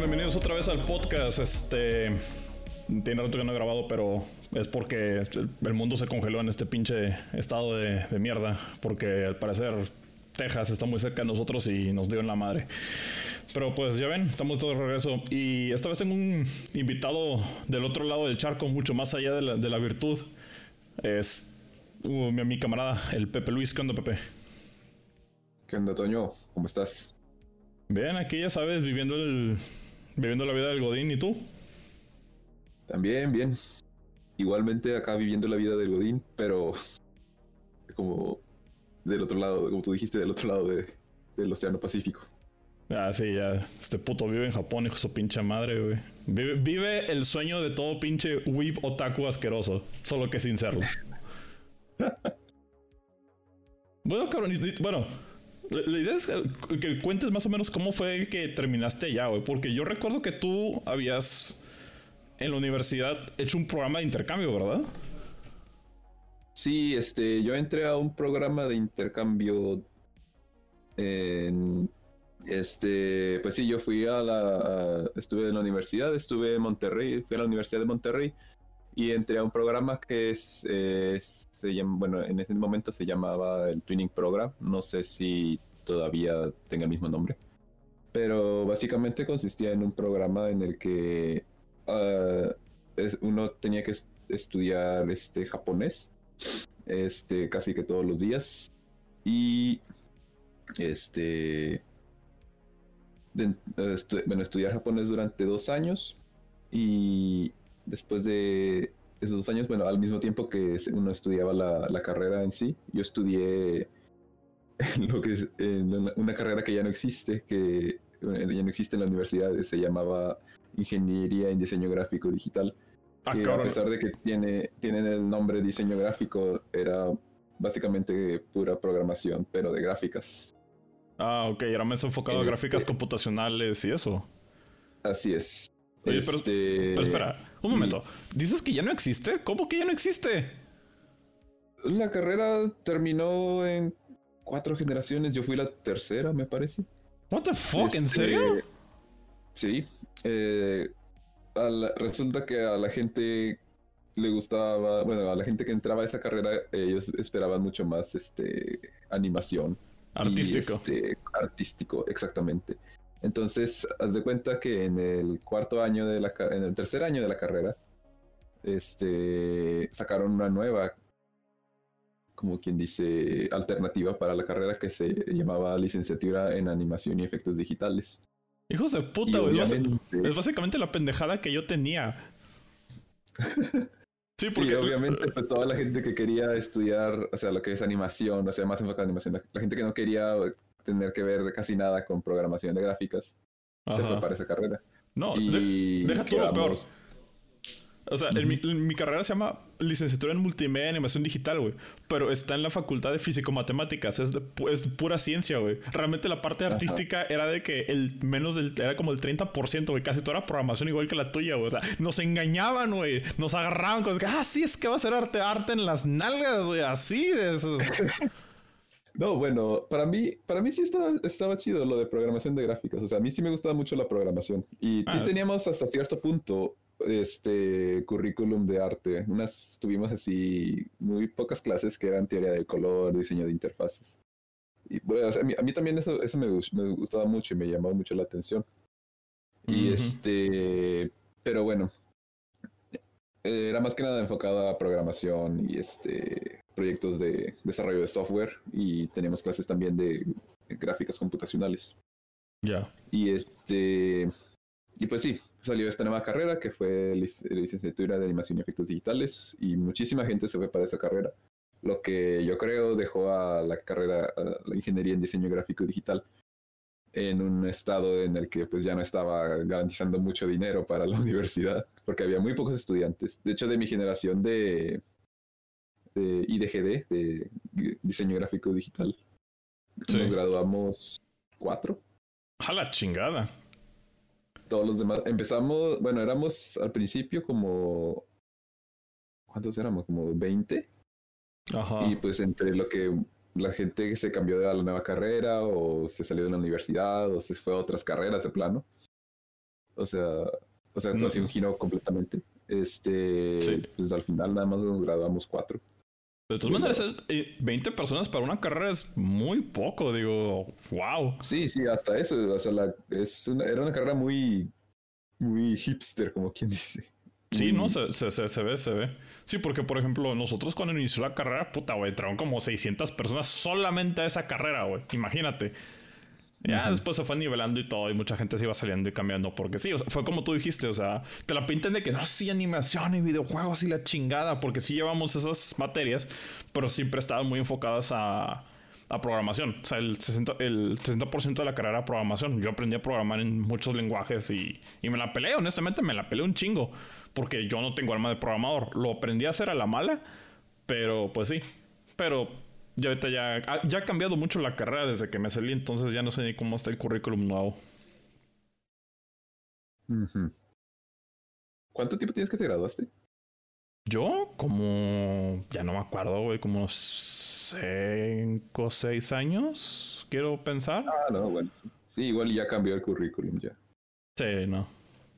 Bienvenidos otra vez al podcast. Este. Tiene rato que no he grabado, pero es porque el mundo se congeló en este pinche estado de, mierda. Porque al parecer Texas está muy cerca de nosotros y nos dio en la madre. Pero pues ya ven, estamos todos de regreso. Y esta vez tengo un invitado del otro lado del charco, mucho más allá de la, virtud. Es uh, mi, mi, camarada, el Pepe Luis. ¿Qué onda, Pepe? ¿Qué onda, Toño? ¿Cómo estás? Bien, aquí ya sabes, viviendo el. Viviendo la vida del Godín, ¿y tú? También, bien. Igualmente acá viviendo la vida del Godín, pero como del otro lado, como tú dijiste, del otro lado del Océano Pacífico. Ah, sí, ya. Este puto vive en Japón, hijo de su pinche madre, güey. Vive, vive, el sueño de todo pinche weeb otaku asqueroso, solo que sin serlo. bueno, cabrón, bueno, la, idea es que, cuentes más o menos cómo fue el que terminaste allá, güey. Porque yo recuerdo que tú habías en la universidad hecho un programa de intercambio, ¿verdad? Sí, este, yo entré a un programa de intercambio en, este, pues sí, yo fui a la, estuve en la universidad, estuve en Monterrey, fui a la Universidad de Monterrey y entré a un programa que es, se llama, bueno, en ese momento se llamaba el Twinning Program, no sé si todavía tenga el mismo nombre, pero básicamente consistía en un programa en el que ah, uno tenía que estudiar este japonés, este casi que todos los días y este bueno, estudiar japonés durante dos años y después de esos dos años, bueno, al mismo tiempo que uno estudiaba la, carrera en sí, yo estudié lo que es, una carrera que ya no existe, que ya no existe en la universidad, se llamaba Ingeniería en Diseño Gráfico Digital. Ah, que a pesar de que tiene, tienen el nombre diseño gráfico, era básicamente pura programación, pero de gráficas. Ah, ok, era más enfocado a gráficas computacionales y eso. Así es. Oye, pero, este, espera, un momento. ¿Dices que ya no existe? ¿Cómo que ya no existe? La carrera terminó en cuatro generaciones. Yo fui la tercera, me parece. What the fuck, ¿en este, serio? Sí. Eh, resulta que a la gente le gustaba, bueno, a la gente que entraba a esa carrera, ellos esperaban mucho más este animación. Artístico. Este, artístico, exactamente. Entonces, haz de cuenta que en el cuarto año de la en el tercer año de la carrera, este sacaron una nueva, como quien dice, alternativa para la carrera que se llamaba licenciatura en animación y efectos digitales. Hijos de puta, güey. Es básicamente la pendejada que yo tenía. Sí, porque obviamente pues, toda la gente que quería estudiar, o sea, lo que es animación, o sea, más enfocada en animación, la, gente que no quería tener que ver casi nada con programación de gráficas, se fue para esa carrera. No, y deja todo lo peor. O sea, mi, carrera se llama licenciatura en multimedia y animación digital, güey. Pero está en la facultad de físico-matemáticas. Es, es pura ciencia, güey. Realmente la parte artística era de que el menos del... Era como el 30%, güey. Casi toda era programación igual que la tuya, güey. O sea, nos engañaban, güey. Nos agarraban con... Ah, sí, es que va a ser arte, arte en las nalgas, güey. Así de esos... No, bueno, para mí, para mí sí estaba, estaba chido lo de programación de gráficas. O sea, a mí sí me gustaba mucho la programación. Y sí ah. teníamos hasta cierto punto este currículum de arte. Unas tuvimos así muy pocas clases que eran teoría del color, diseño de interfaces. Y bueno, a, mí, también eso, eso me, me, gustaba mucho y me llamaba mucho la atención. Y este, pero bueno, era más que nada enfocado a programación y este proyectos de desarrollo de software y teníamos clases también de gráficas computacionales. Ya. Y este y pues sí, salió esta nueva carrera que fue licenciatura de animación y efectos digitales y muchísima gente se fue para esa carrera. Lo que yo creo dejó a la carrera, a la ingeniería en diseño gráfico digital en un estado en el que pues ya no estaba garantizando mucho dinero para la universidad porque había muy pocos estudiantes. De hecho, de mi generación de, de IDGD, de diseño gráfico digital, nos graduamos cuatro. A la chingada todos los demás. Empezamos, bueno, éramos al principio como. ¿Cuántos éramos? Como 20. Ajá. Y pues entre lo que la gente se cambió de la nueva carrera o se salió de la universidad o se fue a otras carreras de plano. O sea, o sea, así un giro completamente. Este, pues al final nada más nos graduamos cuatro. De todas maneras, 20 personas para una carrera es muy poco, digo, wow. Sí, sí, hasta eso, o sea, la, es una, era una carrera muy, muy hipster, como quien dice. Sí, no, se, se, se, ve, se ve. Sí, porque por ejemplo, nosotros cuando inició la carrera, puta, güey, entraron como 600 personas solamente a esa carrera, güey. Imagínate. Ya después se fue nivelando y todo, y mucha gente se iba saliendo y cambiando, porque sí, o sea, fue como tú dijiste, o sea, te la pintan de que no, sí, animación y videojuegos y la chingada, porque sí llevamos esas materias, pero siempre estaban muy enfocadas a, a programación. O sea, el 60%, el 60 de la carrera era programación. Yo aprendí a programar en muchos lenguajes y, y me la peleé, honestamente, me la peleé un chingo, porque yo no tengo alma de programador. Lo aprendí a hacer a la mala, pero pues sí, pero ya ahorita ya, ya ha cambiado mucho la carrera desde que me salí, entonces ya no sé ni cómo está el currículum nuevo. ¿Cuánto tiempo tienes que te graduaste? Yo, como. Ya no me acuerdo, güey, como cinco o seis años, quiero pensar. Ah, no, bueno. Sí, igual ya cambió el currículum ya. Sí, no.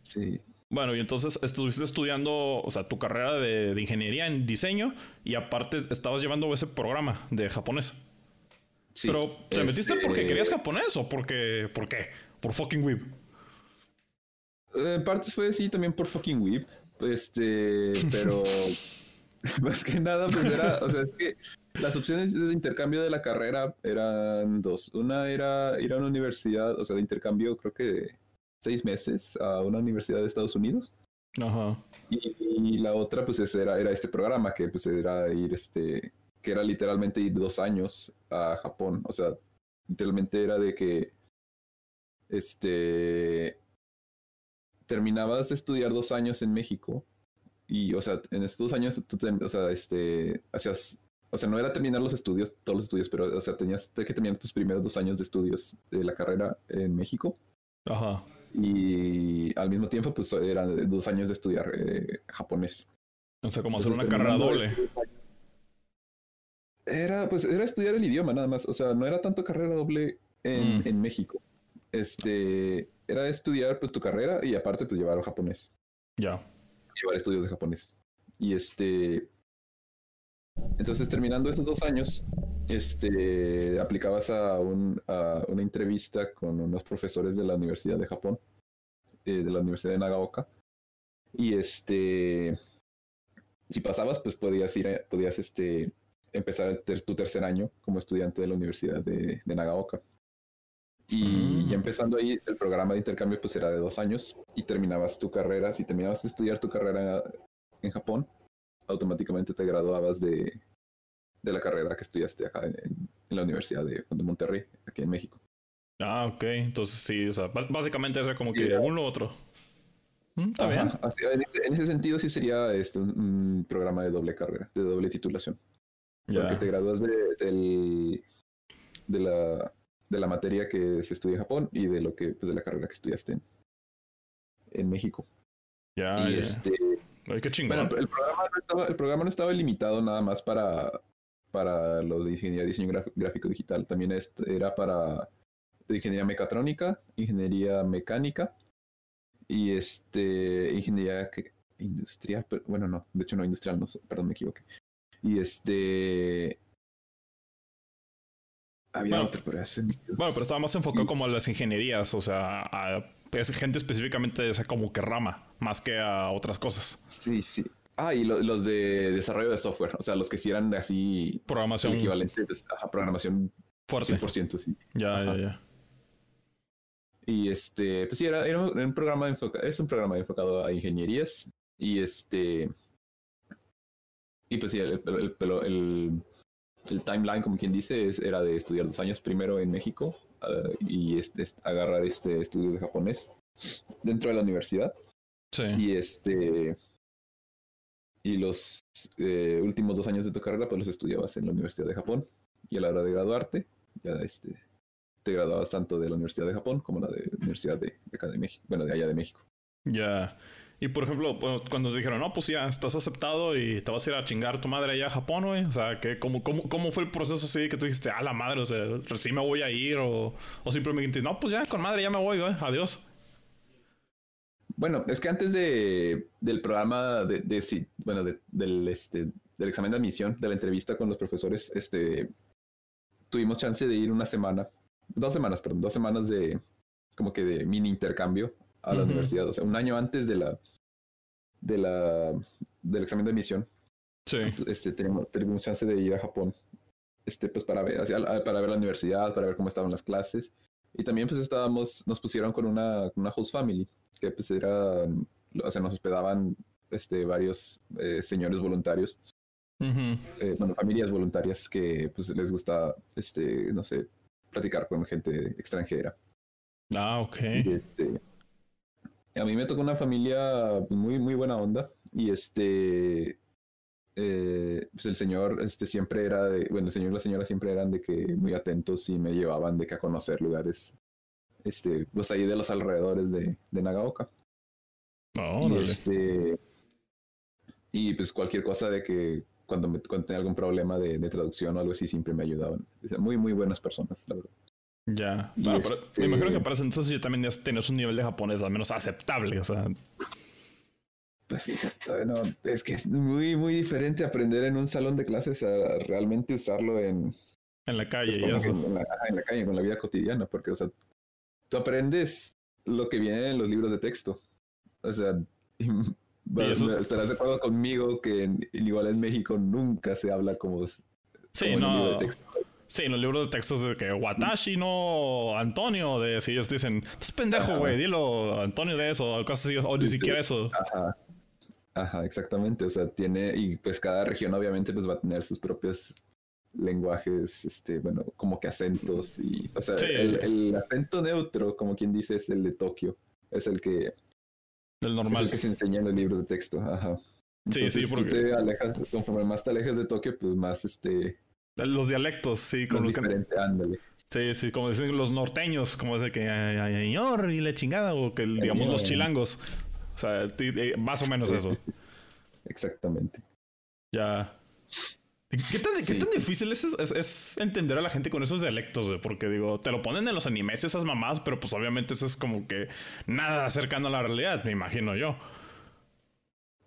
Sí. Bueno, y entonces estuviste estudiando, o sea, tu carrera de, ingeniería en diseño y aparte estabas llevando ese programa de japonés. Sí, Pero, ¿te metiste porque este querías japonés o porque, por qué? Por fucking Weeb. En parte fue sí, también por fucking Weeb. Este, pero más que nada, pues era, o sea, es que las opciones de intercambio de la carrera eran dos. Una era ir a una universidad, o sea, de intercambio, creo que seis meses a una universidad de Estados Unidos. Ajá. Y, la otra, pues, era, era este programa que, pues, era ir, este, que era literalmente ir dos años a Japón. O sea, literalmente era de que, este, terminabas de estudiar dos años en México y, o sea, en estos dos años tú, o sea, este, hacías, o sea, no era terminar los estudios, todos los estudios, pero, o sea, tenías que terminar tus primeros dos años de estudios de la carrera en México. Ajá y al mismo tiempo pues eran dos años de estudiar eh, japonés. O sea, como hacer una carrera doble. Era, pues, era estudiar el idioma nada más. O sea, no era tanto carrera doble en, mm. en México. Este, era estudiar pues tu carrera y aparte pues llevar japonés. Ya. Llevar estudios de japonés. Y este, entonces terminando estos dos años, este, aplicabas a, un, a una entrevista con unos profesores de la Universidad de Japón, eh, de la Universidad de Nagaoka. Y este, si pasabas, pues podías ir, podías este, empezar tu tercer año como estudiante de la Universidad de, Nagaoka. Y mm. empezando ahí, el programa de intercambio pues era de dos años y terminabas tu carrera. Si terminabas de estudiar tu carrera en Japón, automáticamente te graduabas de, de la carrera que estudiaste acá en, la Universidad de, Monterrey, aquí en México. Ah, ok. Entonces sí, o sea, básicamente era como que uno u otro. Mm, está bien. En ese sentido sí sería este, un, programa de doble carrera, de doble titulación. Porque te gradúas de, de, la, de la materia que se estudia en Japón y de lo que, pues, de la carrera que estudiaste en, en México. Ya, y este. Ay, qué chingón. Bueno, el programa, no estaba, el programa no estaba limitado nada más para, para los de ingeniería, diseño gráfico digital. También era para ingeniería mecatrónica, ingeniería mecánica y este ingeniería industrial, pero, bueno, no, de hecho no industrial, no, perdón, me equivoqué. Y este había bueno, otro, pero Bueno, pero estaba más enfocado como a las ingenierías, o sea, a gente específicamente de esa como que rama, más que a otras cosas. Sí, sí. Ah, y los de desarrollo de software, o sea, los que hicieran así... Programación. Equivalente pues, a programación Fuerte. 100%, sí. Ya, ya, ya. Y este, pues sí, era, era un programa enfocado, es un programa enfocado a ingenierías. Y este... Y pues sí, el, el, el, timeline, como quien dice, es, era de estudiar dos años primero en México ah, y este, agarrar este estudios de japonés dentro de la universidad. Sí. Y este y los eh, últimos dos años de tu carrera pues los estudiabas en la Universidad de Japón y a la hora de graduarte ya este te graduabas tanto de la Universidad de Japón como la de la Universidad de, acá de México, bueno de allá de México. Ya. Y por ejemplo, cuando nos dijeron, no, pues ya estás aceptado y te vas a ir a chingar tu madre allá a Japón, güey. O sea, que cómo, cómo, ¿cómo fue el proceso así que tú dijiste, a la madre, o sea, sí me voy a ir? O, o simplemente, no, pues ya, con madre ya me voy, güey, adiós. Bueno, es que antes de, del programa de, de bueno, del, este, del examen de admisión, de la entrevista con los profesores, este, tuvimos chance de ir una semana, dos semanas, perdón, dos semanas de como que de mini intercambio a la universidad, o sea, un año antes de la, de la, del examen de admisión. Sí. Este, tenemos, tenemos chance de ir a Japón, este, pues para ver, para ver la universidad, para ver cómo estaban las clases. Y también pues estábamos, nos pusieron con una, una host family, que pues era, o sea, nos hospedaban este, varios eh, señores voluntarios. Eh, bueno, familias voluntarias que pues les gusta, este, no sé, platicar con gente extranjera. Ah, ok. este, a mí me tocó una familia muy, muy buena onda y este, eh, pues el señor este siempre era de, bueno, el señor y la señora siempre eran de que muy atentos y me llevaban de que a conocer lugares, este, pues ahí de los alrededores de, de Nagaoka. y este, y pues cualquier cosa de que cuando, me, cuando tenía algún problema de, de, traducción o algo así, siempre me ayudaban. Muy, muy buenas personas, la verdad. Ya. me imagino que este para entonces yo también ya tenías un nivel de japonés al menos aceptable, o sea. Pues fíjate, no, es que es muy, muy diferente aprender en un salón de clases a realmente usarlo en... En la calle pues, eso. En la, en la calle, con la vida cotidiana, porque, o sea, tú aprendes lo que viene en los libros de texto. O sea, estarás de acuerdo conmigo que igual en México nunca se habla como, sí, no. Sí, en los libros de textos de que Watashi no Antonio, de si ellos dicen, es pendejo, güey, dilo Antonio de eso, o cosas así, o ni siquiera eso. Ajá. Ajá, exactamente. O sea, tiene, y pues cada región obviamente pues va a tener sus propios lenguajes, este, bueno, como que acentos y, o sea, el, acento neutro, como quien dice, es el de Tokio, es el que, el normal, es el que se enseña en los libros de texto, ajá. sí, sí, porque te alejas, conforme más te alejas de Tokio, pues más, este, los dialectos, sí, como los diferente, ándale. Sí, sí, como dicen los norteños, como es de que ay, y la chingada, o que digamos los chilangos. O sea, eh, más o menos eso. Exactamente. Ya. ¿Qué tan, ¿qué tan difícil es, es, entender a la gente con esos dialectos? Porque digo, te lo ponen en los animes esas mamás, pero pues obviamente eso es como que nada acercando a la realidad, me imagino yo.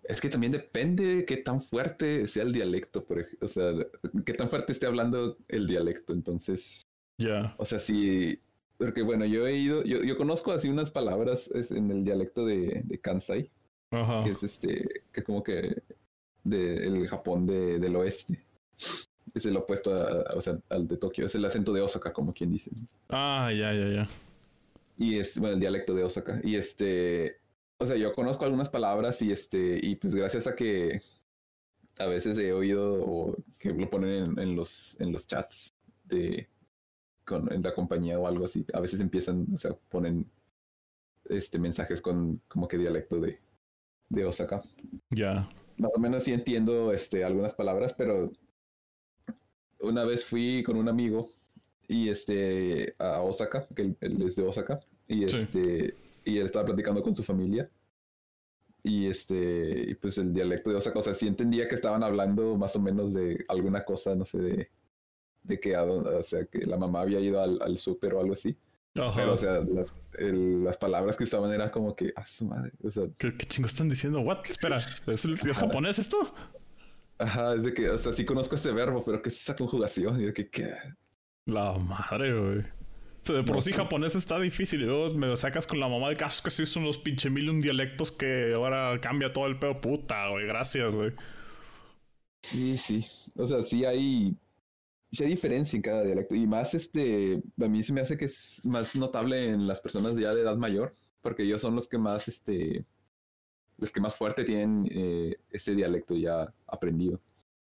Es que también depende qué tan fuerte sea el dialecto, por ejemplo. O sea, qué tan fuerte esté hablando el dialecto. Entonces. Ya. O sea, si. Porque bueno, yo he ido. Yo, yo conozco así unas palabras en el dialecto de, de Kansai. Ajá. Que es este. Que como que. De, el Japón de, del oeste. Es el opuesto o sea, al de Tokio. Es el acento de Osaka, como quien dice. Ah, ya, ya, ya. Y es, bueno, el dialecto de Osaka. Y este o sea, yo conozco algunas palabras y este, y pues gracias a que a veces he oído o que lo ponen en, los, en los chats de con, en la compañía o algo así, a veces empiezan, o sea, ponen este mensajes con como que dialecto de, de Osaka. Ya. Más o menos sí entiendo este algunas palabras, pero una vez fui con un amigo y este a Osaka, que él, es de Osaka, y este y él estaba platicando con su familia. Y este, y pues el dialecto de Osaka, o sea, sí entendía que estaban hablando más o menos de alguna cosa, no sé, de, de que, o sea, que la mamá había ido al, al súper o algo así. Pero, o sea, las, las, palabras que estaban era como que, a su madre, o sea. ¿Qué, qué chingo están diciendo? ¿What? Espera, ¿es, ¿es japonés esto? Ajá, es de que, o sea, sí conozco ese verbo, pero ¿qué es esa conjugación? Y de que, ¿qué? La madre, güey de por sí japonés está difícil. Y luego me sacas con la mamá de casos que sí son los pinche mil un dialectos que ahora cambia todo el pedo. Puta, güey. Gracias, güey. Sí, sí. O sea, sí hay. Sí hay diferencia en cada dialecto. Y más este. A mí se me hace que es más notable en las personas ya de edad mayor. Porque ellos son los que más este. Los que más fuerte tienen eh, ese dialecto ya aprendido.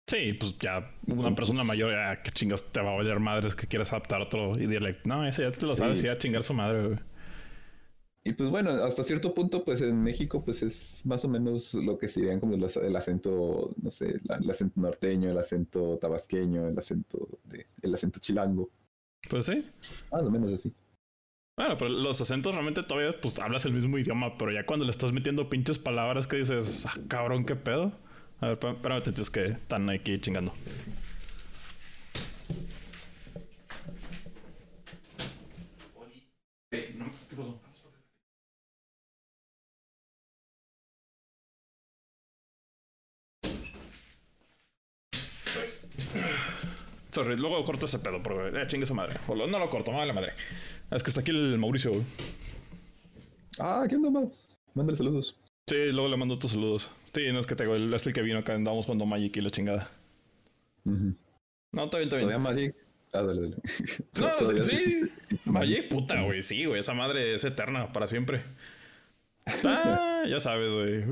Sí, pues ya una persona mayor, ya, ¿qué chingas te va a valer madres que quieras adaptar otro dialecto? No, ese ya te lo sabes, sí, a chingar su madre, güey. Y pues bueno, hasta cierto punto, pues en México, pues es más o menos lo que serían como el acento, no sé, el acento norteño, el acento tabasqueño, el acento de, el acento chilango. Pues sí. Más o menos así. Bueno, pero los acentos realmente todavía, pues hablas el mismo idioma, pero ya cuando le estás metiendo pinches palabras que dices, ah, cabrón, qué pedo. A ver, espérame, es que están aquí chingando. Sorry, luego corto ese pedo, porque eh, chingue esa madre. O lo- no lo corto, no la madre. Es que está aquí el Mauricio, güey. Ah, ¿qué onda, Mau? Mándale saludos. Sí, luego le mando tus saludos. Sí, no es que te él es el que vino acá, andábamos jugando Magic y la chingada. No, está bien, está bien. Todavía Magic. Ah, dale, dale. No, sí. sí. Magic, puta, güey, sí, güey. Esa madre es eterna para siempre. Ah, ya sabes, güey.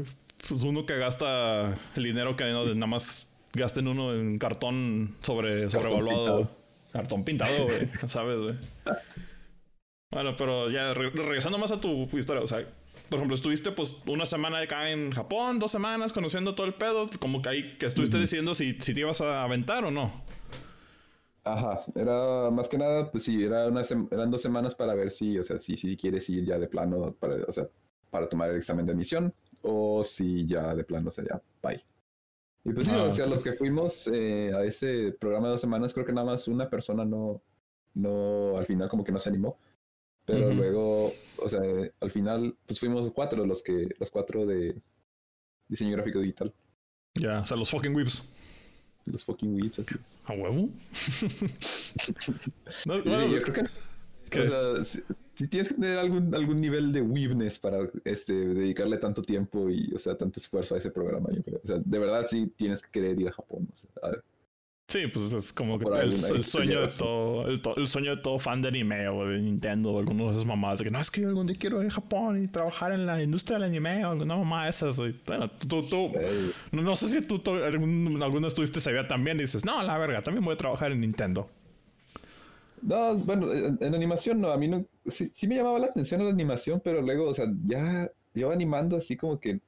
Pues uno que gasta el dinero que no- nada más gasten uno en cartón sobre, sobrevaluado. Cartón pintado, güey. Ya sabes, güey. Bueno, pero ya re- regresando más a tu historia, o sea, por ejemplo, estuviste pues una semana acá en Japón, dos semanas conociendo todo el pedo, como que ahí que estuviste diciendo si, si te ibas a aventar o no. Ajá, era más que nada, pues sí, era una eran dos semanas para ver si, o sea, si, si quieres ir ya de plano, para, o sea, para tomar el examen de admisión, o si ya de plano sería bye. Y pues sí, Ah, o sea, los que fuimos eh, a ese programa de dos semanas, creo que nada más una persona no, no, al final como que no se animó. Pero luego, o sea, al final, pues fuimos cuatro los que, los cuatro de diseño gráfico digital. Ya, o sea, los fucking whips. Los fucking weeps, así. ¿A huevo? no, Y bueno, yo creo que. O sea, si, tienes que tener algún, algún nivel de weebness para este, dedicarle tanto tiempo y, o sea, tanto esfuerzo a ese programa, yo creo. O sea, de verdad sí tienes que querer ir a Japón. O sea, a- Sí, pues es como que el, alguna el sueño de todo, el, to- el sueño de todo fan de anime o de Nintendo o algunos de esas mamás de que no es que yo algún día quiero ir a Japón y trabajar en la industria del anime o alguna mamá de esas. Bueno, tú, tú, no, no sé si tú, tú algún, alguna estuviste esa idea también y dices, no, la verga, también voy a trabajar en Nintendo. No, bueno, en, en animación no, a mí no, sí, sí me llamaba la atención la animación, pero luego, o sea, ya yo animando así como que,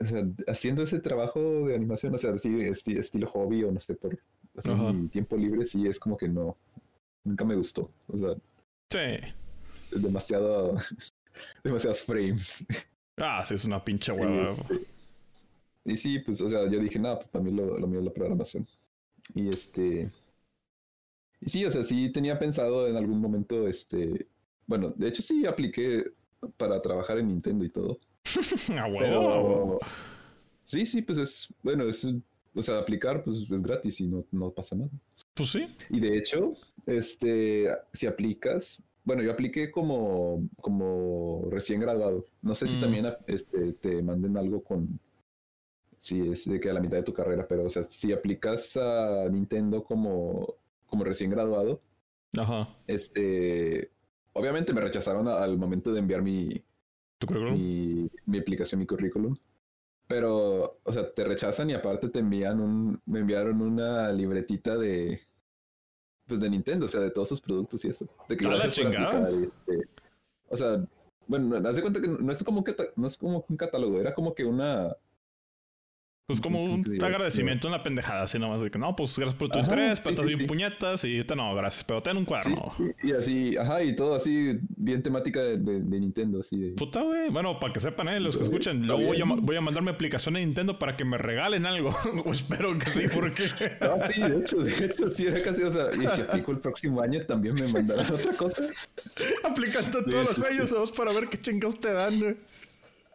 o sea, haciendo ese trabajo de animación, o sea, así esti- estilo hobby o no sé, por así, mi tiempo libre, sí es como que no, nunca me gustó. O sea, Sí. demasiado, demasiados frames. Ah, sí, es una pinche hueva. este, y sí, pues, o sea, yo dije, nada, pues para mí lo, lo mío es la programación. Y este. Y sí, o sea, sí tenía pensado en algún momento, este. Bueno, de hecho sí apliqué para trabajar en Nintendo y todo. A huevo. Pero. Sí, sí, pues es. Bueno, es. O sea, aplicar, pues es gratis y no, no pasa nada. Pues sí. Y de hecho, este, si aplicas, bueno, yo apliqué como, como recién graduado. No sé si Mm. también este, te manden algo con, si es de que a la mitad de tu carrera, pero o sea, si aplicas a Nintendo como, como recién graduado, Ajá. este, obviamente me rechazaron a- al momento de enviar mi, ¿Tu currículum? mi, mi aplicación, mi currículum. Pero, o sea, te rechazan y aparte te envían un, me enviaron una libretita de, pues de Nintendo, o sea, de todos sus productos y eso. De que este, o sea, bueno, haz de cuenta que no es como cata- no es como un catálogo, era como que una, Pues como ¿cómo un agradecimiento, una pendejada, así nomás de que no, pues gracias por tu Ajá, interés, sí, pero estás sí, bien sí. puñetas y te no, gracias, pero ten un cuaderno. sí, y así, ajá, y todo así, bien temática de, de- de Nintendo, así de... Puta, güey. Bueno, para que sepan, eh, los que escuchan, luego voy a, voy a mandar mi aplicación a Nintendo para que me regalen algo. Espero que sí, porque No, sí, de hecho, de hecho, sí era casi, o sea, y si aplico el próximo año también me mandarán otra cosa. aplicando todos los sellos vamos para ver qué chingados te dan, güey.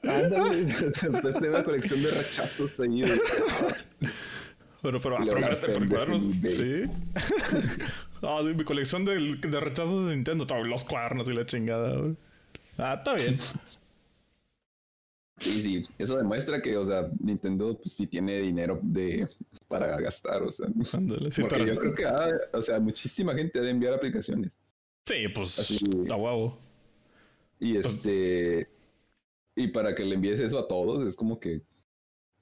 Ándale, después tengo una colección de rechazos ahí. de- Bueno, pero ah, por cuadernos. Sí. Ah, de mi colección de, de rechazos de Nintendo, los cuadernos y la chingada. Ah, está bien. Sí, sí, eso demuestra que, o sea, Nintendo pues sí tiene dinero de para gastar, o sea. Ándale, sí, Porque yo creo que, ah, o sea, muchísima gente ha de enviar aplicaciones. Sí, pues, Así- a huevo. Y Pues- este, y para que le envíes eso a todos, es como que,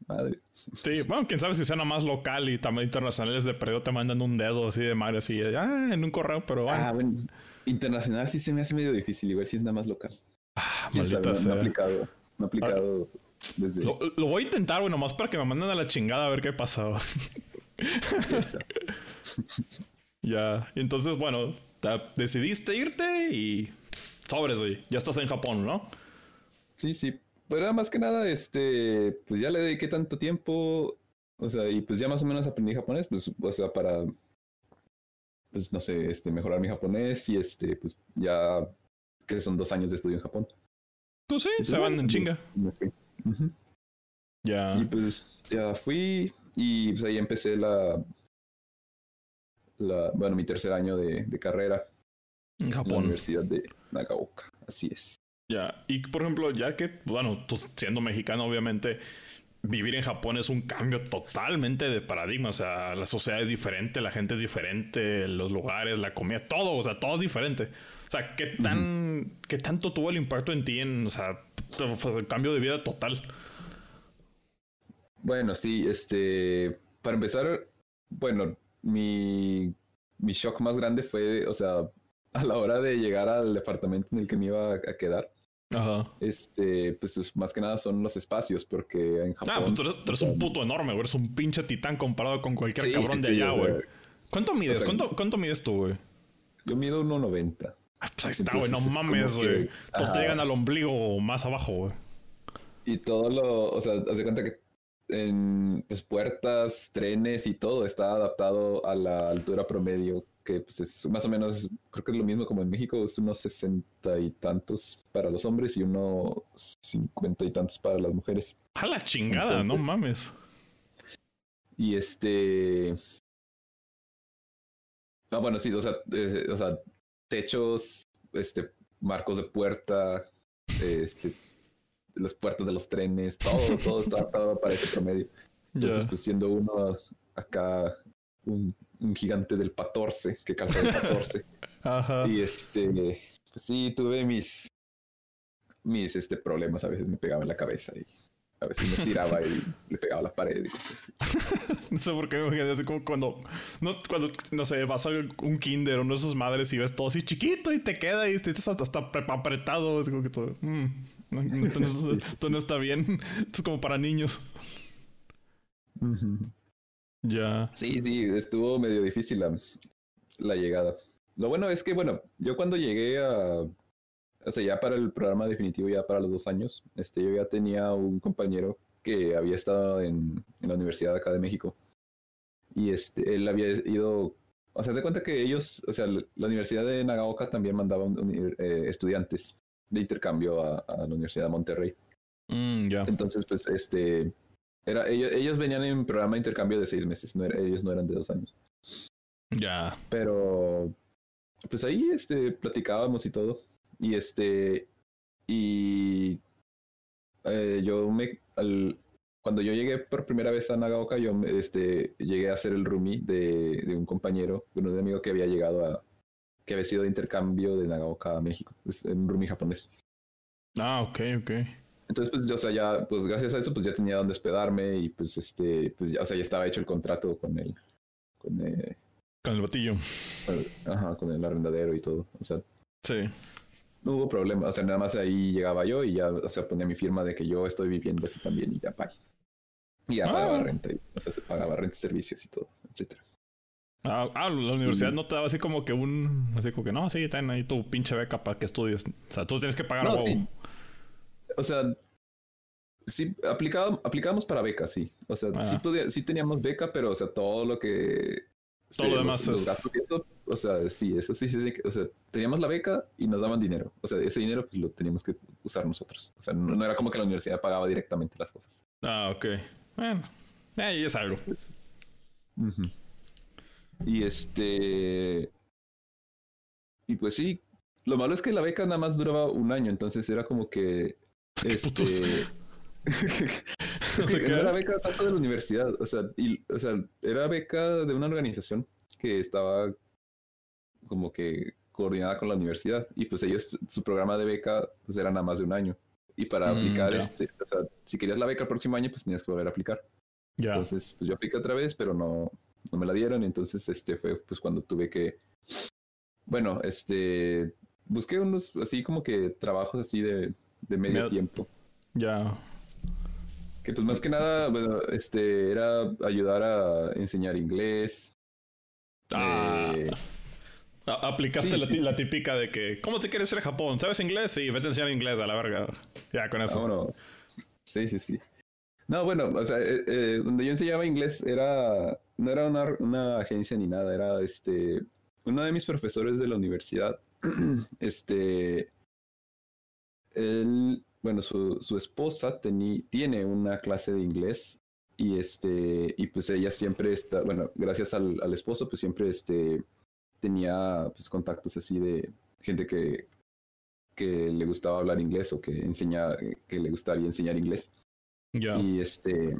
madre. Sí, bueno, quién sabe si sea más local y también internacionales de perdido te mandan un dedo así de Mario, así, ah, en un correo, pero bueno. Ah, bueno, internacional sí se me hace medio difícil, igual si es nada más local. Ah, maldita no, no sea. aplicado, no aplicado desde... Lo, lo voy a intentar, güey, nomás para que me manden a la chingada a ver qué güey. ya, y entonces, bueno, te- decidiste irte y sobres, güey. Ya estás en Japón, ¿no? Sí, sí. Pero más que nada, este, pues ya le dediqué tanto tiempo, o sea, y pues ya más o menos aprendí japonés, pues, o sea, para, pues no sé, este, mejorar mi japonés y este, pues ya que son dos años de estudio en Japón. Pues sí, pues, se van en chinga. Ya. Y pues ya fui y pues ahí empecé la, la, bueno, mi tercer año de, de carrera En en la Japón. Universidad de Nagaoka. Así es. Ya. Y por ejemplo, ya que, bueno, tú siendo mexicano, obviamente, vivir en Japón es un cambio totalmente de paradigma. O sea, la sociedad es diferente, la gente es diferente, los lugares, la comida, todo, o sea, todo es diferente. O sea, ¿qué tan, qué tanto tuvo el impacto en ti en, o sea, fue el cambio de vida total? Bueno, sí, este, para empezar, bueno, mi, mi shock más grande fue, o sea, a la hora de llegar al departamento en el que me iba a, a quedar, Ajá. este, pues es- más que nada son los espacios, porque en Japón... Ah, pues tú eres, tú eres un puto enorme, güey. Eres un pinche titán comparado con cualquier Sí, cabrón sí, de sí, allá, güey. ¿Cuánto mides? sea, ¿Cuánto, ¿Cuánto mides tú, güey? Yo mido 1.90. Ah, pues ahí está, güey. No mames, que- güey. Todos te llegan al ombligo o más abajo, güey. Y todo lo, o sea, haz de cuenta que en pues, puertas, trenes y todo está adaptado a la altura promedio, que pues es más o menos, creo que es lo mismo como en México, es unos sesenta y tantos para los hombres y unos cincuenta y tantos para las mujeres. A la chingada, no mames. Y este... Ah, bueno, sí, o sea, eh, o sea, techos, este, marcos de puerta, este, las puertas de los trenes, todo, todo está adaptado para ese promedio. Entonces, pues siendo uno acá un, un gigante del 14, que calza el 14. Ajá. y este, pues sí, tuve mis, mis este, problemas. A veces me pegaba en la cabeza y a veces me estiraba y le pegaba a la pared. y cosas así. No sé por qué me imaginé así como cuando, no, cuando, no sé, vas a un kinder o uno de sus madres y ves todo así chiquito y te queda y estás hasta, hasta pre- apretado. Así como que todo. mm, no, esto, no, es- esto no está bien. Esto es como para niños. Ya. Sí, sí, estuvo medio difícil la, la llegada. Lo bueno es que, bueno, yo cuando llegué a, o sea, ya para el programa definitivo, ya para los dos años, este, yo ya tenía un compañero que había estado en, en la Universidad acá de México. Y este, él había ido, o sea, se cuenta que ellos, o sea, la Universidad de Nagaoka también mandaba un- un- eh, estudiantes de intercambio a, a la Universidad de Monterrey. Mm, ya. Entonces, pues, este, era, ellos, ellos venían en programa de intercambio de seis meses, no era- ellos no eran de dos años. Ya. Pero, pues ahí, este, platicábamos y todo. Y este, y eh, yo me, al, cuando yo llegué por primera vez a Nagaoka, yo me- este, llegué a ser el roomie de, de un compañero, de un amigo que había llegado a, que había sido de intercambio de Nagaoka a México, es un roomie japonés. Ah, ok, ok. Entonces, pues, yo, o sea, ya, pues gracias a eso, pues ya tenía donde hospedarme y pues, este, pues ya, o sea, ya estaba hecho el contrato con el, con el, Con el con el- ajá, con el arrendadero y todo. O sea, Sí. no hubo problema. O sea, nada más ahí llegaba yo y ya, o sea, ponía mi firma de que yo estoy viviendo aquí también y ya, bye. Y ya Ah. pagaba renta, y, o sea, se pagaba renta, servicios y todo, etcétera. Ah, ah, la universidad no te daba así como que un. Así como que no, sí, ten ahí tu pinche beca para que estudies. O sea, tú tienes que pagar No, sí. O sea, sí, aplicaba, aplicábamos para beca, sí. O sea, sí, Ah. podía- sí teníamos beca, pero, o sea, todo lo que... Todo lo demás los, es- eso, o sea, sí, eso sí, sí, sí, O sea, teníamos la beca y nos daban dinero. O sea, ese dinero pues lo teníamos que usar nosotros. O sea, no, no era como que la universidad pagaba directamente las cosas. Ah, ok. Bueno, ahí es algo. Y este... Y pues sí, lo malo es que la beca nada más duraba un año, entonces era como que... Este... No Es sé que era beca tanto de la universidad, o sea, y, o sea, era beca de una organización que estaba como que coordinada con la universidad y pues ellos, su programa de beca pues era nada más de un año. Y para Mm, aplicar, este, o sea, si querías la beca el próximo año, pues tenías que volver a aplicar. Entonces, pues yo apliqué otra vez, pero no, no me la dieron. Entonces, este fue pues cuando tuve que, bueno, este, busqué unos así como que trabajos así de, de medio tiempo. Ya. Que pues más que nada, bueno, este, era ayudar a enseñar inglés. Ah. Eh, Aplicaste Sí, la, sí. la típica de que, ¿cómo te quieres ir a Japón? ¿Sabes inglés? Sí, vete a enseñar inglés a la verga. Ya, con ah, eso. bueno, sí, sí, sí. No, bueno, o sea, eh, eh, donde yo enseñaba inglés era, no era una, una agencia ni nada, era este, uno de mis profesores de la universidad, este, él, bueno, su, su esposa tiene una clase de inglés Y este, y pues ella siempre está, bueno, gracias al, al esposo, pues siempre este tenía pues contactos así de gente que, que le gustaba hablar inglés o que enseña, que le gustaría enseñar inglés. Y este,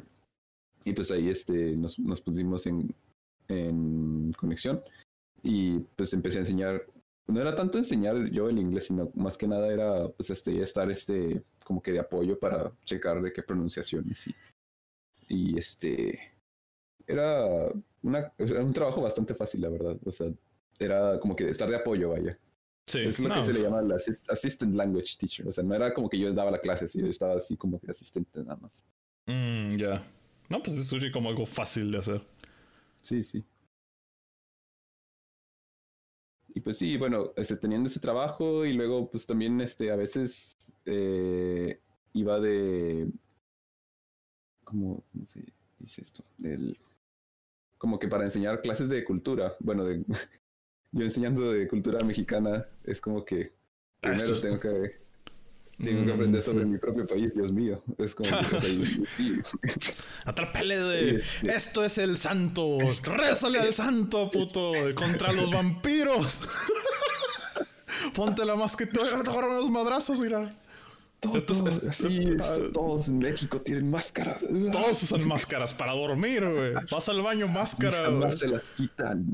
y pues ahí este, nos, nos pusimos en, en conexión y pues empecé a enseñar. No era tanto enseñar yo el inglés, sino más que nada era pues este, estar este, como que de apoyo para checar de qué pronunciaciones y, y este, era, una, era un trabajo bastante fácil, la verdad. O sea, era como que estar de apoyo, vaya. Sí, Es lo no, que se le pues, llama el assist- assistant language teacher. O sea, no era como que yo daba la clase, sino yo estaba así como que asistente nada más. mm, ya. No, pues eso sí como algo fácil de hacer. Sí, sí. Y pues sí, bueno, este, teniendo ese trabajo y luego pues también este, a veces eh, iba de... ¿Cómo, cómo se dice esto? Del, como que para enseñar clases de cultura. Bueno, de, yo enseñando de cultura mexicana es como que Ah, primero tengo que, tengo que aprender sobre mi propio país, Dios mío. Es como que, o sea, y- y- Atrápale de. Este- Esto es el santo. Rézale al santo, puto. Contra los vampiros. Ponte la. Te a agarrar unos madrazos, mira. Todos, es- es- sí, ah, es- todos en México tienen máscaras. Todos usan máscaras para dormir, güey. Vas al baño, máscara, güey. Jamás se las quitan.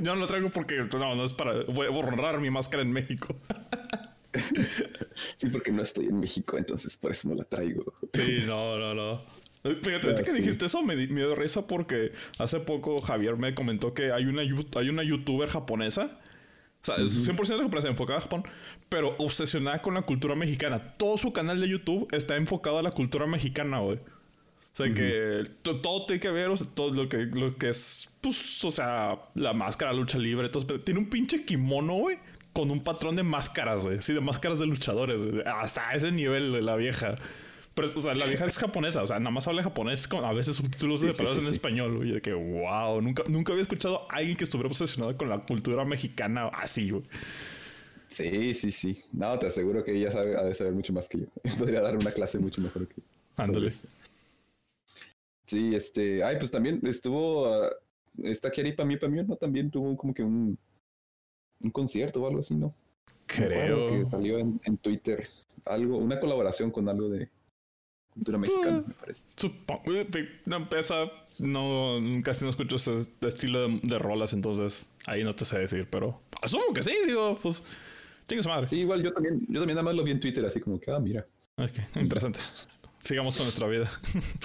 Yo no lo traigo porque. No, no es para. Voy a borrar mi máscara en México. Sí, porque no estoy en México, entonces por eso no la traigo. Sí, no, no, no. Fíjate, Ah, que sí. dijiste eso me, me dio risa porque hace poco Javier me comentó que hay una, hay una youtuber japonesa. O sea, es 100% japonesa, enfocada a Japón, pero obsesionada con la cultura mexicana. Todo su canal de YouTube está enfocado a la cultura mexicana, güey. O sea, que to- todo tiene que ver, o sea, todo lo que, lo que es, pues, o sea, la máscara, lucha libre, todo, tiene un pinche kimono, güey, con un patrón de máscaras, güey. Sí, de máscaras de luchadores, güey. Hasta ese nivel, de la vieja. Pero, o sea, la vieja es japonesa, o sea, nada más habla japonés con a veces subtítulos de Sí, sí, palabras sí, en español, güey. De que, wow, nunca, nunca había escuchado a alguien que estuviera obsesionado con la cultura mexicana así, güey. Sí, sí, sí. No, te aseguro que ella sabe, ha de saber mucho más que yo. Podría dar una clase mucho mejor que yo. Ándale. Sí, este. Ay, pues también estuvo. ah, esta Kiari Pami Pami, ¿no? También tuvo como que un. Un concierto o algo así, ¿no? Creo. Que salió en, en Twitter. Algo, una colaboración con algo de cultura mexicana, me parece. Supongo. eh, No empieza. No, casi no escucho ese estilo de, de rolas, entonces ahí no te sé decir, pero asumo que sí, digo, pues. Chingue su madre. Sí, igual yo también, yo también nada más lo vi en Twitter, así como que, ah, mira. Ok, interesante. Sigamos con nuestra vida.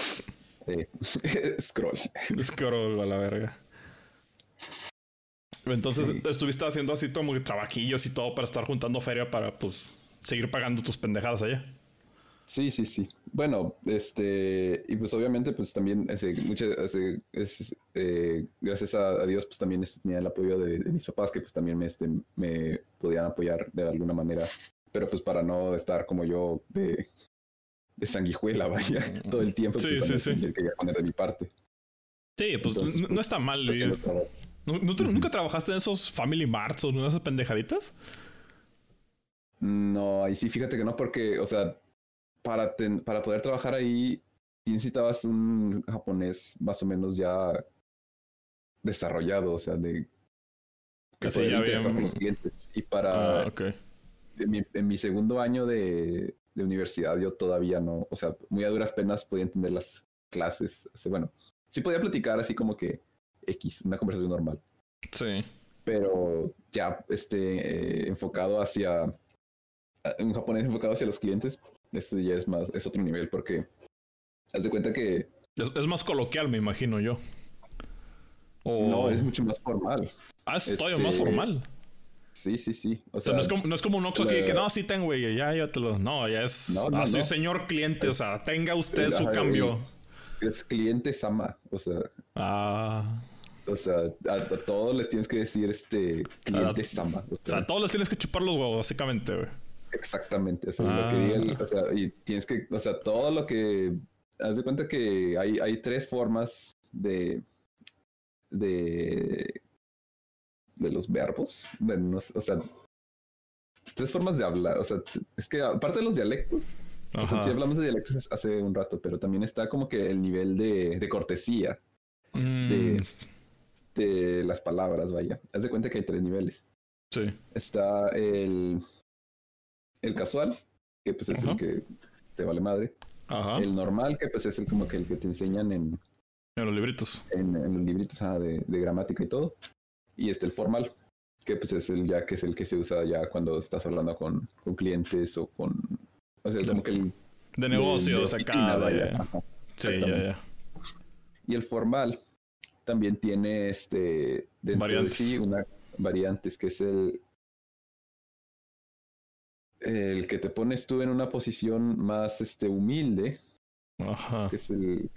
eh, scroll. Scroll a la verga. Entonces Sí. estuviste haciendo así como que trabajillos y todo para estar juntando feria para pues seguir pagando tus pendejadas allá. Sí, sí, sí. Bueno, este, y pues obviamente, pues también, ese, muchas, ese- eh, gracias a, a Dios, pues también este, tenía el apoyo de, de mis papás, que pues también me, este, me podían apoyar de alguna manera, pero pues para no estar como yo de, de sanguijuela, vaya, todo el tiempo, Sí, pues sí, sí. quería poner de mi parte. Sí, pues Entonces, no, no está mal. Pues, y- haciendo trabajo. ¿Nu- nu- tú ¿Nunca trabajaste en esos Family Marts o en esas pendejaditas? No, ahí sí, fíjate que no, porque, o sea, para, ten- para poder trabajar ahí, necesitabas un japonés más o menos ya desarrollado, o sea, de Que sí, poder interactuar con los clientes. Y para Ah, en, mi, en mi segundo año de, de universidad, yo todavía no, o sea, muy a duras penas podía entender las clases. O sea, bueno, sí podía platicar así como que X, una conversación normal Sí. pero ya este eh, enfocado hacia un japonés enfocado hacia los clientes eso ya es más es otro nivel porque haz de cuenta que Es, es más coloquial, me imagino yo. O... no es mucho más formal Ah, es todavía este, más formal. sí sí sí o O sea, no, es como, no es como un Oxxo que, la- que no, sí tengo, güey, ya, ya te lo. No, ya es. No, no, así, señor cliente, o sea, tenga usted su Ajá, cambio. es cliente sama o sea Ah. O sea a, a todos les tienes que decir este cliente Ah, sama o O sea, a todos les tienes que chupar los huevos, básicamente, güey. Exactamente, o sea, lo Ah. que diga el- o sea, y tienes que, o sea, todo lo que, haz de cuenta que hay, hay tres formas de, de, de los verbos, no sé, o sea, tres formas de hablar, o sea, es que aparte de los dialectos, O sea, sí hablamos de dialectos hace un rato, pero también está como que el nivel de, de cortesía de, Mm, de las palabras, vaya. Haz de cuenta que hay tres niveles. sí. Está el, el casual, que pues es Ajá. el que te vale madre. Ajá. El normal, que pues es el como que el que te enseñan en, En los libritos. en, en los libritos ah, de, de gramática y todo. Y este el formal, que pues es el ya que es el que se usa ya cuando estás hablando con, con clientes o con... O sea, es como que el... De negocios de acá. de- vaya. Ajá. Sí, ya, ya. Y el formal también tiene este dentro Variantes. de sí una variantes que es el el que te pones tú en una posición más este humilde, Ajá. que es el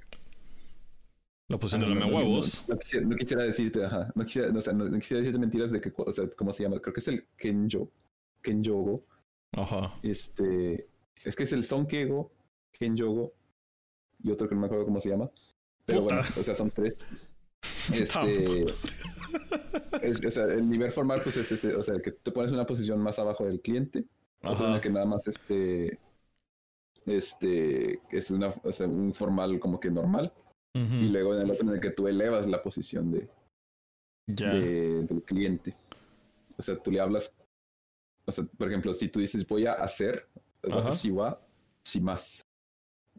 La posición Ah, de no, no, huevos. No, quisiera, no quisiera decirte, ajá, no quisiera, no, o sea, no- quisiera decirte mentiras de que, o sea, ¿cómo se llama? Creo que es el Kenjo, Kenjogo, Ajá. este, es que es el Sonkego, Kenjogo, y otro que no me acuerdo cómo se llama, pero Puta. bueno, o sea, son tres. Este, es- o sea, el nivel formal, pues es ese, o sea, que te pones una posición más abajo del cliente, Ajá. el que nada más este, este, es una, o sea, un formal como que normal, y luego en el otro en el que tú elevas la posición de, de- del cliente. O sea, tú le hablas, o sea, por ejemplo, si tú dices voy a hacer, Ajá. watashi wa shimasu.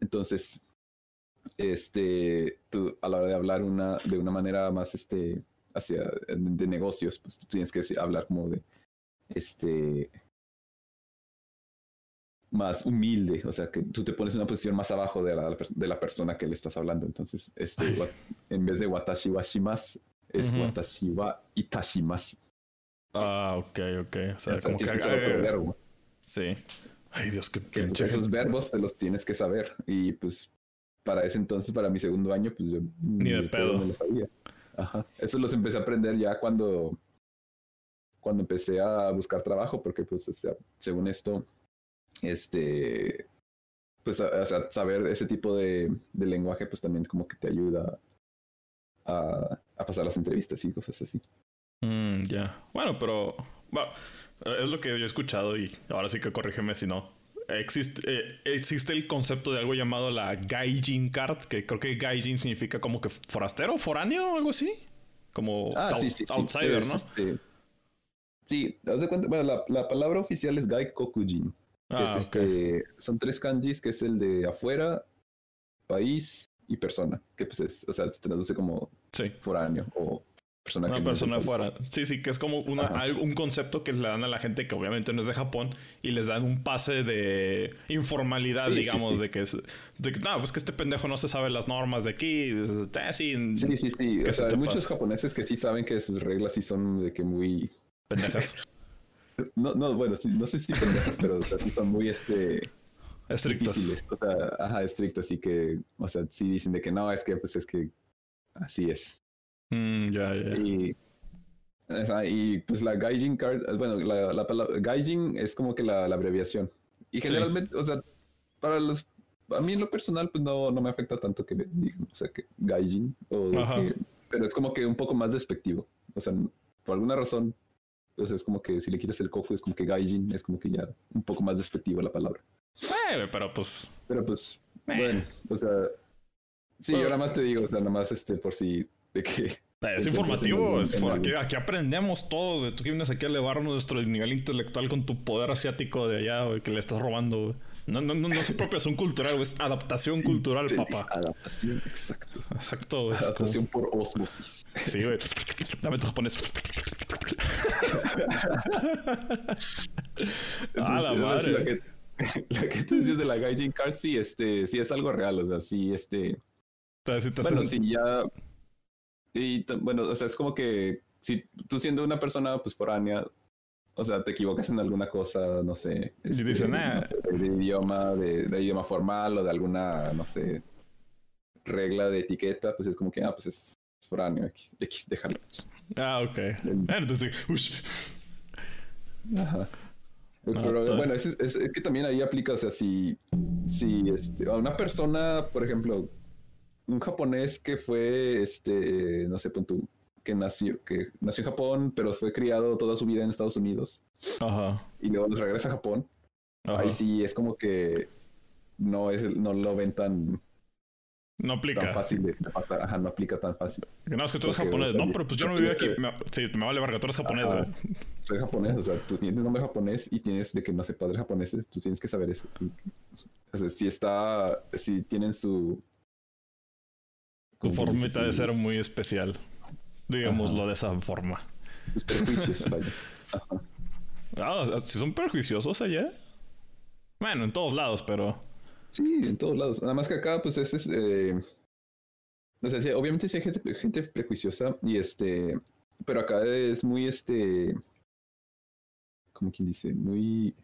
Entonces, este, tú a la hora de hablar una, de una manera más, este, hacia, de negocios, pues tú tienes que hablar como de, este, más humilde, o sea, que tú te pones en una posición más abajo de la, de la persona que le estás hablando. Entonces, este, wa- en vez de watashi wa shimasu, es Ujú. watashi wa itashimasu. Ah, ok, ok. O sea, O sea, como que. tienes que saber otro verbo. Sí. Ay, Dios, qué pinche. esos verbos te los tienes que saber. Y pues para ese entonces, para mi segundo año, pues yo Ni de pedo. me lo sabía. Ajá. Eso los empecé a aprender ya cuando, cuando empecé a buscar trabajo, porque pues o sea, según esto, este, pues a- o sea, saber ese tipo de, de lenguaje, pues también como que te ayuda a, a pasar las entrevistas y cosas así. Mm, ya. Bueno, pero. bueno, es lo que yo he escuchado y ahora sí que corrígeme si no. Existe, eh, existe el concepto de algo llamado la Gaijin Card, que creo que Gaijin significa como que forastero, foráneo o algo así. Como Ah, sí, sí, outsider, ¿no? este, sí, haz de cuenta, bueno, la, la palabra oficial es Gaikokujin. que Ah, es este, son tres kanjis, que es el de afuera, país y persona, que pues es, o sea, se traduce como foráneo o persona Una no persona país. afuera. Sí, sí, que es como una, Ajá. algo- un concepto que le dan a la gente que obviamente no es de Japón y les dan un pase de informalidad, Sí, digamos, sí. de que es, de que, no, pues que este pendejo no se sabe las normas de aquí. sí, Sí, sí, sí. ¿Qué O se sea, hay muchos pasa? japoneses que sí saben que sus reglas sí son de que muy. pendejas. No, no, bueno, sí, no sé si pendejas, pero o sea, sí son muy este estrictas. difíciles. O sea, ajá, estrictas, así que, o sea, sí dicen de que no, es que pues es que así es. Mm, ya, ya. Y, y, pues la Gaijin card, eh, bueno, la, la palabra Gaijin es como que la, la abreviación. Y Sí. generalmente, o sea, para los, a mí en lo personal, pues no, no me afecta tanto que me digan, o sea, que Gaijin, o que- pero es como que un poco más despectivo. O sea, por alguna razón, o sea, es como que si le quitas el coco, es como que Gaijin, es como que ya un poco más despectivo la palabra. Eh, pero pues. Pero pues, Eh. bueno, o sea, sí, Bueno. yo nada más te digo, o sea, nada más este, por si, de que Es informativo, es aquí, aprendemos todos. Tú que vienes aquí a elevar nuestro nivel intelectual con tu poder asiático de allá, güey, que le estás robando, güey. No, no, no, no es apropiación cultural, güey, es adaptación cultural, papá. Adaptación, exacto. Exacto, güey. es como- Adaptación por osmosis. Sí, güey. Dame tu japonés. Ah, la madre. La que, te dices de la Gaijin Card, sí, este, sí es algo real, o sea, sí, este, bueno, sí, ya, y bueno, o sea, es como que si tú siendo una persona, pues, foránea, o sea, te equivocas en alguna cosa, no sé, este, dicen, "Ah". no sé, de, idioma, de, de idioma formal o de alguna, no sé, regla de etiqueta, pues es como que, ah, pues es foráneo, X, X, déjalo. Ah, ok. Entonces, ush. Ajá. Ah, Pero bueno, es, es- es que también ahí aplica, o sea, si, si este, a una persona, por ejemplo, un japonés que fue, este, no sé, que nació, que nació en Japón, pero fue criado toda su vida en Estados Unidos Ajá. y luego regresa a Japón, Ajá. ahí sí es como que no es no lo ven tan no aplica. Tan fácil de, Ajá, no aplica tan fácil. No, es que tú eres japonés. No, pero pues yo no vivo aquí. sí, me vale verga, tú eres japonés, güey. Soy japonés, o sea, tú tienes nombre japonés y tienes de que no sé padres japoneses, tú tienes que saber eso. O sea, si está, si tienen su... Tu forma de ser muy especial. Digámoslo de esa forma. Sus prejuicios, vaya. Ah, si son prejuiciosos allá. Bueno, en todos lados, pero... Sí, en todos lados. Nada más que acá, pues es... Eh... O sea, obviamente sí hay gente, gente prejuiciosa y este... Pero acá es muy este... Como quien dice, muy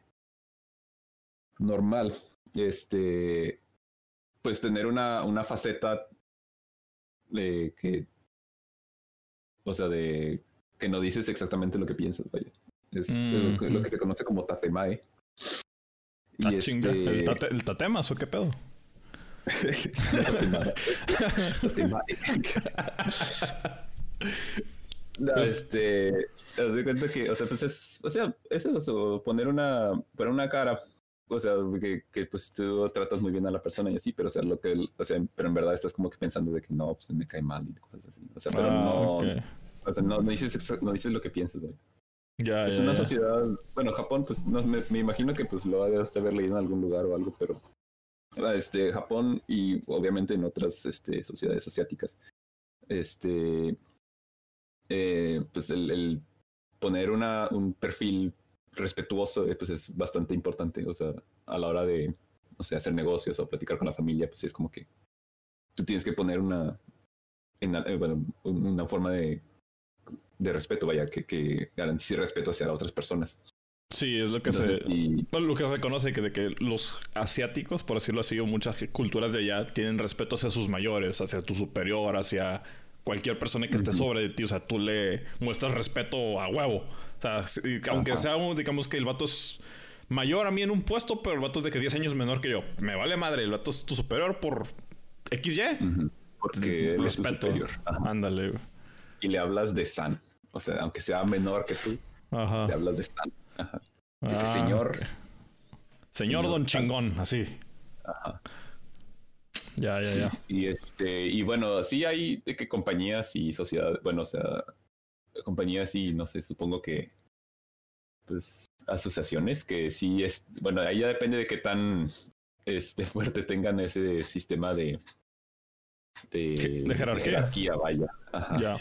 normal. Este... Pues tener una, una faceta de que... O sea, de que no dices exactamente lo que piensas, vaya. Es, lo, que, lo, que, se conoce como tatemae. Y ah, este... ¿El, tate, ¿El tatemas o qué pedo? no, este, te doy cuenta que, o sea, pues es, o sea, eso, poner una, poner una cara, o sea, que, que, pues tú tratas muy bien a la persona y así, pero o sea, lo que, o sea, pero en verdad estás como que pensando de que no, pues me cae mal y cosas así, o sea, pero ah, no, o sea, no, no dices, no dices lo que piensas, güey. Es una sociedad, bueno, Japón, pues no, me, imagino que pues lo debes de haber leído en algún lugar o algo, pero este Japón y obviamente en otras este, sociedades asiáticas, este, eh, pues el, poner una, un perfil respetuoso eh, pues es bastante importante, o sea, a la hora de, no sé, hacer negocios o platicar con la familia, pues es como que tú tienes que poner una, en, eh, bueno, una forma de de respeto, vaya, que, que garantice respeto hacia otras personas. Sí, es lo que se lo que reconoce que de que los asiáticos, por decirlo así, o muchas culturas de allá tienen respeto hacia sus mayores, hacia tu superior, hacia cualquier persona que esté sobre de ti, o sea, tú le muestras respeto a huevo. Sea, aunque sea, digamos que el vato es mayor a mí en un puesto, pero el vato es de que 10 años menor que yo. Me vale madre, el vato es tu superior por XY. Porque él es tu superior. Ándale y le hablas de San. O sea, aunque sea menor que tú, le hablas de San. Ajá. Ah, señor. Señor, Don Chingón, así. Ajá. Ya, ya, ya. Y este, y bueno, sí hay de que compañías y sociedades, bueno, o sea, compañías y no sé, supongo que pues asociaciones que sí es, bueno, ahí ya depende de qué tan este fuerte tengan ese sistema de de, de jerarquía. vaya. Ajá.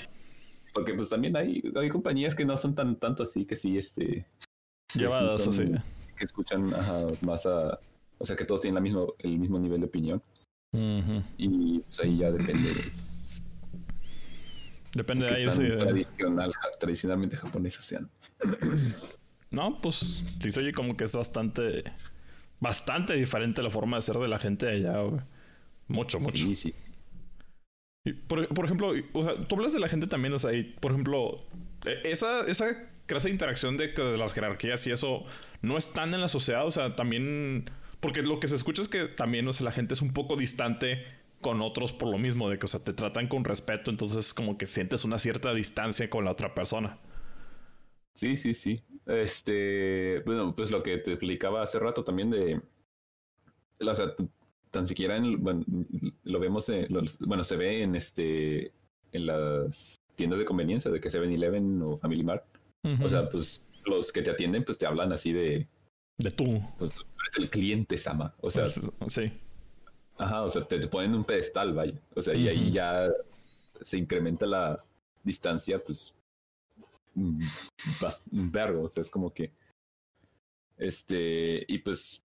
Porque pues también hay, hay compañías que no son tan tanto así, que sí, este... Llevadas así. Que escuchan más a... O sea, que todos tienen la mismo, el mismo nivel de opinión. Y pues ahí ya depende. Depende de, sí. Tradicional, tradicionalmente japonesas sean. No, pues sí se oye como que es bastante... Bastante diferente la forma de ser de la gente de allá, Mucho, mucho. Sí, sí. Por, por, ejemplo, o sea, tú hablas de la gente también, o sea, y, por ejemplo, e, esa, esa clase de interacción de, de las jerarquías y eso no están en la sociedad, o sea, también, porque lo que se escucha es que también, o sea, la gente es un poco distante con otros por lo mismo, de que, o sea, te tratan con respeto, entonces como que sientes una cierta distancia con la otra persona. Sí, sí, sí. Este, bueno, pues lo que te explicaba hace rato también de, o sea, tan siquiera en, bueno, lo vemos, bueno, se ve en este en las tiendas de conveniencia de que se ven Eleven o Family Mart. O sea, pues los que te atienden pues te hablan así de de tú. Pues, tú eres el cliente, Sama. O sea, pues, sí. Ajá, o sea, te, ponen un pedestal, vaya. O sea, y ahí ya se incrementa la distancia, pues un vergo, o sea, es como que este, y pues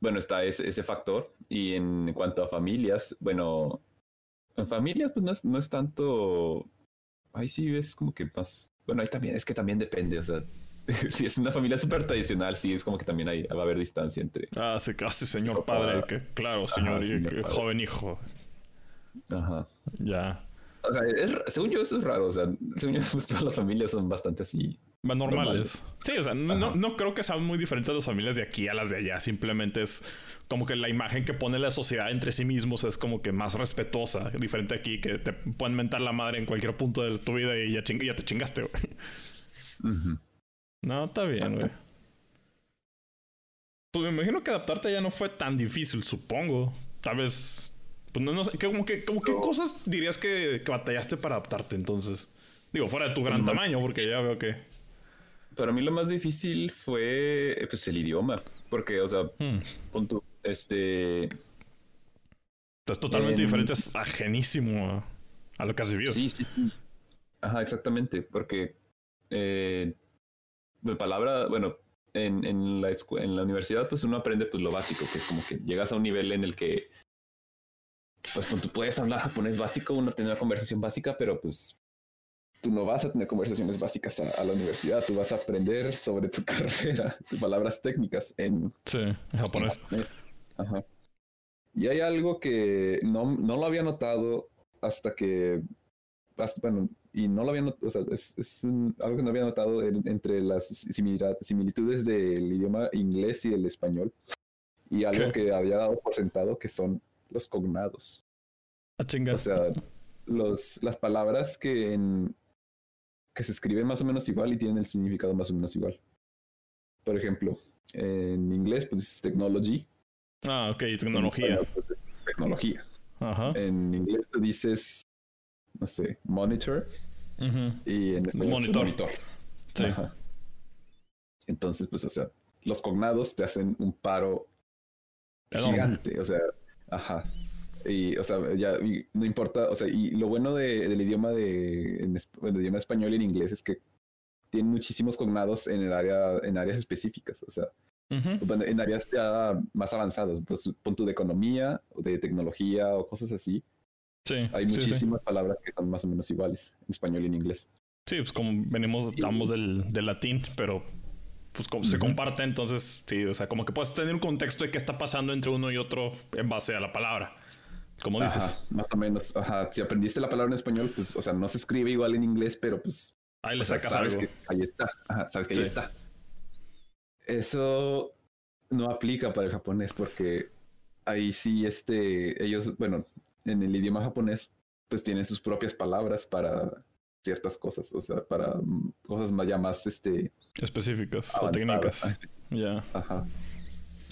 bueno, está ese, ese, factor. Y en cuanto a familias, bueno, en familias pues no es, no es tanto... Ahí sí ves como que más... Bueno, ahí también es que también depende, o sea, si es una familia súper tradicional, sí, es como que también hay, va a haber distancia entre... Ah, sí, casi señor padre, que claro, señor, y, joven hijo. Ajá. Ya. O sea, según yo eso es raro, o sea, según yo pues, todas las familias son bastante así normales. Sí, o sea, no, no, creo que sean muy diferentes las familias de aquí a las de allá. Simplemente es como que la imagen que pone la sociedad entre sí mismos es como que más respetuosa. Diferente aquí, que te pueden mentar la madre en cualquier punto de tu vida y ya, ya te chingaste, güey. No, está bien, güey. Pues me imagino que adaptarte ya no fue tan difícil, supongo. Tal vez. Pues no, no sé. ¿Como que, como qué cosas dirías que, que, batallaste para adaptarte entonces? Digo, fuera de tu gran tamaño, porque ya veo que. Para mí lo más difícil fue pues el idioma. Porque, o sea, hmm. punto, este. Es totalmente diferente, es ajenísimo a, lo que has vivido. Sí, sí, sí. Ajá, exactamente. Porque eh, la palabra, bueno, en, en, la en la universidad, pues uno aprende pues lo básico, que es como que llegas a un nivel en el que pues tú puedes hablar japonés básico, uno tiene una conversación básica, pero pues tú no vas a tener conversaciones básicas a, la universidad, tú vas a aprender sobre tu carrera, tus palabras técnicas en, sí, japonés. Ajá. Y hay algo que no, no lo había notado hasta que, bueno, y no lo había notado, o sea, es, algo que no había notado entre las similitudes del idioma inglés y el español. Y algo que había dado por sentado que son los cognados. A chingar. O sea, los, las palabras que, en, que se escriben más o menos igual y tienen el significado más o menos igual. Por ejemplo, en inglés, pues es technology. Ah, ok, tecnología. pues, tecnología. Ajá. En inglés tú dices no sé, monitor. Y en español, pues, monitor. monitor. Sí. Entonces, pues, o sea, los cognados te hacen un paro gigante. O sea, ajá. Y, o sea, ya no importa, o sea, y lo bueno de, del idioma de, en, el idioma español y en inglés es que tiene muchísimos cognados en el área, en áreas específicas, o sea, en áreas ya más avanzadas, pues punto de economía, o de tecnología o cosas así. Hay muchísimas palabras que son más o menos iguales en español y en inglés. Sí, pues como venimos, estamos del, del latín, pero pues como se comparte, entonces sí, o sea, como que puedes tener un contexto de qué está pasando entre uno y otro en base a la palabra. Como dices. más o menos. Ajá. Si aprendiste la palabra en español, pues, o sea, no se escribe igual en inglés, pero pues. Ahí le sacas sabes algo. Que ahí está. Ajá, sabes que ahí está. Eso no aplica para el japonés porque ahí sí, este, ellos, bueno, en el idioma japonés, pues tienen sus propias palabras para ciertas cosas, o sea, para mm, cosas más ya más este específicas o técnicas. Ya. Ajá.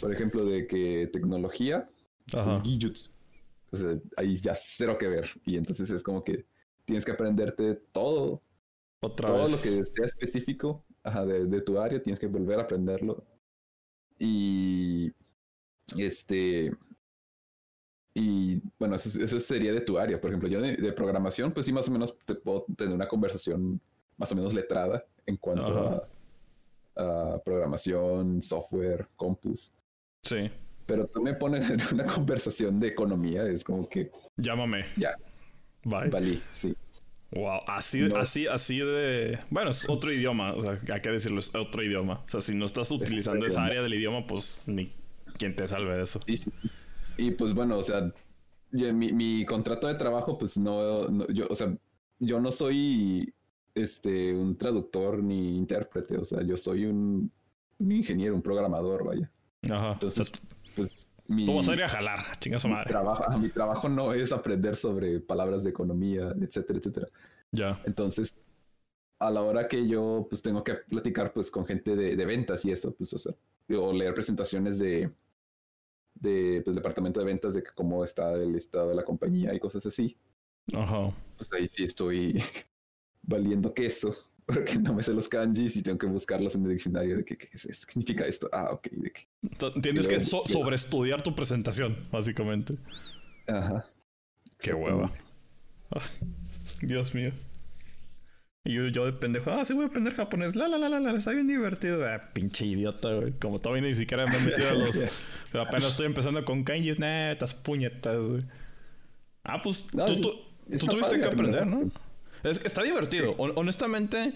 Por ejemplo, de que tecnología pues es gijutsu. O sea, ahí ya cero que ver. Y entonces es como que tienes que aprenderte todo. Otra todo vez. lo que sea específico ajá, de, de tu área, tienes que volver a aprenderlo. Y este y bueno, eso, sería de tu área. Por ejemplo, yo de, programación, pues sí, más o menos te puedo tener una conversación más o menos letrada en cuanto a, programación, software, compus. Sí. Pero tú me pones en una conversación de economía, es como que. Llámame. Ya. Bye. Valí, sí. Wow, así, así, así de. Bueno, es otro idioma, o sea, hay que decirlo, es otro idioma. O sea, si no estás utilizando esa área del idioma, pues ni quien te salve de eso. Sí, sí. Y pues bueno, o sea, mi, mi contrato de trabajo, pues no, yo, o sea, yo no soy este un traductor ni intérprete, o sea, yo soy un, ingeniero, un programador, vaya. Ajá. Entonces, pues mi. ¿Cómo a jalar? Chinga su madre. Trabajo, mi trabajo no es aprender sobre palabras de economía, etcétera, etcétera. Ya. Entonces, a la hora que yo pues tengo que platicar pues con gente de, de ventas y eso, pues, o sea, o leer presentaciones de, de pues, departamento de ventas de cómo está el estado de la compañía y cosas así. Ajá. Pues ahí sí estoy valiendo queso porque no me sé los kanjis y tengo que buscarlos en el diccionario de qué, significa esto. Ah, ok. Tienes que sobreestudiar tu presentación, básicamente. Ajá. Qué hueva. Dios mío. Y yo, yo de pendejo, ah, sí voy a aprender japonés, la, la, la, la, la, está bien divertido. Ah, pinche idiota, güey. Como todavía ni siquiera me he metido a los... apenas estoy empezando con kanjis, nah, estas puñetas, güey. Ah, pues tú, tú, tuviste que aprender, ¿no? Es, está divertido. Honestamente,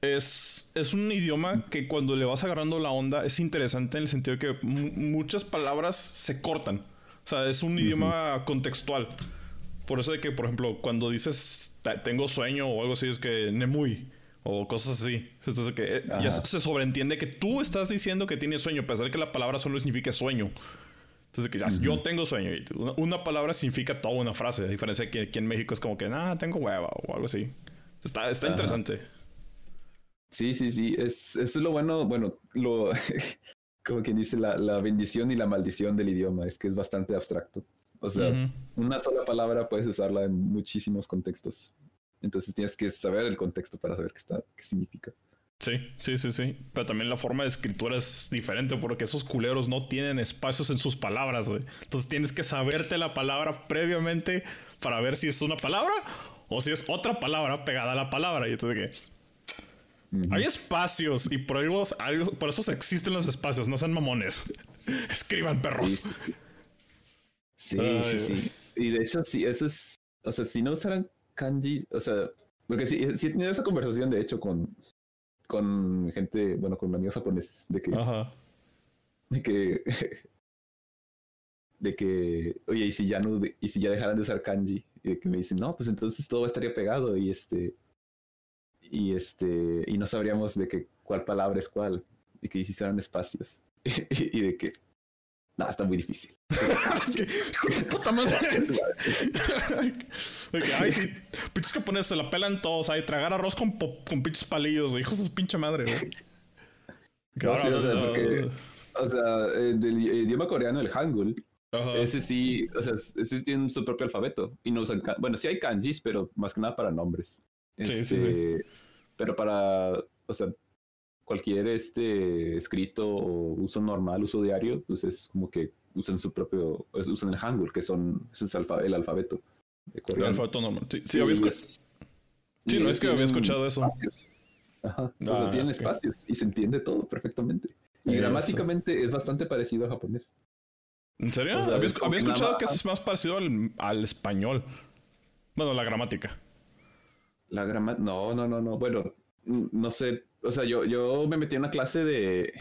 es, es un idioma que cuando le vas agarrando la onda es interesante en el sentido de que muchas palabras se cortan. O sea, es un idioma contextual. Por eso de que, por ejemplo, cuando dices tengo sueño o algo así, es que Nemui o cosas así. Entonces, que eh, ya se sobreentiende que tú estás diciendo que tienes sueño, a pesar de que la palabra solo significa sueño. Entonces, que ya, yo tengo sueño. una, palabra significa toda una frase. A diferencia de que aquí en México es como que, nada, tengo hueva o algo así. Está, está interesante. Sí, sí, sí. Es, eso es lo bueno. Bueno, lo, como quien dice, la, la bendición y la maldición del idioma, es que es bastante abstracto. O sea, una sola palabra puedes usarla en muchísimos contextos. Entonces tienes que saber el contexto para saber qué, está, qué significa. Sí, sí, sí, sí. Pero también la forma de escritura es diferente porque esos culeros no tienen espacios en sus palabras, güey. Entonces tienes que saberte la palabra previamente para ver si es una palabra o si es otra palabra pegada a la palabra. Y entonces Ujú. hay espacios y por, algo- por eso existen los espacios, no sean mamones. Escriban perros. Sí, Ay, sí, güey. sí. Y de hecho, sí, eso es. O sea, si no usaran kanji, o sea, porque sí, sí he tenido esa conversación, de hecho, con, con gente, bueno, con amigos japoneses, de que, Ajá. de que, de que, oye, y si ya no, y si ya dejaran de usar kanji, y de que me dicen, no, pues entonces todo estaría pegado y este, y este, y no sabríamos de que cuál palabra es cuál, y que hicieran espacios, y de que, no, está muy difícil. Puta madre. Que, Ay, sí, pinches japoneses se la pelan todos. Ay, tragar arroz con, con pinches palillos, güey. Hijos de su pinche madre, güey. No, sí, o sea, porque- O sea, del idioma coreano, el hangul, ese sí, o sea, ese tiene su propio alfabeto y no usan, bueno, sí hay kanjis, pero más que nada para nombres. Sí, sí, Este, Pero para, o sea, cualquier este escrito o uso normal, uso diario, pues es como que usan su propio, usan el hangul, que son, es el alfabeto El alfabeto normal. Sí, sí, había es- Sí, no, es que había escuchado eso. espacios. Ajá. o Ah, sea, tiene ok. espacios y se entiende todo perfectamente. Y Eso. gramáticamente es bastante parecido a japonés. ¿En serio? O sea, había escuchado que es más parecido al, al español. Bueno, la gramática. La grama... No, no, no, no. Bueno, no sé. O sea, yo, yo me metí en una clase de,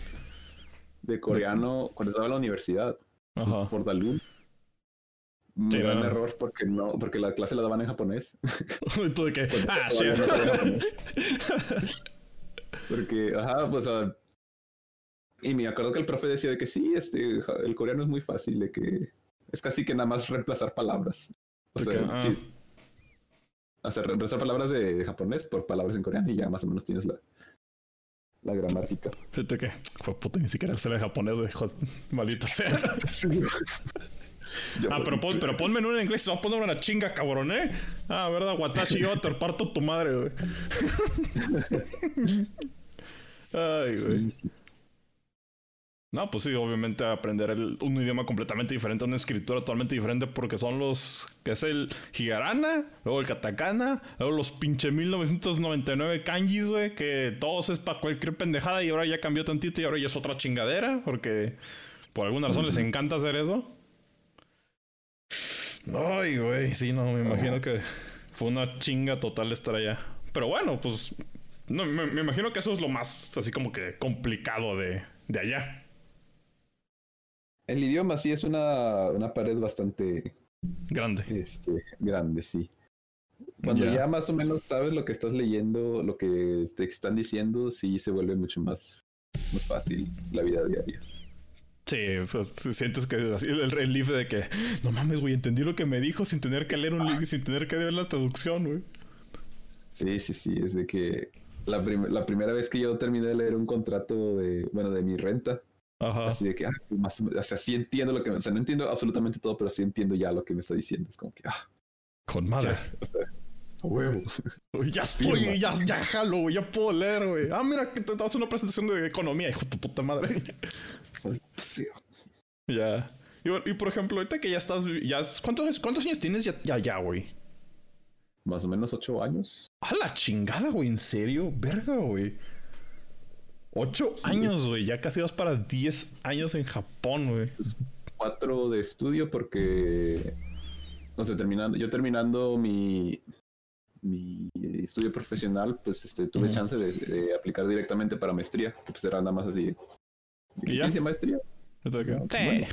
de coreano cuando estaba en la universidad. Ajá. Por Dalun. Un Sí, no. error porque no, porque la clase la daban en japonés. Tú de que, ah, sí. Porque, ajá, pues, ah, y me acuerdo que el profe decía de que sí, este, el coreano es muy fácil, de que es casi que nada más reemplazar palabras. O sea, ah. sí. O sea, reemplazar palabras de, de japonés por palabras en coreano y ya más o menos tienes la, la gramática. Fíjate que, fue puta, ni siquiera sé de japonés, güey. Maldita sea. Ah, pero, pon, pero ponme en un inglés, se va a poner una chinga, cabrón, ¿eh? Ah, verdad, Watashi, yo te parto tu madre, güey. Ay, güey. No, pues sí, obviamente aprender el- un idioma completamente diferente, una escritura totalmente diferente, porque son los que es el higarana, luego el katakana, luego los pinche 1999 kanjis, güey, que todos es para cualquier pendejada y ahora ya cambió tantito y ahora ya es otra chingadera, porque por alguna razón les encanta hacer eso. Ay, güey, sí, no, me imagino que fue una chinga total estar allá. Pero bueno, pues no, me, me imagino que eso es lo más así como que complicado de, de allá. El idioma sí es una, una pared bastante Grande. este, grande, sí. Cuando Ya. ya más o menos sabes lo que estás leyendo, lo que te están diciendo, sí se vuelve mucho más, más fácil la vida diaria. Sí, pues sientes que el relief de que no mames, güey, entendí lo que me dijo sin tener que leer un libro, sin tener que ver la traducción, güey. Sí, sí, sí, es de que la, prim- la primera vez que yo terminé de leer un contrato de, bueno, de mi renta, Ajá. así de que, ah, más, o sea, sí entiendo lo que, o sea, no entiendo absolutamente todo, pero sí entiendo ya lo que me está diciendo. Es como que, ah, Con madre. ya, o sea, a huevo. Uy, Ya estoy, ya, ya jalo, güey, ya puedo leer, güey. Ah, mira, que te das una presentación de economía, hijo de tu puta madre. Ya. Y, y, por ejemplo, ahorita que ya estás, ya, ¿cuántos, cuántos años tienes ya, ya, ya, güey? Más o menos ocho años. A la chingada, güey, ¿en serio? Verga, güey. Ocho años, güey. Ya casi vas para diez años en Japón, güey. cuatro de estudio porque, no sé, terminando, yo terminando mi, mi estudio profesional, pues este, tuve chance de, de aplicar directamente para maestría, que pues era nada más así. ¿Y ya? ¿Qué dice maestría? Bueno.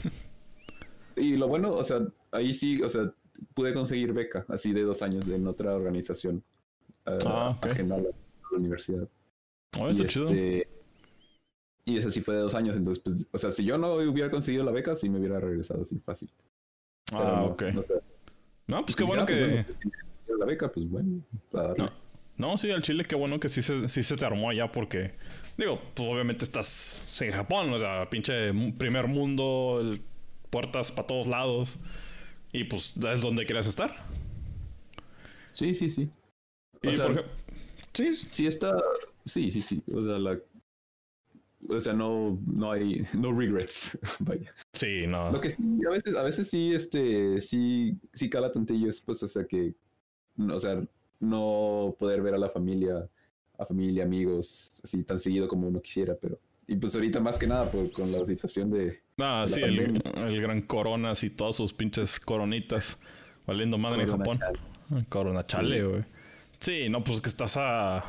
Y lo bueno, o sea, ahí sí, o sea, pude conseguir beca, así de dos años en otra organización eh, Ah, ok. ajena a la, a la universidad. Oh, está y, chido. Y ese sí fue de dos años, entonces, pues, o sea, si yo no hubiera conseguido la beca, sí me hubiera regresado así fácil. Pero Ah, no, ok. no sé. No, pues qué bueno pues que. bueno, pues, si la beca, pues bueno, para darle. No. No, sí, al Chile, qué bueno que sí se, sí se te armó allá porque, digo, pues obviamente estás en Japón, o sea, pinche primer mundo, puertas para todos lados y pues es donde quieras estar. Sí, sí, sí. y por sí, sí está, sí, sí, sí, o sea, la, o sea, no, no hay, no regrets, vaya. Sí, no. Lo que sí, a veces, a veces sí, este, sí, sí cala tantillo, pues, o sea, que, o sea, no poder ver a la familia, a familia, amigos, así tan seguido como uno quisiera, pero y pues ahorita más que nada por, con la situación de... Ah, sí, el, gran coronas y todas sus pinches coronitas valiendo madre en Japón. Corona chale, güey. Sí. no, pues que estás a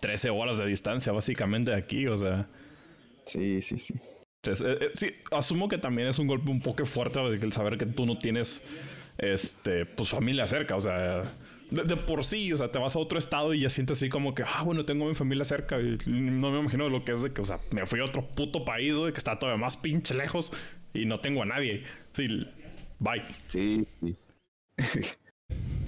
13 horas de distancia básicamente de aquí, o sea... Sí, sí, sí. Eh, eh, sí, asumo que también es un golpe un poco fuerte el saber que tú no tienes, este, pues familia cerca, o sea de, por sí, o sea, te vas a otro estado y ya sientes así como que, ah, bueno, tengo mi familia cerca. Y no me imagino lo que es de que, o sea, me fui a otro puto país, güey, que está todavía más pinche lejos y no tengo a nadie. Sí, bye. Sí, sí.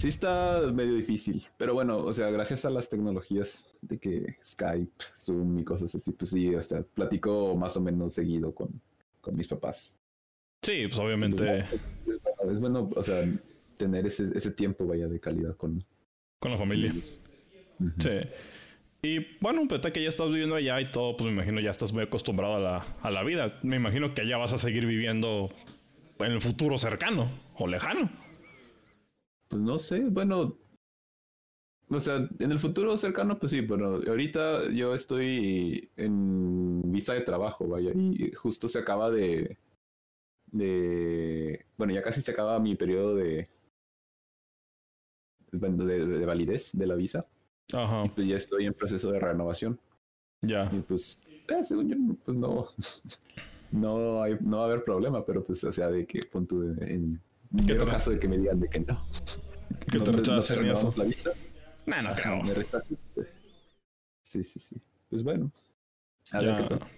sí está medio difícil. Pero bueno, o sea, gracias a las tecnologías de que Skype, Zoom y cosas así, pues sí, o sea, platico más o menos seguido con, con mis papás. Sí, pues obviamente. Es, es bueno, o sea, tener ese, ese tiempo, vaya, de calidad con, con la familia. Sí. Y bueno, pues que ya estás viviendo allá y todo, pues me imagino ya estás muy acostumbrado a la, a la vida. Me imagino que allá vas a seguir viviendo en el futuro cercano o lejano. Pues no sé, bueno, o sea, en el futuro cercano, pues sí, pero ahorita yo estoy en visa de trabajo, vaya, y justo se acaba de, de, bueno, ya casi se acaba mi periodo de, de, de, validez de la visa. Ajá. Y pues ya estoy en proceso de renovación. Ya. Y pues, eh, según yo, pues no, no, hay, no va a haber problema, pero pues, o sea, de que punto en, en caso de que me digan de que no. Que te rechacen no eso. La visa. No, no creo. Me. Sí. sí, sí, Pues bueno. A ver qué tal.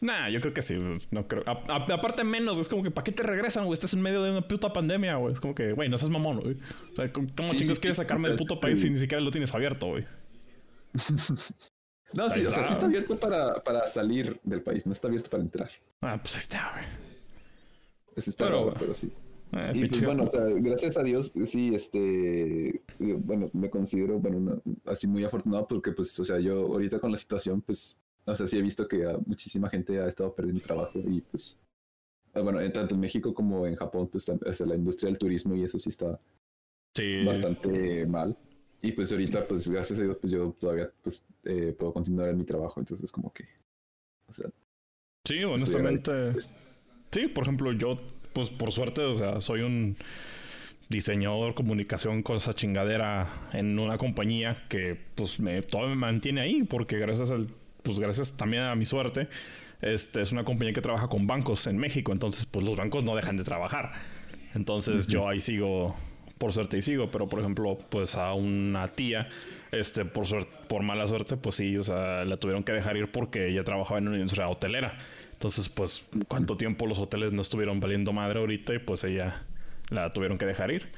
Nah, yo creo que sí. No creo. aparte, menos. Es como que, ¿para qué te regresan, güey? Estás en medio de una puta pandemia, güey. Es como que, güey, no seas mamón, güey. O sea, ¿cómo chingos quieres sacarme del puto país si ni siquiera lo tienes abierto, güey? no, sí, o sea, sí está abierto para, para salir del país, no está abierto para entrar. Ah, pues ahí está, güey. Pues está pero, pero sí. Eh, y pues, bueno, o sea, gracias a Dios, sí, este, bueno, me considero, bueno, así muy afortunado porque, pues, o sea, yo ahorita con la situación, pues, o sea, sí he visto que muchísima gente ha estado perdiendo trabajo y pues, ah, bueno, tanto en México como en Japón, pues o la industria del turismo y eso sí está bastante mal. Y pues ahorita, pues gracias a Dios, pues yo todavía pues eh, puedo continuar en mi trabajo, entonces como que, o sea... Sí, honestamente... Pues. sí, por ejemplo, yo, pues por suerte, o sea, soy un diseñador comunicación con esa chingadera en una compañía que pues me, todo me mantiene ahí porque gracias al pues gracias también a mi suerte, este, es una compañía que trabaja con bancos en México, entonces pues los bancos no dejan de trabajar. Entonces yo ahí sigo, por suerte y sigo, pero por ejemplo, pues a una tía, este, por suerte, por mala suerte, pues sí, o sea, la tuvieron que dejar ir porque ella trabajaba en una industria hotelera. Entonces, pues, ¿cuánto tiempo los hoteles no estuvieron valiendo madre ahorita? Y pues ella la tuvieron que dejar ir.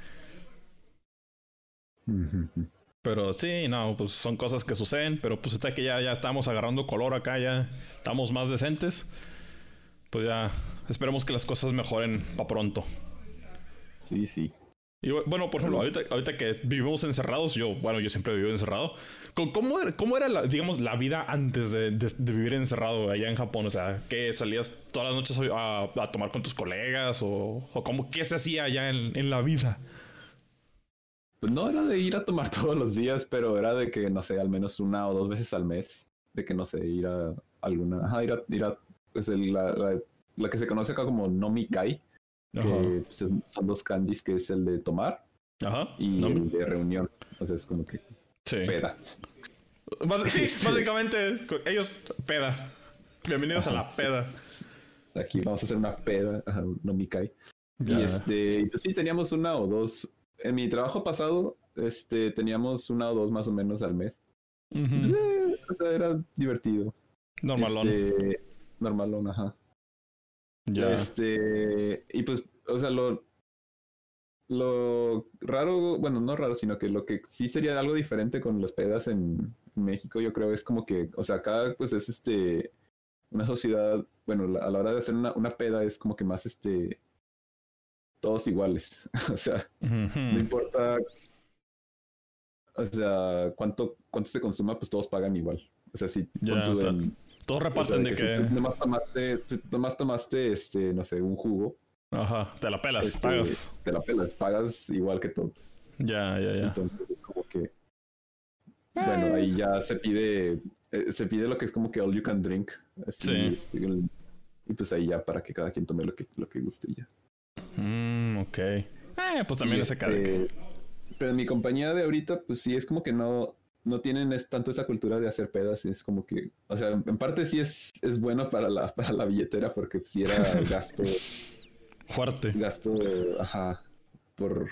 Pero sí, no, pues son cosas que suceden, pero pues está que ya, ya estamos agarrando color acá, ya estamos más decentes. Pues ya esperemos que las cosas mejoren para pronto. Sí, sí. Y bueno, por ejemplo, ahorita, que vivimos encerrados, yo, bueno, yo siempre he vivido encerrado. ¿Cómo, cómo era, la, digamos, la vida antes de, vivir encerrado allá en Japón? O sea, ¿qué salías todas las noches a, tomar con tus colegas? ¿O, o cómo, qué se hacía allá en, en la vida? Pues no era de ir a tomar todos los días, pero era de que, no sé, al menos una o dos veces al mes, de que, no sé, ir a alguna, ajá, ir a, ir a pues la, la, que se conoce acá como Nomikai, que son dos kanjis, que es el de tomar y el de reunión. O sea, es como que peda. sí, básicamente, ellos peda. Bienvenidos a la peda. Aquí vamos a hacer una peda, Nomikai. Y este, pues sí, teníamos una o dos en mi trabajo pasado, este, teníamos una o dos más o menos al mes. Pues, eh, o sea, era divertido. Normalón. Este, normalón, ajá. Ya. Este, y pues, o sea, lo, lo raro, bueno, no raro, sino que lo que sí sería algo diferente con las pedas en México, yo creo, es como que, o sea, acá pues es este, una sociedad, bueno, a la hora de hacer una, una peda es como que más este, todos iguales. o sea, no importa, o sea, cuánto, cuánto se consuma, pues todos pagan igual. O sea, si todos reparten de que... nomás tomaste, nomás tomaste, este, no sé, un jugo. Ajá, te la pelas, este, pagas. Te la pelas, pagas igual que todos. Ya, ya, ya. Entonces es como que... Bueno, ahí ya se pide, eh, se pide lo que es como que all you can drink. sí. Este, y pues ahí ya para que cada quien tome lo que, lo que guste ya. Mm, ok. Eh, pues también ese este, Pero mi compañía de ahorita, pues sí, es como que no, no tienen tanto esa cultura de hacer pedas. Es como que, o sea, en parte sí es, es bueno para la, para la billetera porque si era gasto. Fuerte. Gasto, ajá. Por,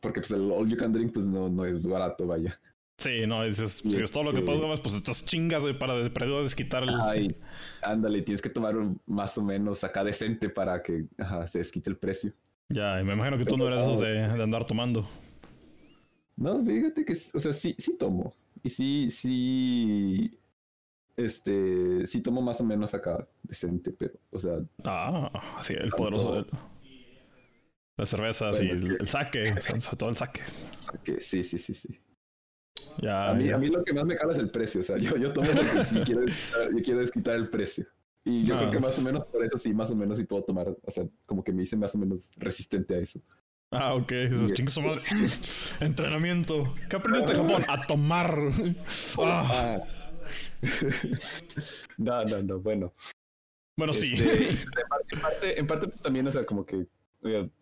porque pues el all you can drink pues no, no es barato, vaya. Sí, no, es, si es todo lo que puedo, pues estas chingas, para, para desquitar el... Ay, ándale, tienes que tomar un, más o menos acá decente para que ajá, se desquite el precio. Ya, y me imagino que tú no eres esos de, de, andar tomando. No, fíjate que, o sea, sí, sí tomo. Y sí, sí, este, sí tomo más o menos acá decente, pero, o sea... Ah, sí, el poderoso... De... Las cervezas y el, saque, sobre todo el saque. saque. Sí, sí, sí, sí a, mí, a mí lo que más me cala es el precio. O sea, yo, yo tomo porque si quiero, yo quiero desquitar el precio. Y yo creo que más o menos por eso sí, más o menos sí puedo tomar. O sea, como que me hice más o menos resistente a eso. Ah, ok. Chingos son Entrenamiento. ¿Qué aprendiste de Japón? A tomar. Ah. no, no, no. Bueno. Bueno, sí. Este, en, parte, en, parte, pues también, o sea, como que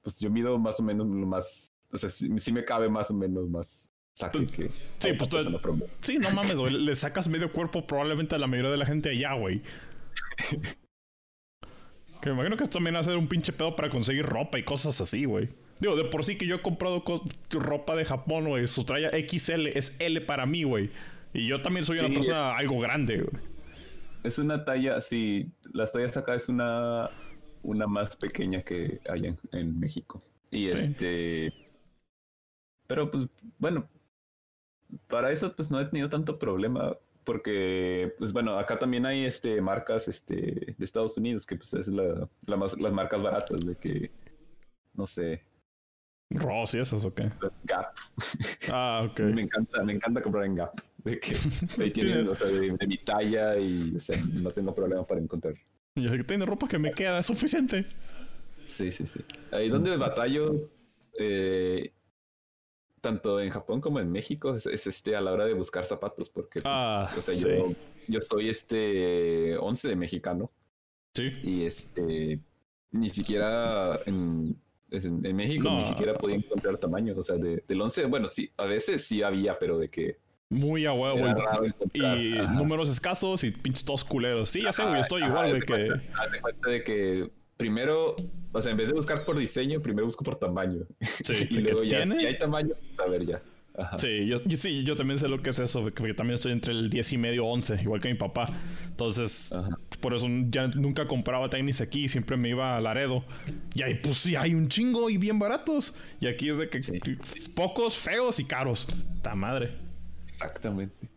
pues yo mido más o menos lo más. O sea, sí me cabe más o menos más que. Sí, pues tú, sí, no mames, güey. Le sacas medio cuerpo probablemente a la mayoría de la gente allá, güey. que me imagino que esto también va a ser un pinche pedo para conseguir ropa y cosas así, güey. Digo, de por sí que yo he comprado ropa de Japón, güey. Su talla XL es L para mí, güey. Y yo también soy una persona algo grande, güey. Es una talla, sí. Las tallas acá es una, una más pequeña que hay en, México. Y este. Pero pues, bueno, para eso pues no he tenido tanto problema porque pues bueno acá también hay este marcas este de Estados Unidos que pues es la, las marcas baratas de que no sé Ross y esas o qué Gap. Ah ok. Me encanta me encanta comprar en Gap. De que ahí tienen o sea, de, mi talla y o sea, no tengo problema para encontrar. Yo tiene ropa que me queda es suficiente sí sí sí. Ahí donde batallo eh, tanto en Japón como en México es, este a la hora de buscar zapatos, porque pues, ah, o sea, yo, yo, soy este 11 de mexicano. Sí. Y este ni siquiera en, en, México ni siquiera podía encontrar tamaños. O sea, de, del 11, bueno, sí, a veces sí había, pero de que. Muy a huevo, Y números escasos y pinches todos culeros. Sí, ya sé, güey, estoy igual, güey, que. de cuenta de que primero, o sea, en vez de buscar por diseño, primero busco por tamaño. Sí, y luego ya, ¿tiene? hay tamaño, pues, a ver ya. Sí, yo, sí, yo también sé lo que es eso, porque también estoy entre el 10 y medio 11, igual que mi papá. Entonces, por eso ya nunca compraba tenis aquí, siempre me iba a Laredo. Y ahí, pues sí, hay un chingo y bien baratos. Y aquí es de que pocos, feos y caros. ¡Ta madre! Exactamente.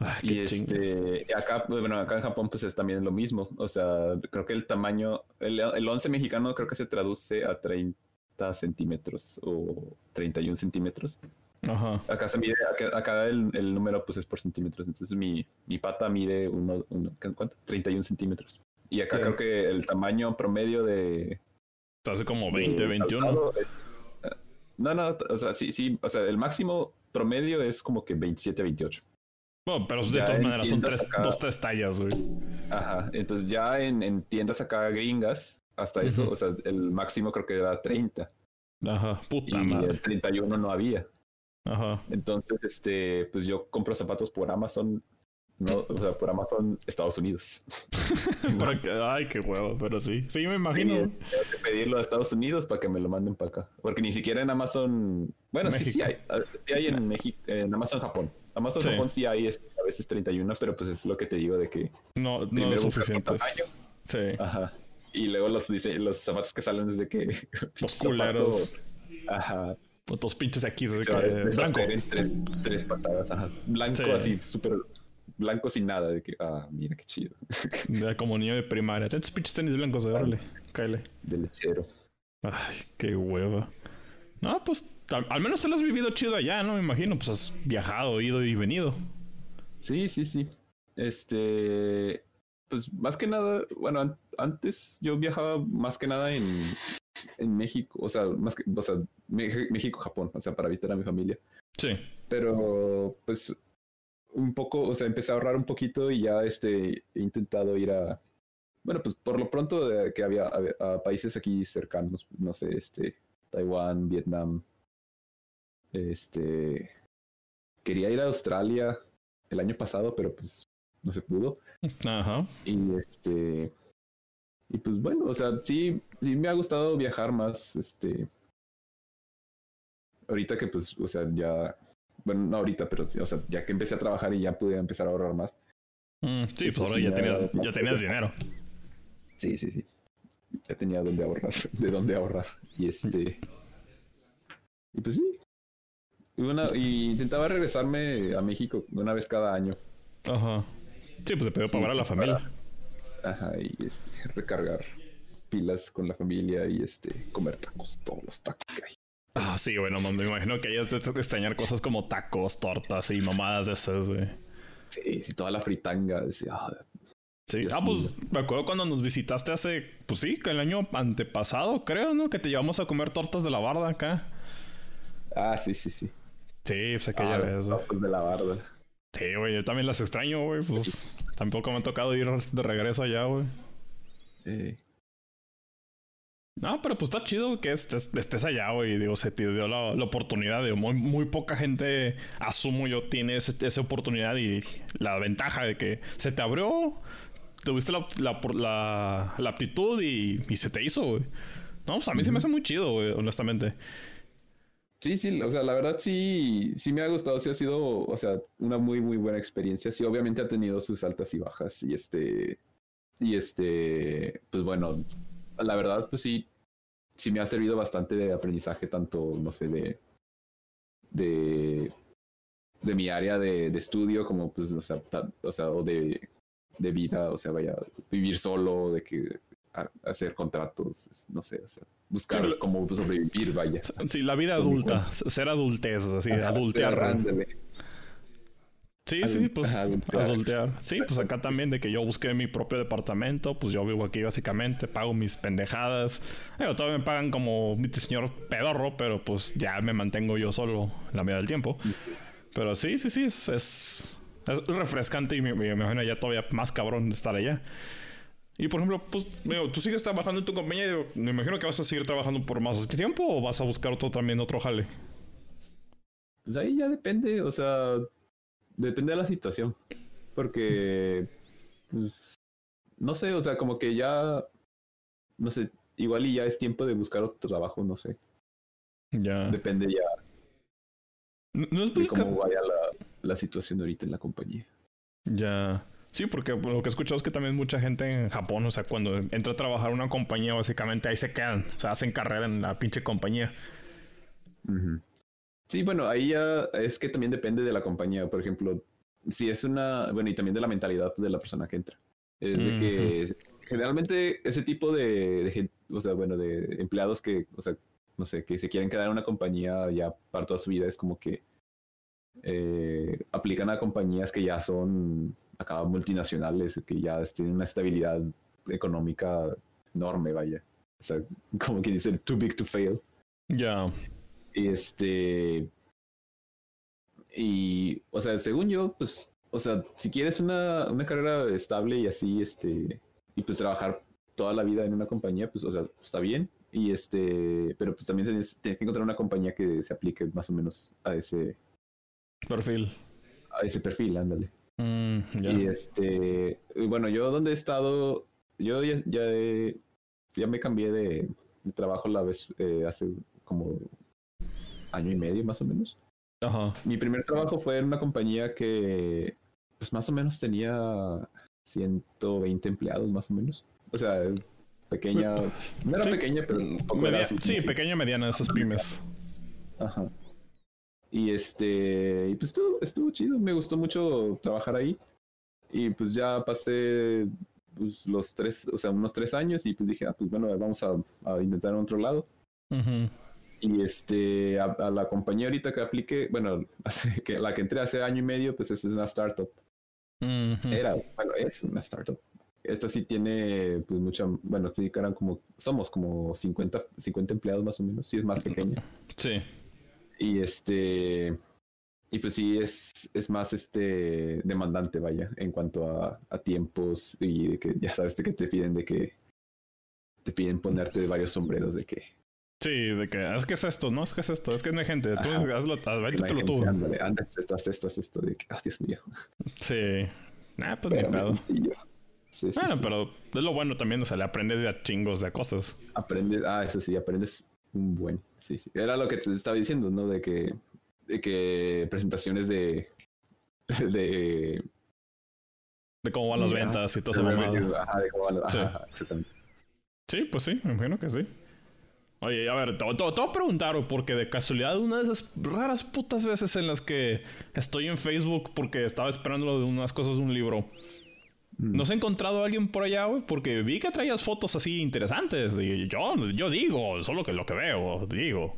Ah, y este, acá, bueno, acá en Japón pues es también lo mismo. O sea, creo que el tamaño, el, el 11 mexicano creo que se traduce a 30 centímetros o 31 centímetros. Ajá. Acá se mide, acá, el, el, número pues es por centímetros. Entonces mi, mi pata mide uno, ¿cuánto? 31 centímetros. Y acá creo que el tamaño promedio de... Hace como 20, 21. Eh, no, no, o sea, sí, sí, o sea, el máximo promedio es como que 27, 28 pero de todas maneras son tres, dos, tres tallas, güey. Ajá, entonces ya en, tiendas acá gringas, hasta eso, o sea, el máximo creo que era 30. Ajá, puta y el 31 no había. Ajá. Entonces, este, pues yo compro zapatos por Amazon no, o sea, por Amazon Estados Unidos. ay, qué huevo, pero sí. Sí, me imagino. Sí, que pedirlo a Estados Unidos para que me lo manden para acá. Porque ni siquiera en Amazon. Bueno, sí, sí hay. Sí hay en México, en Amazon Japón. Amazon Japón sí hay a veces 31, pero pues es lo que te digo de que. No, no es suficiente. Sí. Ajá. Y luego los, dice, los zapatos que salen desde que. Los culeros. Ajá. Otros pinches aquí, que, blanco. tres, tres patadas. Ajá. Blanco Sí. así, súper blanco sin nada. De que, ah, mira qué chido. Ya como niño de primaria. Estos pinches tenis blancos, órale, cáele. De lechero. Ay, qué hueva. No, pues al, al menos te lo has vivido chido allá, ¿no? Me imagino, pues has viajado, ido y venido. Sí, sí, sí. Este, pues más que nada, bueno, an- antes yo viajaba más que nada en, en México, o sea, más que, o sea, México, Japón, o sea, para visitar a mi familia. Sí. Pero, pues, un poco, o sea, empecé a ahorrar un poquito y ya, este, he intentado ir a, bueno, pues por lo pronto de que había, a países aquí cercanos, no sé, este, Taiwán, Vietnam, este, quería ir a Australia el año pasado, pero pues no se pudo. Ajá. Y este. Y pues bueno, o sea, sí, sí me ha gustado viajar más, este. Ahorita que pues, o sea, ya. Bueno, no ahorita, pero o sea, ya que empecé a trabajar y ya pude empezar a ahorrar más. Mm, sí, pues ahora sí ya tenías, ya tenías dinero. Sí, sí, sí. Ya tenía dónde ahorrar, de dónde ahorrar. Y este. Y pues sí. Y, una, y intentaba regresarme a México una vez cada año. Ajá. Sí, pues te pidió Sí, para ver a la para- familia. Ajá, y este, recargar pilas con la familia y este, comer tacos, todos los tacos que hay. Ah, sí, bueno, me imagino que hayas de extrañar cosas como tacos, tortas y mamadas de esas, güey. Sí, sí, toda la fritanga. Decía, ah, Sí. Ah, sí. pues me acuerdo cuando nos visitaste hace, pues sí, que el año antepasado, creo, ¿no? Que te llevamos a comer tortas de la barda acá. ah, sí, sí, sí. Sí, pues aquella Ah, vez, güey. tacos de la barda. Sí, güey, yo también las extraño, güey. Pues tampoco me ha tocado ir de regreso allá, güey. Eh, No, pero pues está chido que estés, estés allá, güey. Digo, se te dio la, la oportunidad de muy, muy poca gente, asumo yo, tiene ese- esa oportunidad y la ventaja de que se te abrió, tuviste la, la, la- la aptitud y, y se te hizo, güey. No, pues a mí se me hace muy chido, güey, honestamente. sí, sí, o sea, la verdad sí, sí me ha gustado, sí ha sido, o sea, una muy, muy buena experiencia. Sí, obviamente ha tenido sus altas y bajas y este, y este, pues bueno, la verdad, pues sí, sí me ha servido bastante de aprendizaje, tanto, no sé, de, de, de mi área de, de estudio, como pues, o sea, ta- o sea, o de, de vida, o sea, vaya, vivir solo, de que a- hacer contratos, no sé, o sea, buscar Sí, cómo sobrevivir, vaya. Sí, la vida adulta, ser adultez, así, Ajá, adultear. Sí, sí, pues ajá, adultear. Sí, pues acá también de que yo busqué mi propio departamento, pues yo vivo aquí básicamente, pago mis pendejadas. Todavía me pagan como mi señor pedorro, pero pues ya me mantengo yo solo la mitad del tiempo. Pero sí, sí, sí, es, es, es refrescante y me, me imagino ya todavía más cabrón de estar allá. Y por ejemplo, pues, digo, tú sigues trabajando en tu compañía, digo, me imagino que vas a seguir trabajando por más tiempo o vas a buscar otro también, otro jale. Pues ahí ya depende, o sea, depende de la situación. Porque, pues, no sé, o sea, como que ya, no sé, igual y ya es tiempo de buscar otro trabajo, no sé. Ya. Depende ya No, no es de cómo vaya la, la situación ahorita en la compañía. Ya. Sí, porque lo que he escuchado es que también mucha gente en Japón, o sea, cuando entra a trabajar una compañía, básicamente ahí se quedan. O sea, hacen carrera en la pinche compañía. Ujú. Sí, bueno, ahí ya es que también depende de la compañía. Por ejemplo, si es una, bueno, y también de la mentalidad de la persona que entra. Es de que generalmente ese tipo de, de gente, o sea, bueno, de empleados que, o sea, no sé, que se quieren quedar en una compañía ya para toda su vida, es como que eh, aplican a compañías que ya son acá multinacionales, que ya tienen una estabilidad económica enorme, vaya. O sea, como que dicen, too big to fail. Ya. Y este. Y, o sea, según yo, pues, o sea, si quieres una, una carrera estable y así, este, y pues trabajar toda la vida en una compañía, pues, o sea, está bien. Y este, pero pues también tienes, tienes que encontrar una compañía que se aplique más o menos a ese, Perfil. a ese perfil, ándale. Mm. Y este, y bueno, yo donde he estado, yo ya, ya, he- ya me cambié de, de trabajo la vez eh, hace como año y medio más o menos. Ajá. Mi primer trabajo fue en una compañía que, pues más o menos tenía 120 empleados, más o menos. O sea, pequeña, no era Sí. pequeña, pero un poco era Media- así sí, pequeña mediana, esas pymes. Ajá. Y este, y pues estuvo, estuvo chido, me gustó mucho trabajar ahí. Y pues ya pasé pues, los tres, o sea, unos tres años y pues dije, ah, pues bueno, vamos a, a intentar en otro lado. Y este, a, la compañía ahorita que apliqué, bueno, que la que entré hace año y medio, pues es una startup. Era, bueno, es una startup. Esta sí tiene, pues mucha, bueno, sí eran como, somos como 50, 50 empleados más o menos, sí es más pequeña. Sí. Y este, y pues sí es, es más este demandante, vaya, en cuanto a, a tiempos y de que ya sabes de que te piden de que te piden ponerte varios sombreros de que Sí, de que, es que es esto, no es que es esto, es que no hay gente, tú hazlo, lo tú. Ándale, esto, haz esto, haz esto, de que, oh, Dios mío. Sí, nah, pues ni pedo. bueno, pero es lo bueno también, o sea, le aprendes ya chingos de cosas. Aprendes, ah, eso sí, aprendes un buen, sí, sí. Era lo que te estaba diciendo, ¿no? De que, de que presentaciones de, de de cómo van las ventas y todo eso. Ajá, de cómo van las... Ajá, exactamente. Sí, pues sí, me imagino que sí. Oye, a ver, te, te, voy a preguntar, porque de casualidad, una de esas raras putas veces en las que estoy en Facebook porque estaba esperando de unas cosas de un libro. Mm. ¿No has encontrado a alguien por allá, güey? Porque vi que traías fotos así interesantes. Y yo, yo digo, solo que lo que veo, digo.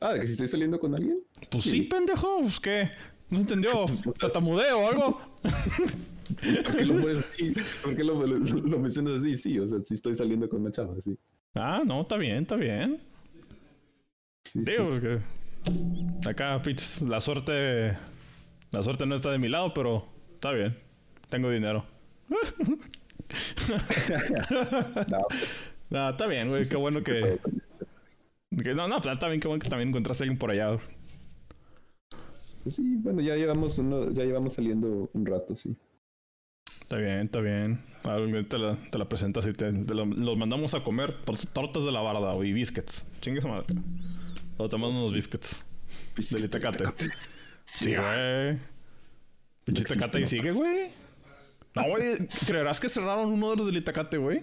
Ah, ¿de que si estoy saliendo con alguien? Pues sí, pendejo. Pues qué. ¿No se entendió? ¿Tatamudeo o algo? ¿Por qué, lo, qué lo, lo, mencionas así? Sí, o sea, si estoy saliendo con una chava, sí. Ah, no, está bien, está bien. Digo, que acá, pitch, la suerte. La suerte no está de mi lado, pero está bien. Tengo dinero. no. está bien, güey. qué bueno que. No, no, está bien, qué bueno que también encontraste a alguien por allá. Pues sí, bueno, ya llevamos uno, ya llevamos saliendo un rato, sí. Está bien, está bien. Te la, te la presentas y te, los mandamos a comer tortas de la barda y biscuits. Chingue su madre. O tomamos unos biscuits. Del Itacate. Sí, güey. Pinche Itacate y sigue, güey. No, güey. ¿Creerás que cerraron uno de los del Itacate, güey?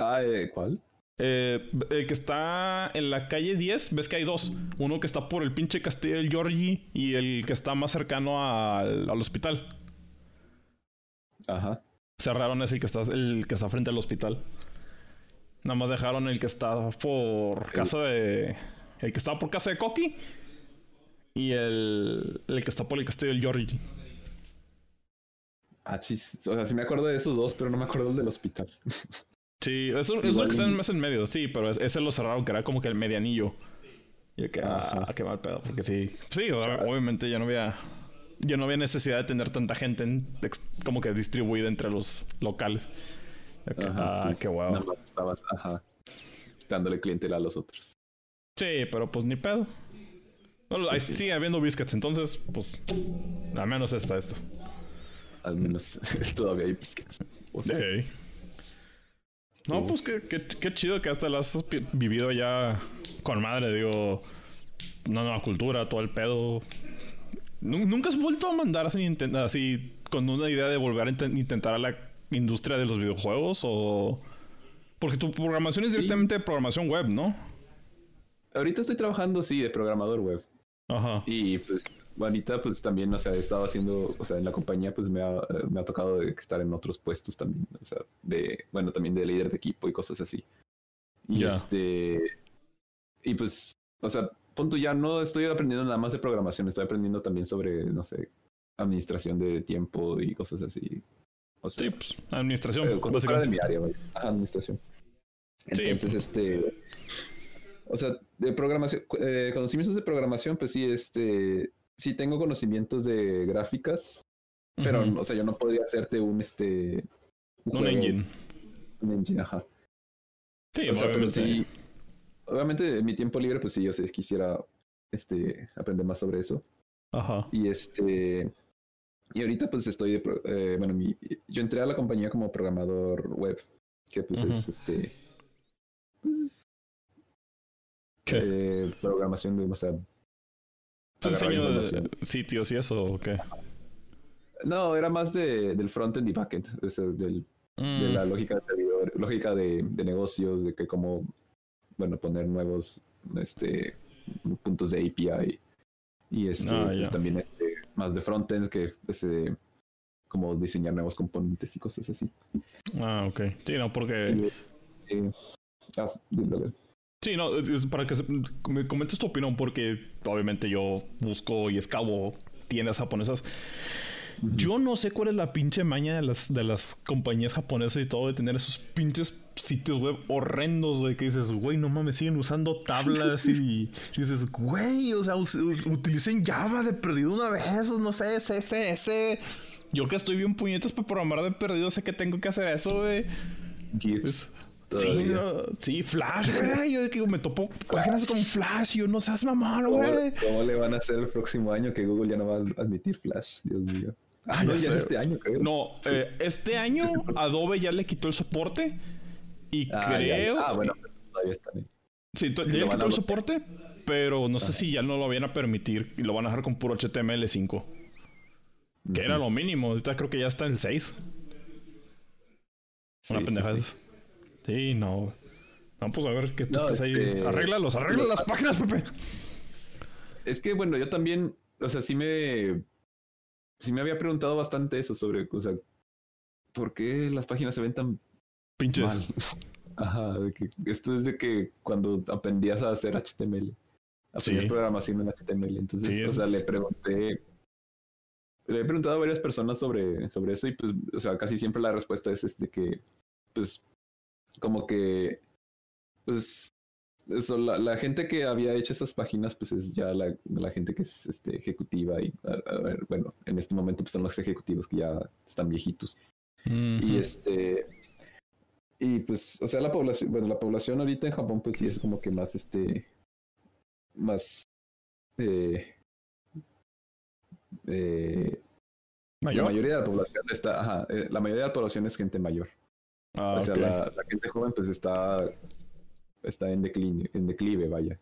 Ah, ¿eh, ¿cuál? Eh, el que está en la calle 10, ves que hay dos. Uno que está por el pinche Castillo del Giorgi y el que está más cercano al hospital. Ajá. Cerraron ese el que está, el que está frente al hospital. Nada más dejaron el que está por casa de. El que estaba por casa de Coqui. Y el, el que está por el castillo del Georgie. Ah, chis. O sea, sí me acuerdo de esos dos, pero no me acuerdo del del hospital. sí, eso, es lo que está más en medio, sí, pero ese lo cerraron, que era como que el medianillo. Y que, ah, qué mal pedo, porque sí. Sí, obviamente ya no había yo no había necesidad de tener tanta gente como que distribuida entre los locales. ah, qué guau. Nada más estabas, ajá, dándole clientela a los otros. Sí, pero pues ni pedo. Sigue habiendo biscuits, entonces, pues, al menos está esto. Al menos todavía hay biscuits. Sí. No, pues qué, qué, qué, chido que hasta lo has vivido ya con madre, digo, una nueva cultura, todo el pedo. ¿Nunca has vuelto a mandar así, así con una idea de volver a intentar a la industria de los videojuegos? O. Porque tu programación es directamente programación web, ¿no? Ahorita estoy trabajando, sí, de programador web. Ajá. Y pues, ahorita pues también, o sea, he estado haciendo, o sea, en la compañía pues me ha, me ha tocado estar en otros puestos también, o sea, de, bueno, también de líder de equipo y cosas así. Y este, y pues, o sea, punto ya no estoy aprendiendo nada más de programación, estoy aprendiendo también sobre, no sé, administración de tiempo y cosas así. O sea, sí, pues, administración. Eh, de mi área, administración. Entonces, este. O sea, de programación, eh, conocimientos de programación, pues sí, este. Sí tengo conocimientos de gráficas, pero, o sea, yo no podría hacerte un, este. Un, engine. Un engine, ajá. Sí, o sea, pero sí obviamente en mi tiempo libre, pues sí, yo sé, quisiera este, aprender más sobre eso. Ajá. Y este. Y ahorita, pues estoy. Eh, bueno, mi, yo entré a la compañía como programador web, que pues es este. Pues, ¿Qué? Eh, programación, o sea. diseño de sitios y eso o qué? No, era más de, del frontend y backend, del, de la mm. lógica de lógica de, de negocios, de que cómo bueno, poner nuevos este, puntos de API. Y este, Ah, pues, también este, más de frontend que eh, como diseñar nuevos componentes y cosas así. Ah, ok. Sí, no, porque. Y, este, ah. Sí, no, es- para que se- me comentes tu opinión, porque obviamente yo busco y escabo tiendas japonesas. Yo no sé cuál es la pinche maña de las, de las compañías japonesas y todo de tener esos pinches sitios web horrendos, güey, que dices, güey, no mames, siguen usando tablas y, y dices, güey, o sea, utilicen Java de perdido una vez, no sé, CSS. Yo que estoy bien puñetas para programar de perdido, sé que tengo que hacer eso, güey. Sí, no, sí, Flash, güey. Yo que me topo páginas con Flash yo no seas mamón, ¿Cómo, güey. cómo le van a hacer el próximo año que Google ya no va a admitir Flash? Dios mío. Ah, Ah, no, ya es este año, creo. No, eh, este año Adobe ya le quitó el soporte y Ah, ya. creo. Ah, bueno, todavía está bien. Sí, ya le quitó el soporte, pero no sé si ya no lo van a permitir y lo van a dejar con puro HTML5, que era lo mínimo. Ahorita creo que ya está en el 6. Una Sí, pendejada. sí, Sí, sí. no. No, pues a ver que tú No, estés ahí. este- Arréglalos, arregla las páginas, Pepe. Es que bueno, yo también, o sea, sí me, sí me había preguntado bastante eso sobre, o sea, ¿por qué las páginas se ven tan Pinches. mal? Ajá, de que esto es de que cuando aprendías a hacer HTML, aprendías Sí. programación en HTML, entonces, Sí, o sea, es- le pregunté, le he preguntado a varias personas sobre, sobre eso y pues, o sea, casi siempre la respuesta es este que, pues, como que, pues, eso, la, la gente que había hecho esas páginas, pues es ya la, la gente que es este, ejecutiva y, a, a ver, bueno, en este momento pues son los ejecutivos que ya están viejitos. Y este. Y pues, o sea, la población, bueno, la población ahorita en Japón, pues sí es como que más este. Más. Eh, eh, La ¿Mayor? mayoría de la población está. Ajá, eh, la mayoría de la población es gente mayor. Ah, o sea, la, la gente joven, pues está. Está en declive, en declive, vaya.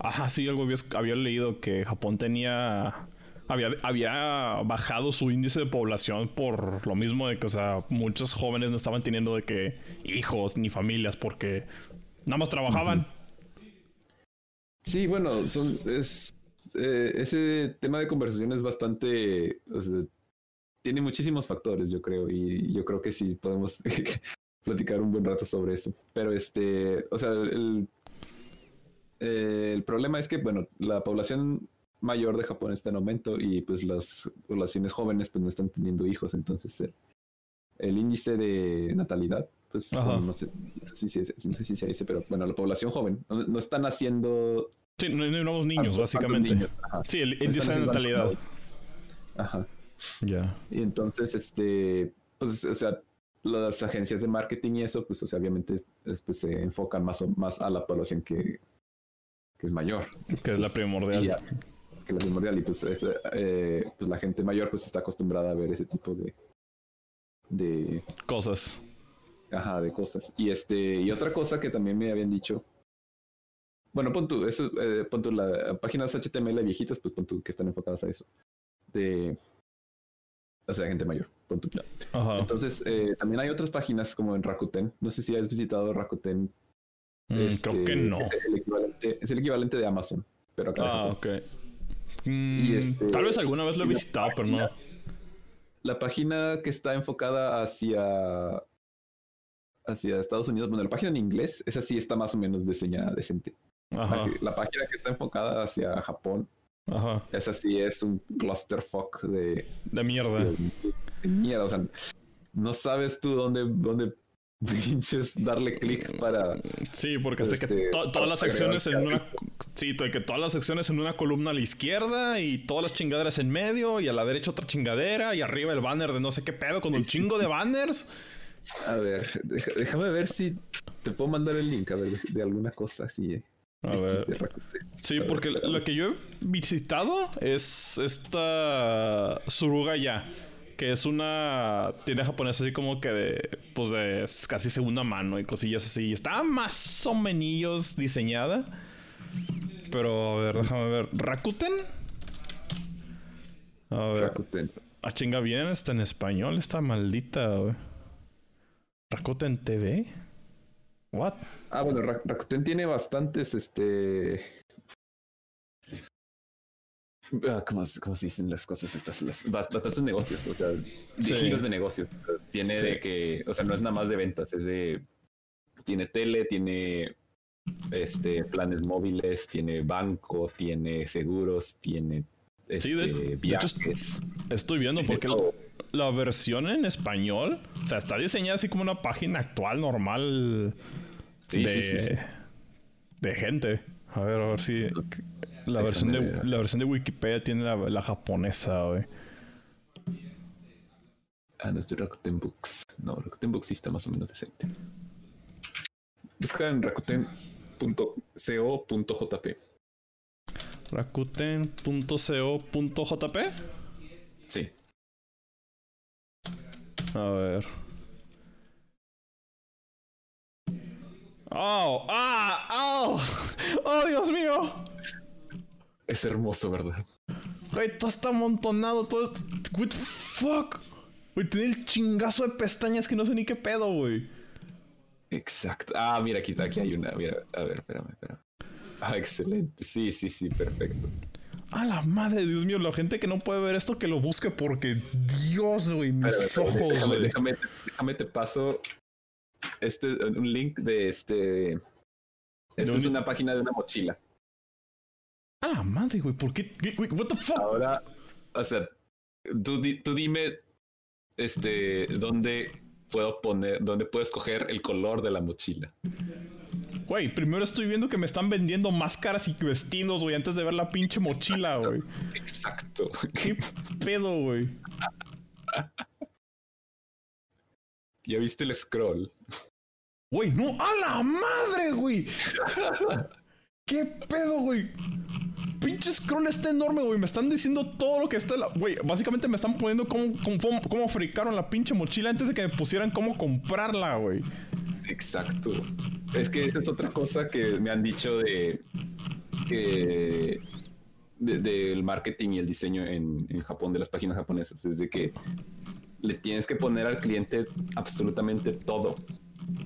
Ajá, sí, algo había, había leído que Japón tenía. Había, había bajado su índice de población por lo mismo de que, o sea, muchos jóvenes no estaban teniendo de que hijos ni familias porque nada más trabajaban. Sí, bueno, son, es, eh, ese tema de conversación es bastante, o sea, tiene muchísimos factores, yo creo, y yo creo que sí podemos platicar un buen rato sobre eso. Pero este, o sea, el, eh, el problema es que, bueno, la población mayor de Japón está en aumento y pues las poblaciones jóvenes pues no están teniendo hijos, entonces el, el índice de natalidad, pues bueno, no, sé, no sé si se- no sé si dice, pero bueno, la población joven no, no están haciendo Sí, no hay nuevos niños, básicamente. niños. Sí, el No índice de natalidad. Ajá. Ya. Y entonces, este, pues, o sea, las agencias de marketing y eso, pues, o sea, obviamente, es- pues, se enfocan más, o, más a la población que, que es mayor. Que es la primordial. ya, que la primordial. Y pues, es, eh, pues la gente mayor, pues, está acostumbrada a ver ese tipo de, de, Cosas. ajá, de cosas. Y este, y otra cosa que también me habían dicho. Bueno, pon tú, eso, eh, pon tú las páginas HTML viejitas, pues pon tú que están enfocadas a eso. De, o sea, gente mayor. Ajá. Entonces, eh, también hay otras páginas como en Rakuten. No sé si has visitado Rakuten. Mm, este, creo que no. Es el equivalente, es el equivalente de Amazon, pero acá Ah, ok. Mm, este- Tal vez alguna vez lo he visitado, pero no. La página que está enfocada hacia hacia Estados Unidos, bueno, la página en inglés, esa sí está más o menos diseñada decente. Ajá. La, la página que está enfocada hacia Japón, Ajá. esa sí es un clusterfuck de, De mierda. de, de mierda. O sea, no sabes tú dónde, dónde pinches darle clic para. Sí, porque sé que Este, to- todas las para secciones en una. Sí, que todas las secciones en una columna a la izquierda y todas las chingaderas en medio y a la derecha otra chingadera y arriba el banner de no sé qué pedo con un chingo de banners. A ver, déjame ver si te puedo mandar el link, a ver, de, alguna cosa así. eh, A ver. Sí, porque la que yo he visitado es esta Suruga ya, que es una tienda japonesa así como que de, pues de casi segunda mano y cosillas así. Está más o menos diseñada. Pero a ver, déjame ver. ¿Rakuten? A ver. Rakuten. Ah, chinga, bien, está en español, esta maldita, güey. Rakuten TV. What? Ah, bueno, Rakuten tiene bastantes, este... Ah, ¿Cómo, ¿Cómo, se dicen las cosas estas? Las, bastantes negocios, o sea, giros de negocios. Tiene de que, o sea, no es nada más de ventas, es de... Tiene tele, tiene este planes móviles, tiene banco, tiene seguros, tiene este, viajes. estoy viendo porque la, versión en español, o sea, está diseñada así como una página actual normal de, de gente. A ver, a ver si la versión de la versión de Wikipedia tiene la, japonesa, güey. Ah, no, es de Rakuten Books. No, Rakuten Books sí está más o menos decente. Busca en rakuten.co.jp. Rakuten.co.jp. Sí. A ver. ¡Oh! ¡Ah! ¡Oh! ¡Oh, Dios mío! Es hermoso, ¿verdad? Güey, todo está amontonado, todo. What the fuck? Güey, tiene el chingazo de pestañas que no sé ni qué pedo, güey. Exacto. Ah, mira, aquí, aquí hay una. Mira, a ver, espérame, espérame. Ah, excelente. Sí, sí, sí, perfecto. A la madre, Dios mío, la gente que no puede ver esto que lo busque porque Dios, güey, mis ojos. Déjame, déjame, déjame, te paso este un link de este. Esto es una página de una mochila. A la madre, güey, ¿por qué? what the fuck? Ahora, o sea, tú, tú dime, este, dónde puedo poner, dónde puedo escoger el color de la mochila. Güey, primero estoy viendo que me están vendiendo máscaras y vestidos, güey, antes de ver la pinche mochila, güey. Exacto. ¿Qué pedo, güey? ¿Ya viste el scroll? Güey, no, a la madre, güy ¿Qué pedo, güey? Pinche scroll está enorme, güey. Me están diciendo todo lo que está. Güey, básicamente me están poniendo cómo, cómo, cómo fricaron la pinche mochila antes de que me pusieran cómo comprarla, güey. Exacto. Es que esa es otra cosa que me han dicho de que del marketing y el diseño en, en, Japón, de las páginas japonesas, es de que le tienes que poner al cliente absolutamente todo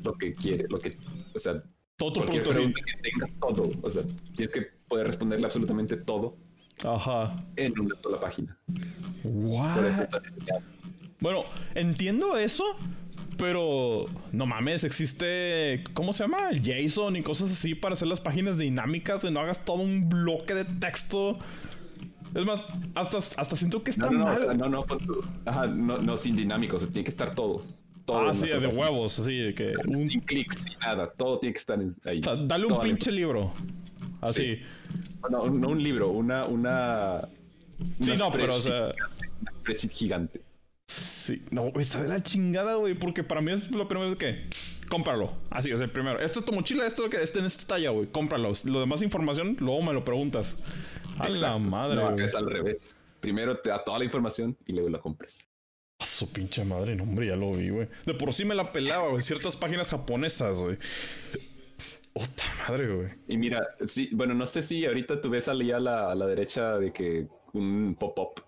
lo que quiere, lo que, o sea, todo tu producto, pregunta que tenga todo, o sea, tienes que poder responderle absolutamente todo. Ajá. En una sola página. Wow. Por eso está Bueno, entiendo eso, pero no mames, existe, ¿cómo se llama? JSON y cosas así para hacer las páginas dinámicas, no hagas todo un bloque de texto. Es más, hasta, hasta siento que está no, no, mal. No, no, pues, ajá, no, no, sin dinámico, o sea, tiene que estar todo ah, sí, de huevos, así de que. Un... Sin clics, sin nada, todo tiene que estar ahí. O sea, dale un pinche libro. Así. No, no un libro, una. una sí, no, pero o sea. Una gigante. Sí, no, está de la chingada, güey, porque para mí es lo primero que. Cómpralo. Así, o sea, primero. Esto es tu mochila, esto es lo que está en esta talla, güey. Cómpralo. Lo demás información, luego me lo preguntas. A la madre, no, Es al revés. Primero te da toda la información y luego la compres. A su pinche madre, no, hombre, ya lo vi, güey. De por sí me la pelaba, güey. Ciertas páginas japonesas, güey. Puta madre, güey. Y mira, sí, bueno, no sé si ahorita tú ves allá a la, a la derecha de que un pop-up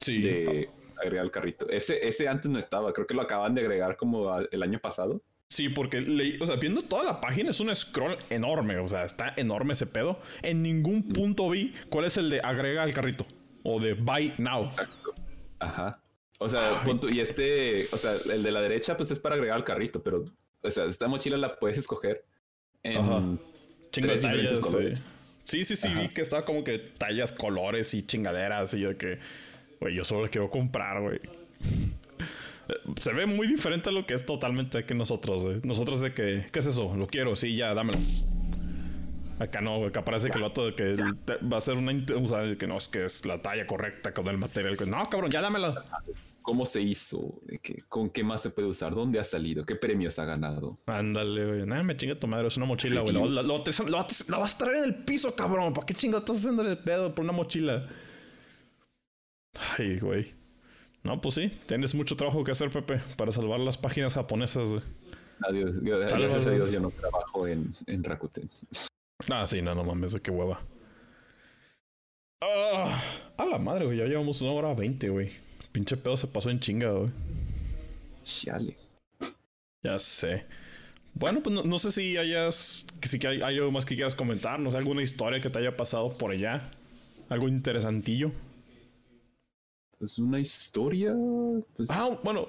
sí. de agregar el carrito. Ese, ese antes no estaba, creo que lo acaban de agregar como el año pasado. Sí, porque leí, o sea, viendo toda la página es un scroll enorme, o sea, está enorme ese pedo. En ningún mm. punto vi cuál es el de agrega al carrito o de buy now. Exacto. Ajá. O sea, y este, o sea, el de la derecha, pues es para agregar al carrito, pero, o sea, esta mochila la puedes escoger en tres diferentes colores. Sí, sí, sí, vi que estaba como que tallas, colores y chingaderas. Y yo de que, güey, yo solo quiero comprar, güey. Se ve muy diferente a lo que es totalmente que nosotros, güey. Nosotros de que, ¿qué es eso? Lo quiero, sí, ya, dámelo. Acá no, güey. Acá parece que el vato de que va a ser una. O sea, que no es que es la talla correcta con el material. No, cabrón, ya dámela cómo se hizo, con qué más se puede usar, dónde ha salido, qué premios ha ganado. Ándale, güey. Nada, me chinga tu madre, es una mochila, güey. Lo, lo, vas a traer en el piso, cabrón. ¿Para qué chingados estás haciendo el pedo por una mochila? Ay, güey. No, pues sí, tienes mucho trabajo que hacer, Pepe, para salvar las páginas japonesas, güey. Adiós, gracias a Dios yo no trabajo en, en Rakuten. Ah, sí, no, no mames, qué hueva. Ah, a la madre, güey, ya llevamos una hora veinte, güey. Pinche pedo se pasó en chinga, güey. Chale. Ya sé. Bueno, pues no, sé si hayas, que si hay, hay, algo más que quieras comentar, no sé, alguna historia que te haya pasado por allá, algo interesantillo. Pues una historia. Pues... Ah, bueno,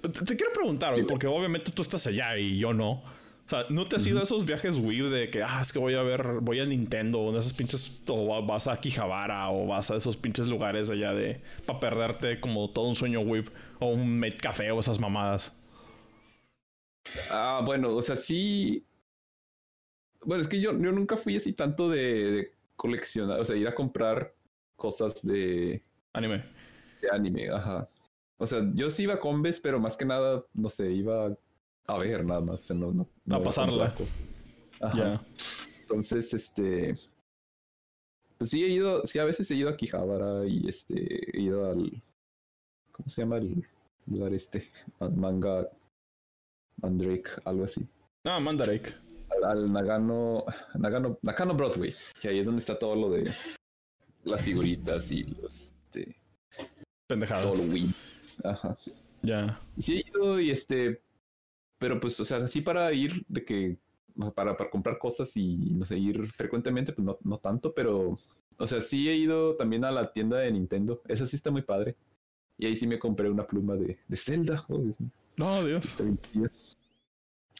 te, quiero preguntar, porque obviamente tú estás allá y yo no. O sea, ¿no te has ido a esos viajes weird de que, ah, es que voy a ver, voy a Nintendo, o en esos pinches, o vas a Quijabara, o vas a esos pinches lugares allá de, para perderte como todo un sueño whip, o un café, o esas mamadas? Ah, bueno, o sea, sí. Bueno, es que yo, yo nunca fui así tanto de, coleccionar, o sea, ir a comprar cosas de. Anime. De anime, ajá. O sea, yo sí iba a combes, pero más que nada, no sé, iba a ver nada más. no, no, a pasarla. Ajá. Entonces, este. Pues sí he ido, sí a veces he ido a Quijabara y este, he ido al. ¿Cómo se llama el lugar este? Manga. Mandrake, algo así. Ah, Mandrake. Al, Nagano, Nagano. Nagano Broadway. Que ahí es donde está todo lo de las figuritas y los. Este, Pendejadas. Todo lo Wii. Ajá. Ya. Sí he ido y este, pero pues, o sea, sí para ir de que, para, para comprar cosas y, no sé, ir frecuentemente, pues no, no tanto, pero, o sea, sí he ido también a la tienda de Nintendo. Esa sí está muy padre. Y ahí sí me compré una pluma de, de Zelda. Oh, no, Dios.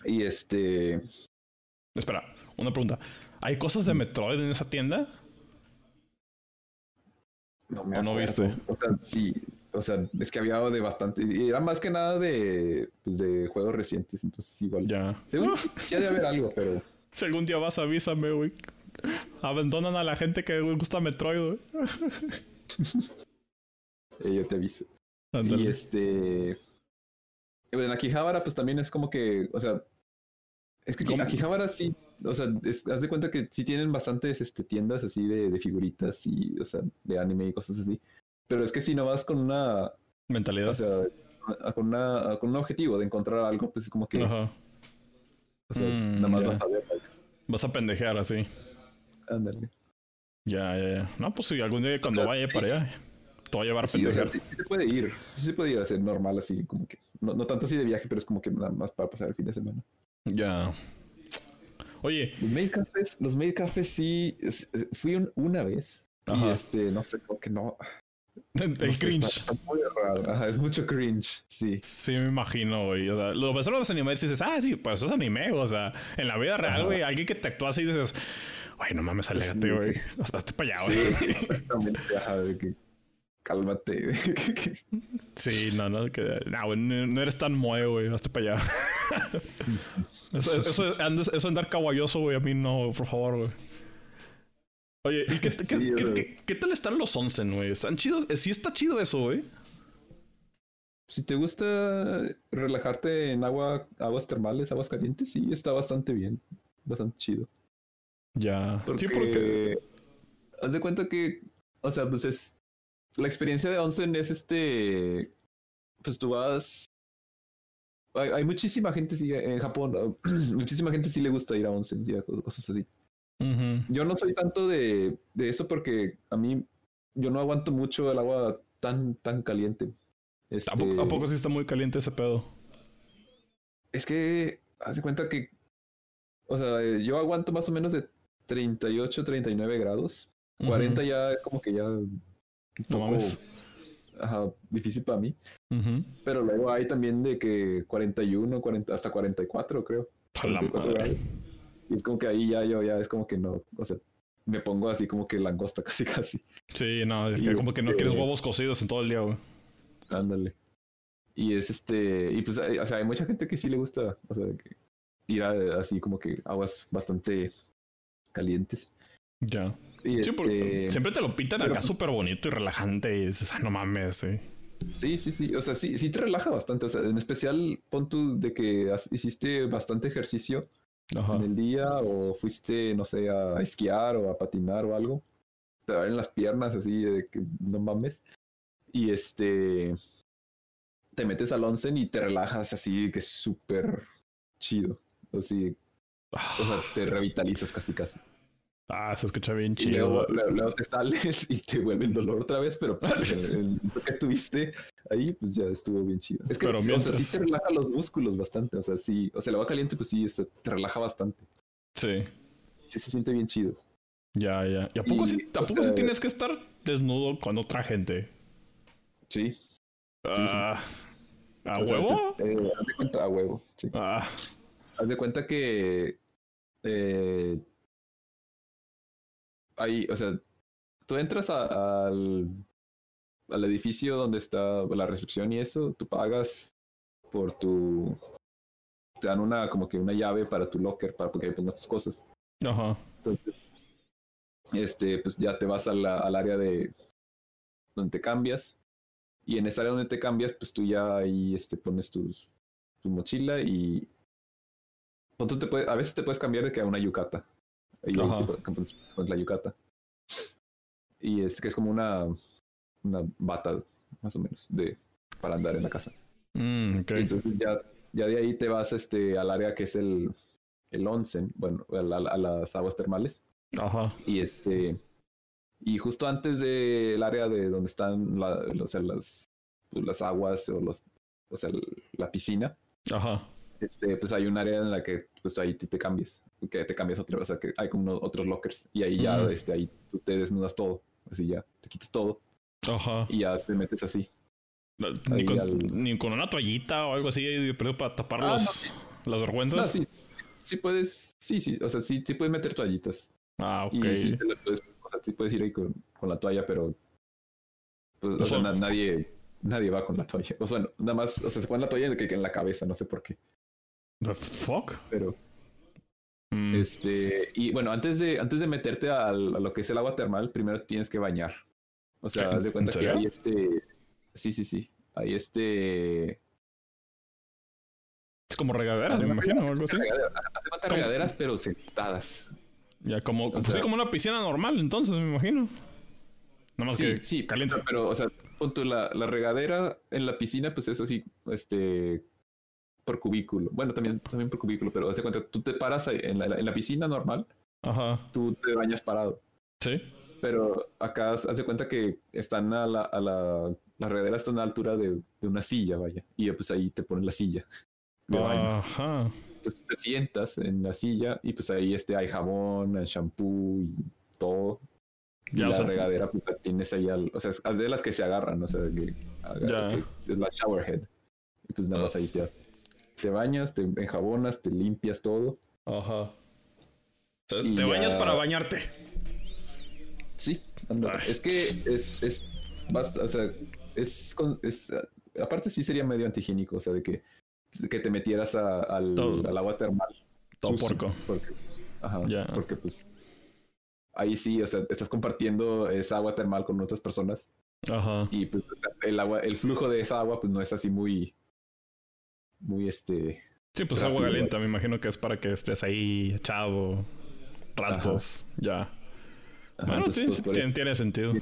Y este... Espera, una pregunta. ¿Hay cosas de Metroid en esa tienda? No me ¿O no viste? O sea, sí, o sea, es que había de bastante. Y era más que nada de, pues, de juegos recientes. Entonces, igual. Ya. Según sí, ha de haber algo, pero. Si algún día vas, avísame, güey. Abandonan a la gente que gusta Metroid, güey. Eh, yo te aviso. Y este. En Akihabara, pues también es como que. O sea. Es que ¿Cómo? Akihabara sí. O sea, haz de cuenta que sí tienen bastantes este, tiendas así de, de figuritas y, o sea, de anime y cosas así. Pero es que si no vas con una mentalidad, o sea, con, una, con un objetivo de encontrar algo, pues es como que. Ajá. O sea, mm, nada más vas a ver. Vas a pendejear así. Ándale. Ya, ya, ya. No, pues si algún día cuando vaya para allá, te va a llevar a pendejear. sí, se puede ir. Sí se puede ir a hacer normal así, como que. No, no tanto así de viaje, pero es como que nada más para pasar el fin de semana. Ya. Oye. Los mail cafés, los mail cafés sí. Fui una vez. Y este, no sé, como que no. El cringe. muy raro. es mucho cringe, sí. Sí, me imagino, güey. O sea, lo en los animes y dices, ah, sí, pues eso es anime. O sea, en la vida real, güey, alguien que te actúa así dices, ay, no mames, aléjate, güey. Hasta Hazte para allá, güey. Sí, exactamente, ajá, de que cálmate. sí, no, no, que, no, no eres tan muevo, güey. Hazte para allá. eso, eso, eso, andar caballoso, güey, a mí no, por favor, güey. Oye, ¿y qué, qué, tal están los onsen, güey? ¿Están chidos? Sí está chido eso, güey. Si te gusta relajarte en agua, aguas termales, aguas calientes, sí, está bastante bien. Bastante chido. Ya. sí, porque... Haz de cuenta que, o sea, pues es... La experiencia de onsen es este... Pues tú vas... Hay, muchísima gente, sí, en Japón, muchísima gente sí le gusta ir a onsen cosas así. Yo no soy tanto de, de, eso porque a mí yo no aguanto mucho el agua tan, tan caliente. Este... ¿A, poco, ¿A, poco, sí está muy caliente ese pedo? Es que, hace cuenta que, o sea, yo aguanto más o menos de 38, 39 grados. 40 ya es como que ya... no Ajá, difícil para mí. Pero luego hay también de que 41, 40, hasta 44 creo. la madre. Y es como que ahí ya yo, ya es como que no, o sea, me pongo así como que langosta casi casi. Sí, no, es que como que no quieres huevos cocidos en todo el día, güey. Ándale. Y es este, y pues, o sea, hay mucha gente que sí le gusta, o sea, que ir a, así como que aguas bastante calientes. Ya. sí, este, siempre te lo pintan acá súper bonito y relajante y dices, no mames, sí. Sí, sí, sí. O sea, sí, sí te relaja bastante. O sea, en especial pon tú de que hiciste bastante ejercicio en el día o fuiste, no sé, a esquiar o a patinar o algo. Te en las piernas así de que no mames. Y este te metes al onsen y te relajas así que es súper chido. Así, o sea, te revitalizas casi casi. Ah, se escucha bien chido. luego, luego, te sales y te vuelve el dolor otra vez, pero pues, el, que estuviste ahí, pues ya estuvo bien chido. Es que Pero o sea, mientras- sí te relaja los músculos bastante, o sea, sí, o sea, el agua caliente, pues sí, te relaja bastante. Sí. Sí se siente bien chido. Ya, ya. ¿Y a poco, Y, sí, ¿a o poco sí sea- tienes que estar desnudo con otra gente? Sí. sí. Ah, ¿A O sea, huevo? te- eh, haz de cuenta, a huevo, sí. Ah, Haz de cuenta que eh, ahí, o sea, tú entras a- al, al edificio donde está la recepción y eso, tú pagas por tu te dan una como que una llave para tu locker para que ahí pongas tus cosas. ajá. Entonces, este, pues ya te vas a la- al área de donde te cambias. Y en esa área donde te cambias, pues tú ya ahí este, pones tus, tu mochila y. tú te puedes- a veces te puedes cambiar de que a una yucata. La yucata. Y es que es como una, una bata, más o menos, de, para andar en la casa. Mm. Entonces ya, ya de ahí te vas este, al área que es el, el onsen, bueno, a, la- a las aguas termales. Ajá. Y este. Y justo antes del área de donde están la- o sea, las, pues, las aguas o los. O sea, la piscina. Ajá. Este, pues hay un área en la que pues ahí te, te cambias. Que te cambias otra vez. O sea que hay como unos- otros lockers. Y ahí ya, Mm. este, ahí tú te desnudas todo. Así ya, te quitas todo. Ajá. Y ya te metes así. Ni con, al- ni con una toallita o algo así perdido para tapar Ah, los- las vergüenzas. No, sí. Sí puedes. Sí, sí. O sea, sí, sí puedes meter toallitas. Ah, ok. Y sí, te la puedes, o sea, sí puedes ir ahí con, con la toalla, pero. Pues, o Pues sea, nadie, nadie va con la toalla. O sea, no, nada más, o sea, se pone la toalla en la cabeza, no sé por qué. The fuck? Pero, Mm, este. Y bueno, antes de, antes de meterte al- a lo que es el agua termal, primero tienes que bañar. O sea, haz de cuenta ¿En que hay este. Sí, sí, sí. Hay este. es como regaderas, me imagino, o algo así. Hace ¿Cómo? regaderas, pero sentadas. Ya como, pues sí, sea- como una piscina normal, entonces, me imagino. Nada más sí, que sí, caliente. Pero, o sea, tú la, la regadera en la piscina, pues es así, este, por cubículo. Bueno, también, también por cubículo, pero haz de cuenta, tú te paras en la, en la piscina normal, Ajá. tú te bañas parado. Sí. Pero acá haz de cuenta que están a la, a la, la regadera está a la altura de, de una silla, vaya. Y pues ahí te ponen la silla de baño. Ajá. Entonces te sientas en la silla y pues ahí este, hay jabón, hay shampoo y todo. Y Ya, o la sea- regadera, pues tienes ahí al, O sea, es de las que se agarran, o sea, que, agarra- Ya. que es la shower head. Y pues nada más ahí te, te bañas, te enjabonas, te limpias todo. Ajá. Te bañas para bañarte. Sí, es que es, es, basta- o sea, es, es, aparte sí sería medio antihigiénico, o sea, de que, de que te metieras a- al, Todo. al agua termal. Todo sucio, porco. Porque, pues, ajá, porque pues ahí sí, o sea, estás compartiendo esa agua termal con otras personas Ajá. y pues o sea, el agua, el flujo de esa agua pues no es así muy, muy este, Sí, pues Rápido, agua caliente, me imagino que es para que estés ahí echado ratos. Ya. ajá, Bueno, entonces, sí, pues, tiene, tiene sentido.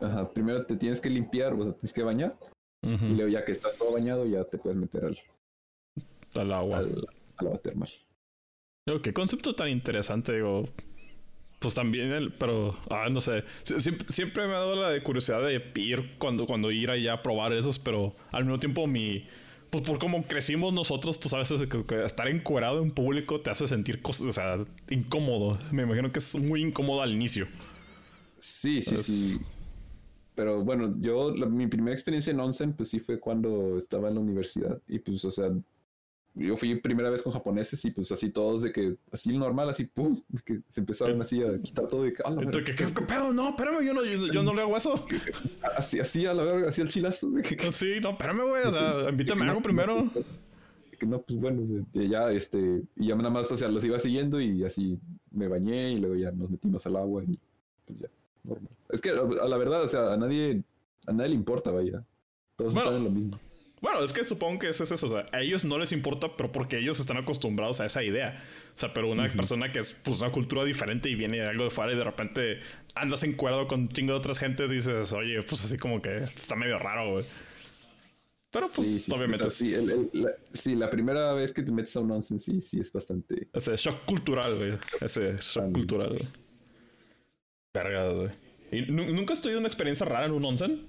Ajá, primero te tienes que limpiar, o sea, tienes que bañar y luego ya que estás todo bañado ya te puedes meter al, Al agua. al, al agua termal. Digo, qué concepto tan interesante, digo. Pues también el, pero, ah, no sé. Sie- Siempre, siempre me ha dado la curiosidad de ir cuando, cuando ir allá a probar esos, pero al mismo tiempo mi. Pues por cómo crecimos nosotros, tú sabes, es que, estar encuerado en público te hace sentir cosas, o sea, incómodo. Me imagino que es muy incómodo al inicio. Sí, sí, sí. Pero bueno, yo, la- mi primera experiencia en onsen, pues sí fue cuando estaba en la universidad. Y pues, o sea, yo fui primera vez con japoneses y pues así todos de que, así normal, así, pum, que se empezaron así a quitar todo de que, "Ah, la Entonces, ¿qué, verga". qué- qué pedo? No, espérame, yo no, yo, yo no le hago eso. así, así a la verga, así al chilazo. de que- Sí, no, espérame, güey. O sea, invítame algo primero. que no, pues bueno, ya este, y ya nada más, o sea, los iba siguiendo y así me bañé y luego ya nos metimos al agua y pues ya, normal. Es que a a la verdad, o sea, a nadie, a nadie le importa, vaya. Todos Bueno. están en lo mismo. Bueno, es que supongo que es eso. O sea, a ellos no les importa, pero porque ellos están acostumbrados a esa idea. O sea, pero una persona que es pues, una cultura diferente y viene de algo de fuera y de repente andas en cuerdo con un chingo de otras gentes y dices, oye, pues así como que está medio raro, güey. Pero pues Sí, sí, obviamente o sea, sí, es el- el- la, sí, la primera vez que te metes a un onsen, sí, sí, es bastante. ese shock cultural, güey. Ese shock Tan- cultural. güey. Vergas, güey. ¿Y nu- nunca has tenido una experiencia rara en un onsen?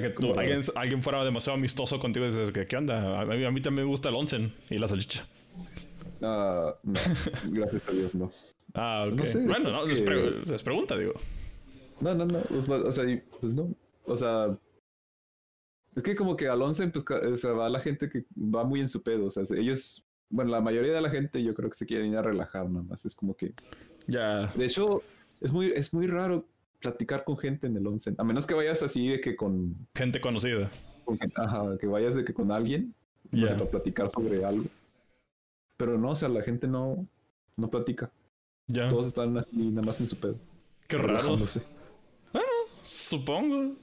Sea, que alguien, alguien fuera demasiado amistoso contigo y dices, que, ¿qué onda? A mí, a mí también me gusta el onsen y la salchicha. Ah, no, gracias a Dios, no. Ah, ok. No sé, bueno, no, creo es, que- pre- pregunta, digo. No, no, no. O sea, pues no. O sea, es que como que al 11 pues, o sea, va la gente que va muy en su pedo. O sea, ellos, bueno, la mayoría de la gente yo creo que se quieren ir a relajar nada más. Es como que, Ya. de hecho, es muy, es muy raro platicar con gente en el 11. A menos que vayas así de que con, Gente conocida. con ajá, que vayas de que con alguien, no sé, Ya. para platicar sobre algo. Pero no, o sea, la gente no, no platica. Ya. Todos están así nada más en su pedo. Qué raro. relajándose. Supongo.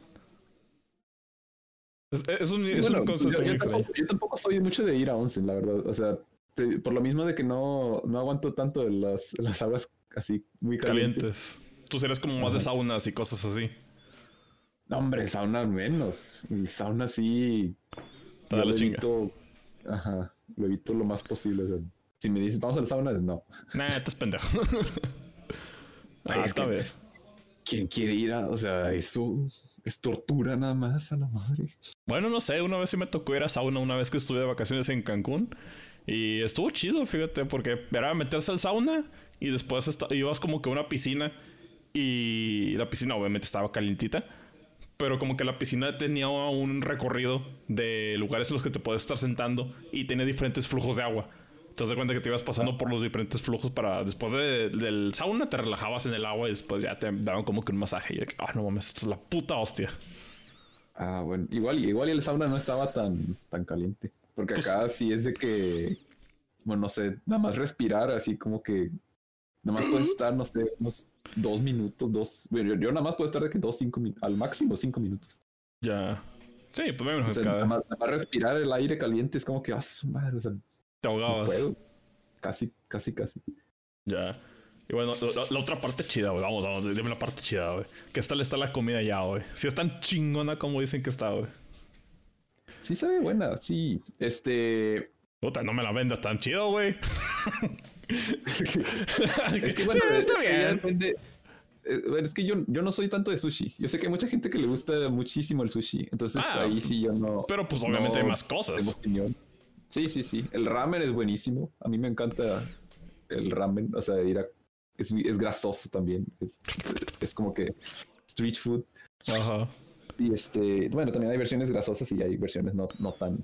Es, es un, es Bueno, un concepto yo, muy yo extraño. tampoco, yo tampoco soy mucho de ir a onsen, la verdad. O sea, te- por lo mismo de que no, no aguanto tanto las, las aguas así muy calientes. Calientes. Tú serías como más de saunas y cosas así. No, hombre, sauna menos. El sauna sí. Te da yo la lo chinga. evito, ajá, lo evito lo más posible. o sea, si me dices, vamos al sauna, no. Nah, estás pendejo. Ah, es está que, bien. pues, ¿Quién quiere ir a.? O sea, eso es tortura nada más a la madre. Bueno, no sé, una vez sí me tocó ir a sauna una vez que estuve de vacaciones en Cancún. Y estuvo chido, fíjate, porque era meterse al sauna y después esta- ibas como que a una piscina y la piscina obviamente estaba calientita. Pero como que la piscina tenía un recorrido de lugares en los que te puedes estar sentando y tenía diferentes flujos de agua. Te das cuenta que te ibas pasando por los diferentes flujos para después de- del sauna te relajabas en el agua y después ya te daban como que un masaje. Y yo, ah, no mames, esto es la puta hostia. Ah, bueno, igual, igual el sauna no estaba tan, tan caliente. Porque Pues- acá sí es de que, bueno, no sé, nada más respirar, así como que nada más puedes estar, no sé, unos dos minutos, dos. Bueno, yo, yo nada más puedo estar de que dos, cinco minutos, al máximo cinco minutos. Ya. Sí, pues me O sea, nada más, nada más respirar el aire caliente es como que, ah, su madre, o sea, te no ahogabas. puedo. Casi, casi, casi. Ya. Y bueno, la, la otra parte chida, güey. Vamos, vamos, dime la parte chida, güey. ¿Qué tal está la comida ya, güey? Si es tan chingona como dicen que está, güey. Sí sabe buena, sí. Este, Puta, no me la vendas tan chido, güey. Es que bueno, sí, está es que ya bien. depende- bueno, es que yo, yo no soy tanto de sushi. Yo sé que hay mucha gente que le gusta muchísimo el sushi. Entonces Ah, ahí sí yo no. Pero pues obviamente no hay más cosas. Sí, sí, sí. El ramen es buenísimo. A mí me encanta el ramen. O sea, ir a. Es, es grasoso también. Es, es como que street food. Ajá. Y este. Bueno, también hay versiones grasosas y hay versiones no, no tan.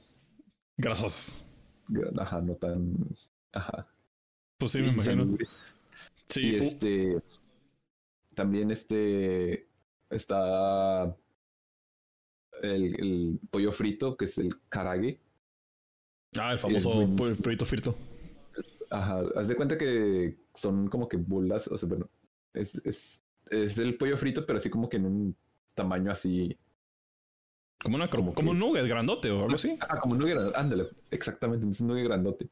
Grasosas. Ajá, no tan. Ajá. Pues sí, me imagino. Sí. Y este. También este. Está. El, el pollo frito, que es el karage. ah, el famoso buenísimo. po- pollito frito. Ajá. Haz de cuenta que son como que bolas. O sea, bueno. Es, es, es el pollo frito, pero así como que en un tamaño así. Como, una, Como como un nugget grandote o algo así. Ah, como un nugget. Ándale. Exactamente. Es un nugget grandote.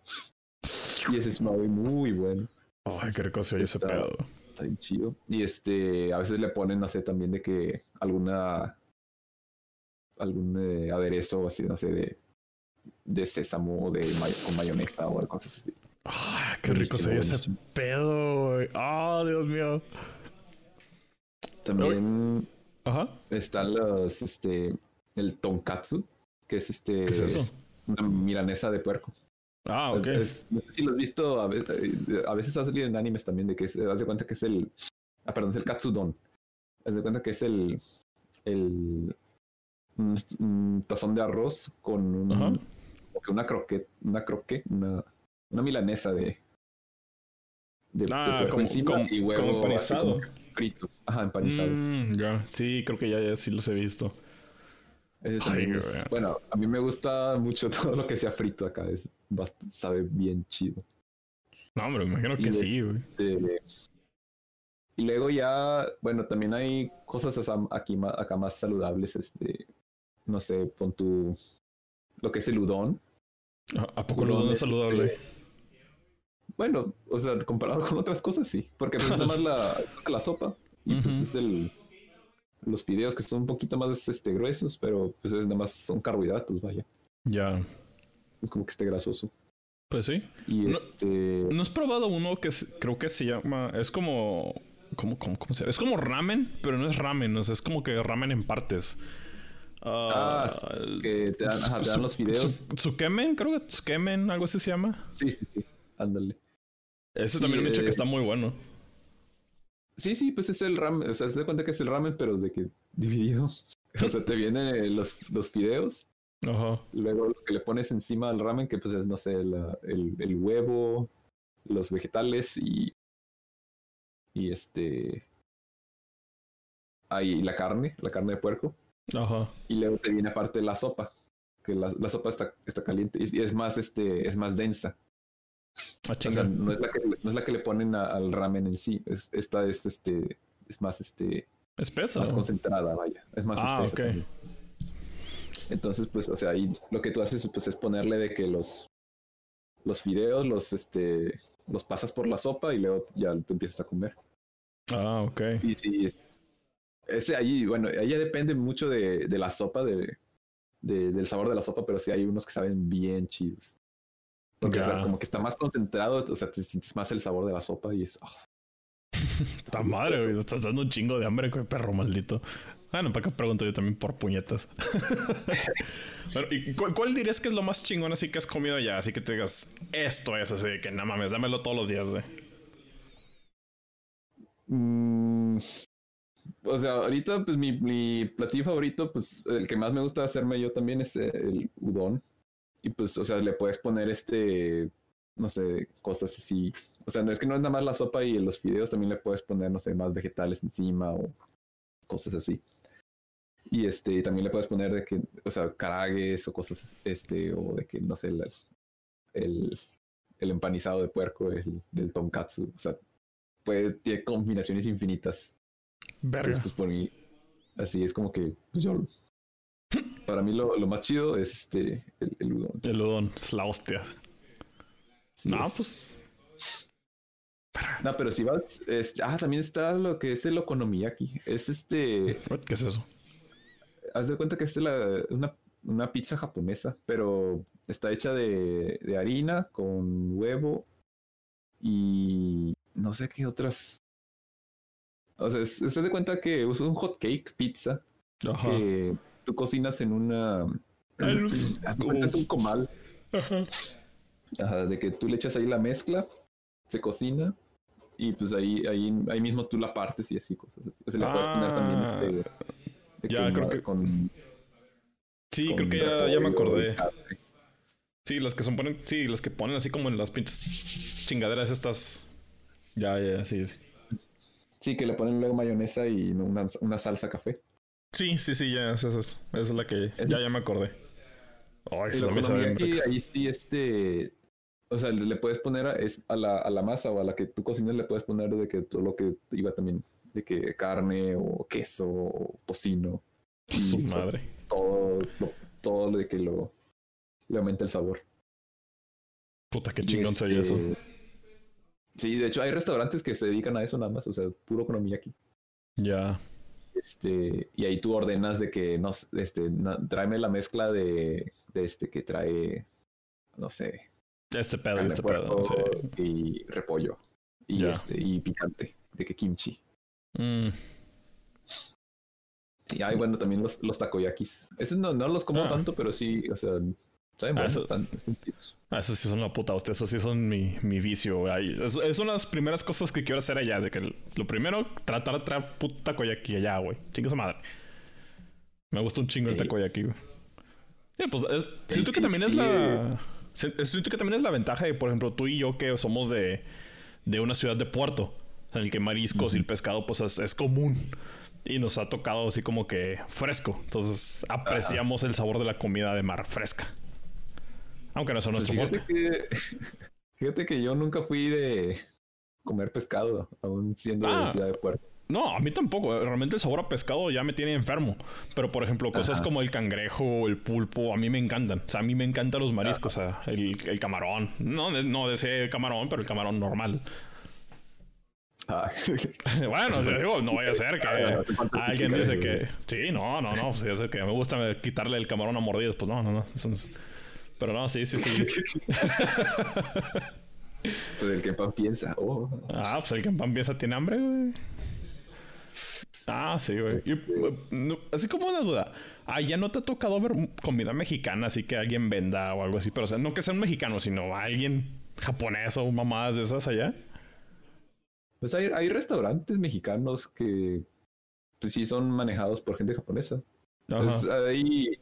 Y ese es muy, muy bueno. Ay, qué rico se oye ese pedo. Está bien chido. Y este, a veces le ponen, no sé, también de que alguna. algún eh, aderezo así, no sé, de, de sésamo o de may- con mayonesa o cosas así. Ay, qué rico se oye ese pedo, güey. Ah, Dios mío. También Ajá. están los, este, el tonkatsu, que es este. ¿Qué es eso? Una milanesa de puerco. Ah, ok. Es- es- no sé si lo has visto, a veces, a veces ha salido en animes también, de que es, haz de cuenta que es el, ah, perdón, es el katsudon. Haz de cuenta que es el, el, un, un tazón de arroz con un, una croquet, una croque, una, una milanesa de, de, de Ah, puerco como- encima como- y huevo como empanizado. como que frito. Ajá, empanizado. Mm, ya. Sí, creo que ya, ya sí los he visto. Ese Ay, también güey. es- bueno, a mí me gusta mucho todo lo que sea frito acá, es, sabe bien chido. No, hombre, me imagino Y que de- sí, güey. Este, y luego ya, bueno, también hay cosas aquí acá más saludables, este, no sé, pon tu, lo que es el udon. ¿A a poco Udon dan es, saludable? este, bueno, o sea, comparado con otras cosas, sí, porque pues nada más la, la sopa y pues Ujú. es el, los fideos que son un poquito más este, gruesos, pero pues es nada más son carbohidratos, vaya, Ya. es como que esté grasoso. Pues sí. Y No- este, ¿No has probado uno que es- creo que se llama. Es como. ¿Cómo, cómo, cómo se llama? Es como ramen, pero no es ramen. O sea, es como que ramen en partes. Ah, que te dan, ajá, te dan los videos. Tsukemen, creo que Tsukemen, algo así se llama. Sí, sí, sí. Ándale. Ese también me han dicho que eh, está muy bueno. Sí, sí, pues es el ramen. O sea, se da cuenta que es el ramen, pero de que dividido. O sea, te vienen los, los fideos. Ajá. Luego lo que le pones encima al ramen, que pues es, no sé, la- el, el huevo, los vegetales y. Y este. Ahí la carne, la carne de puerco. Ajá. Y luego te viene aparte la sopa. Que la, la sopa está, está caliente y y es más, este, es más densa. Ah, O sea, no es la que, no es la que le ponen a- al ramen en sí. Es- esta es este. Es más este. ¿Espesa? Más concentrada, vaya. Es más Ah, espesa. Entonces, pues, o sea, ahí lo que tú haces pues, es ponerle de que los, los fideos, los, este, los pasas por la sopa y luego ya te empiezas a comer. Ah, ok. Y sí, es, ese ahí, bueno, ahí ya depende mucho de, de la sopa, de, de- del sabor de la sopa, pero sí hay unos que saben bien chidos. Porque, o sea, como que está más concentrado, o sea, te sientes más el sabor de la sopa y es... ah, Está madre, güey. Estás dando un chingo de hambre, güey, perro maldito. Bueno, para qué pregunto yo también por puñetas. Bueno, ¿y cuál, cuál dirías que es lo más chingón así que has comido ya? Así que te digas, esto es así, que no mames, dámelo todos los días, güey. Mm, o sea, ahorita, pues mi, mi platillo favorito, pues el que más me gusta hacerme yo también es el udon. Y pues, o sea, le puedes poner este, no sé, cosas así. O sea, no es que no es nada más la sopa y los fideos, también le puedes poner, no sé, más vegetales encima o cosas así. Y este, también le puedes poner de que, o sea, caragues o cosas, este, o de que, no sé, el, el, el empanizado de puerco, el del tonkatsu. O sea, puede, tiene combinaciones infinitas. Entonces, Verga. pues por mí, así es como que, pues yo, para mí lo, lo más chido es este, el, el udon. El udon es la hostia. Sí, no, es- pues. No, pero si vas, es- ah, también está lo que es el okonomiyaki. Es este, ¿Qué es eso? haz de cuenta que es la, una, una pizza japonesa, pero está hecha de, de harina con huevo y no sé qué otras. O sea, haz de cuenta que usa un hot cake pizza Ajá. que tú cocinas en una. Ah, de cuenta, es un comal. Ajá. Ajá, de que tú le echas ahí la mezcla, se cocina y pues ahí, ahí, ahí mismo tú la partes y así cosas así. O sea, le puedes poner también Ah. de Ya, creo que- con, Sí, con creo que ya, ya me acordé. Sí, las que son ponen, sí, las que ponen así como en las pinches chingaderas estas. Ya, ya, sí, sí. Sí, que le ponen luego mayonesa y una, una salsa café. Sí, sí, sí, ya, esa es, esa es la que Es- ya, ya me acordé. Ay, esa bien okonomiyaki, ricas. ahí sí, este. O sea, le puedes poner a, es, a, la, a la masa o a la que tú cocinas, le puedes poner de que todo lo que iba también, de que carne o queso o tocino. Su y, o sea, madre. todo, lo- todo lo de que lo le aumenta el sabor. Puta, qué chingón soy eso. este, Sí, de hecho hay restaurantes que se dedican a eso nada más, o sea, puro okonomiyaki. Ya. Este, y ahí tú ordenas de que no, este, na- tráeme la mezcla de, de este que trae, no sé, Este pedo, este pedo. sí. y repollo y Ya. este y picante, de que kimchi. Mm, Y hay bueno también los, los takoyakis. Esos no, no los como Ah. tanto, pero sí, o sea, Ah, eso- están- están ah, esos sí son la puta hostia. Esos sí son mi, mi vicio. Es, es una de las primeras cosas que quiero hacer allá. De que lo primero, tratar de traer puta takoyaki allá, güey. Chinga esa madre. Me gusta un chingo el takoyaki, güey. Sí, pues es- siento que también es la. Siento que también es la ventaja de, por ejemplo, tú y yo que somos de, de una ciudad de puerto, en el que mariscos y el pescado, pues es, es común. Y nos ha tocado así como que fresco. Entonces apreciamos el sabor de la comida de mar fresca. Aunque no sea Pues nuestro fíjate, que, fíjate que yo nunca fui de comer pescado, aún siendo Ah. de Ciudad de Puerto. No, a mí tampoco. Realmente el sabor a pescado ya me tiene enfermo. Pero, por ejemplo, cosas Ajá. como el cangrejo, el pulpo, a mí me encantan. O sea, a mí me encantan los mariscos. O sea, el, el camarón. No, no de ese camarón, pero el camarón normal. Ah, bueno, yo digo, no vaya a ser que Ah, alguien dice que... Sí, no, no, no. Sí, es que me gusta quitarle el camarón a mordidas. Pues no, no, no. Eso no es- Pero no, sí, sí, sí. pues el que pan piensa, oh, Ah, pues el que empieza tiene hambre, güey. Ah, sí, güey. No, así como una duda. Ah, ya no te ha tocado ver comida mexicana, así que alguien venda o algo así. Pero, o sea, no que sea un mexicano, sino alguien japonés o mamadas de esas allá. Pues hay, hay restaurantes mexicanos que pues, sí son manejados por gente japonesa. Pues, hay,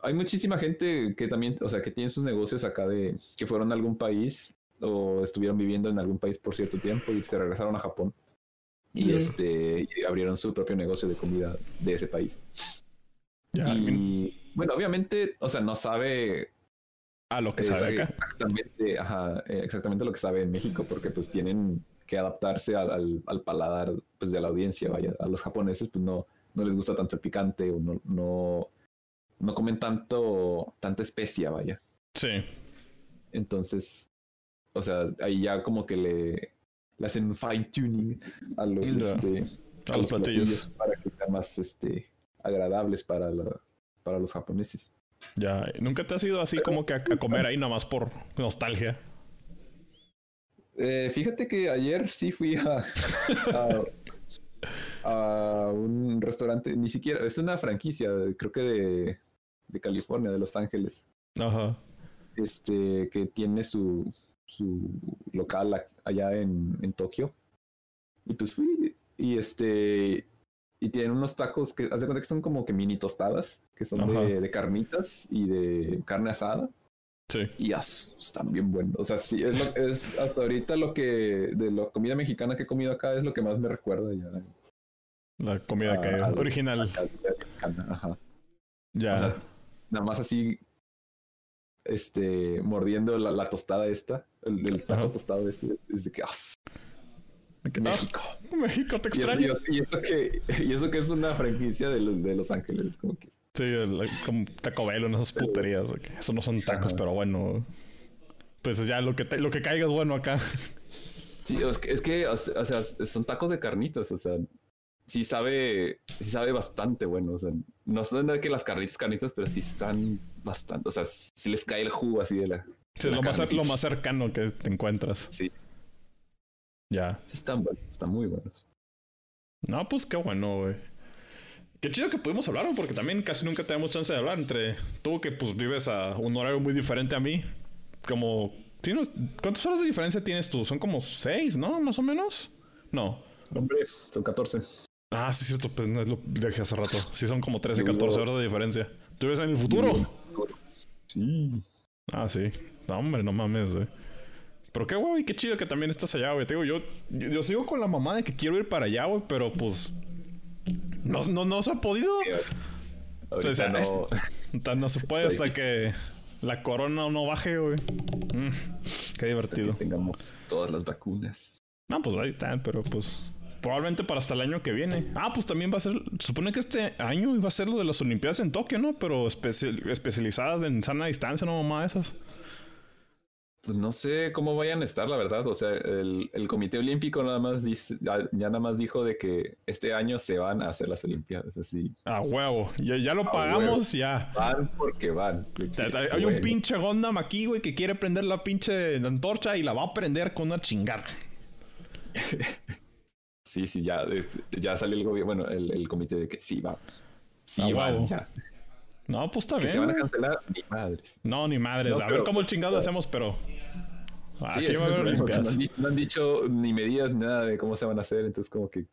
hay muchísima gente que también, o sea, que tiene sus negocios acá de que fueron a algún país o estuvieron viviendo en algún país por cierto tiempo y se regresaron a Japón y este y abrieron su propio negocio de comida de ese país. y bueno, obviamente, o sea, no sabe a lo que sabe acá. Exactamente, ajá, eh, exactamente lo que sabe en México, porque pues tienen que adaptarse al, al, paladar pues, de la audiencia, vaya. A los japoneses pues no, no les gusta tanto el picante o no, no, no comen tanto, tanta especia, vaya. Sí. Entonces, o sea, ahí ya como que le, le hacen un fine tuning a los, este, a, los platillos. para que sean más este, agradables para, la, para los japoneses. Ya, ¿nunca te has ido así como que a, comer ahí nada más por nostalgia? Eh, fíjate que ayer sí fui a, a, un restaurante, ni siquiera, es una franquicia, creo que de, de California, de Los Ángeles. Ajá. Este, que tiene su, su local allá en, en Tokio. Y pues fui, y este, y tienen unos tacos que, haz de cuenta que son como que mini tostadas, que son de, de, carnitas y de carne asada. Sí. Y están bien buenos. O sea, sí, es, es hasta ahorita lo que, de la comida mexicana que he comido acá es lo que más me recuerda ya. La comida que original. Ajá. Ya. Nada más así este, mordiendo la, la tostada esta, el, taco tostado este, es de que, ah, México. México, te extraño. Y eso, que, y eso que es una franquicia de los, de los Ángeles, como que. Sí, como Taco Bell, en esas puterías. Eso no son tacos, pero bueno. Pues ya lo que, lo que caiga es bueno acá. Sí, es que, es que, o sea, son tacos de carnitas, o sea, sí sabe, sí sabe bastante bueno. O sea, no son de que las carnitas, carnitas, pero sí están bastante. O sea, sí les cae el jugo así de la. Sí, lo, más, lo más cercano que te encuentras. Sí. Ya. Sí, están buenos, están muy buenos. No, pues qué bueno, güey. Qué chido que pudimos hablar, porque también casi nunca tenemos chance de hablar entre tú que pues vives a un horario muy diferente a mí. Como, ¿cuántas horas de diferencia tienes tú? Son como seis, ¿no? Más o menos. No. Hombre, son 14. Ah, sí, es cierto, pues no es lo dije hace rato. Sí, son como 13, 14 horas de diferencia. ¿Tú vives en el futuro? Sí. Ah, sí. No, hombre, no mames, güey. Pero qué güey, qué chido que también estás allá, güey. Te digo, yo, yo, sigo con la mamá de que quiero ir para allá, güey, pero pues. No, no, no se ha podido. o sea, no... no se puede hasta que la corona no baje, güey. Mm, qué divertido. Que tengamos todas las vacunas. No, pues ahí están, pero pues probablemente para hasta el año que viene. Ah, pues también va a ser, supone que este año iba a ser lo de las Olimpiadas en Tokio, ¿no? Pero especializadas en sana distancia, ¿no, mamá? Esas. Pues no sé cómo vayan a estar, la verdad. O sea, el, el Comité Olímpico nada más dice, ya, nada más dijo de que este año se van a hacer las Olimpiadas. Así. Ah, huevo. Ya, ya lo pagamos, ya. Van porque van. Hay un pinche Gondam aquí, güey, que quiere prender la pinche antorcha y la va a prender con una chingada. Sí, sí, ya, ya salió el gobierno, bueno, el, el, comité de que sí, va. Sí, ah, ya. No, pues está bien. ¿Se van a cancelar? Ni madres. No, ni madres. a ver cómo el chingado hacemos, pero. Sí, aquí va a haber no, han dicho ni medidas ni nada de cómo se van a hacer, entonces, como que.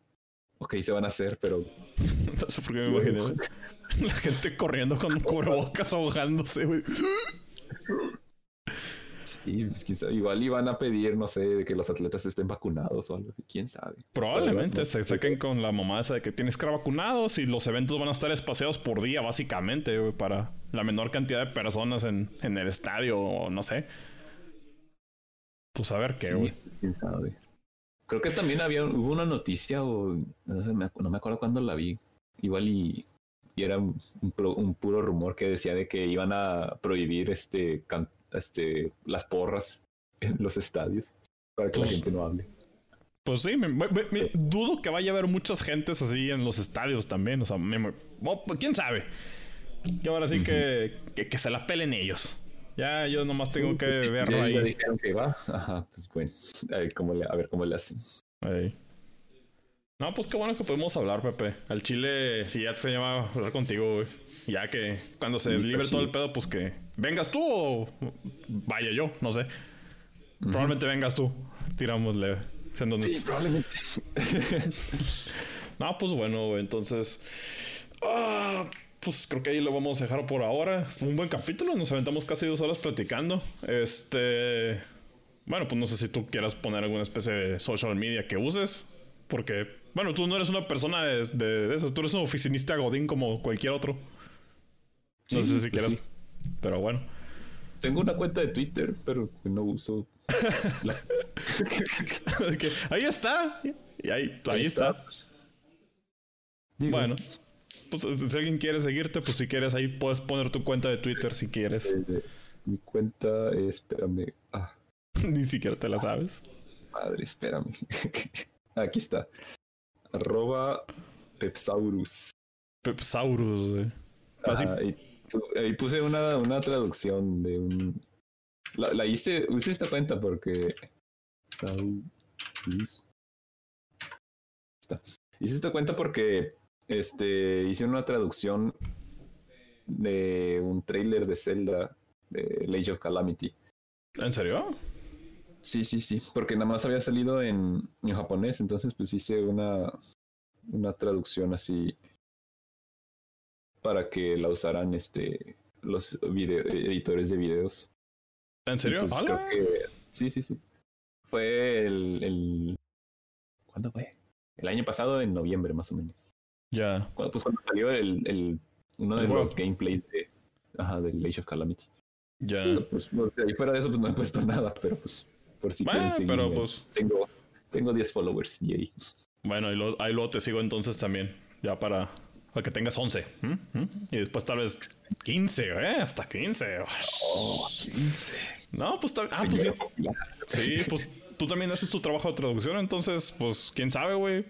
Ok, se van a hacer, pero. no sé por qué me imaginé. La gente corriendo con cubrebocas ahogándose, güey. Sí, pues, igual iban a pedir, no sé, que los atletas estén vacunados o algo así, quién sabe. Probablemente se saquen con la mamá esa de que tienes que estar vacunados y los eventos van a estar espaciados por día, básicamente, para la menor cantidad de personas en, en el estadio o no sé. Pues a ver qué, güey. quién sabe. Creo que también había, hubo una noticia o no, sé, no me acuerdo cuándo la vi. Igual y, y era un, un, puro rumor que decía de que iban a prohibir este este, las porras en los estadios para que la pues gente no hable. Pues sí, me, dudo que vaya a haber muchas gentes así en los estadios también. O sea, pues, quién sabe. Y ahora sí que, que, se la pelen ellos. Ya yo nomás tengo que pues verlo ahí. Ya dijeron que va. Ajá, pues bueno. A ver cómo le, a ver cómo le hacen. No, pues qué bueno que podemos hablar, Pepe. Al Chile, si ya te llama hablar contigo, güey. Ya que cuando se libre todo el pedo, pues que vengas tú o vaya yo, no sé. Probablemente vengas tú. Tirámosle. Sí, probablemente. no, pues bueno, güey. Entonces. Ah, pues creo que ahí lo vamos a dejar por ahora. Fue un buen capítulo. Nos aventamos casi dos horas platicando. Este. Bueno, pues no sé si tú quieras poner alguna especie de social media que uses. Porque, bueno, tú no eres una persona de, de, esas. Tú eres un oficinista godín como cualquier otro. No sé si pues quieras. Pero bueno. Tengo una cuenta de Twitter, pero no uso. ahí está. Y ahí, ahí, está. Bueno. Pues si alguien quiere seguirte, pues si quieres ahí puedes poner tu cuenta de Twitter si quieres. Eh, mi cuenta, espérame. Ah. Ni siquiera te la sabes. Madre, espérame. Aquí está. Arroba Pepsaurus. Pepsaurus, güey. ahí puse una, una traducción de un. La, hice, usé esta cuenta porque. Está. Hice esta cuenta porque este hice una traducción de un trailer de Zelda de Age of Calamity. ¿En serio? Sí, sí, sí, porque nada más había salido en, japonés, entonces pues hice una, una traducción así para que la usaran este los editores de videos. ¿En serio? Pues, creo que, sí, sí, sí. Fue el, el, ¿Cuándo fue? El año pasado, en noviembre más o menos. Ya. Cuando, pues cuando salió el, el uno de los gameplays de, ajá, del Age of Calamity. Ya. Pues, ahí fuera de eso pues no he puesto nada, pero pues por si bueno, pero pues... Tengo, tengo 10 followers y ahí. Bueno, ahí, lo, ahí luego te sigo entonces también, ya para, para que tengas 11. Y después tal vez 15, ¿eh? Hasta 15. Oh, 15. No, pues... Ah, pues sí. Sí, pues tú también haces tu trabajo de traducción, entonces, pues, quién sabe, güey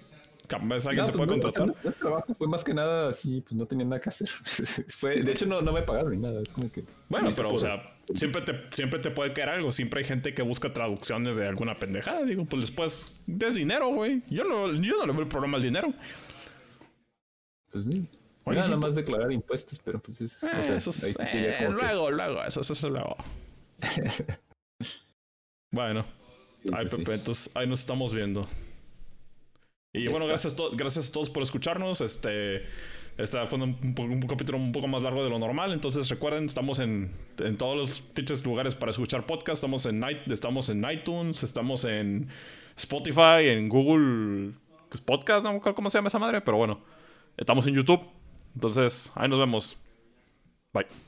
alguien te puede contratar. No, trabajo fue más que nada así, pues no tenía nada que hacer. fue, de hecho, no, no me pagaron ni nada. Es como que. Bueno, pero, o sea, siempre te, siempre te puede caer algo. Siempre hay gente que busca traducciones de alguna pendejada. Digo, pues después, des dinero, güey. Yo no, yo no le veo el problema al dinero. Pues sí. nada más declarar impuestos, pero pues es, o sea, eso es, eh, luego, luego, eso, eso, eso luego. bueno, ay, pues Pepe, entonces ahí nos estamos viendo. Y bueno, gracias a, gracias a todos por escucharnos. Este, este fue un, capítulo un poco más largo de lo normal. Entonces recuerden, estamos en, en todos los pinches lugares para escuchar podcast. Estamos en, estamos en iTunes, estamos en Spotify, en Google Podcast, no me acuerdo cómo se llama esa madre, pero bueno, estamos en YouTube. Entonces, ahí nos vemos. Bye.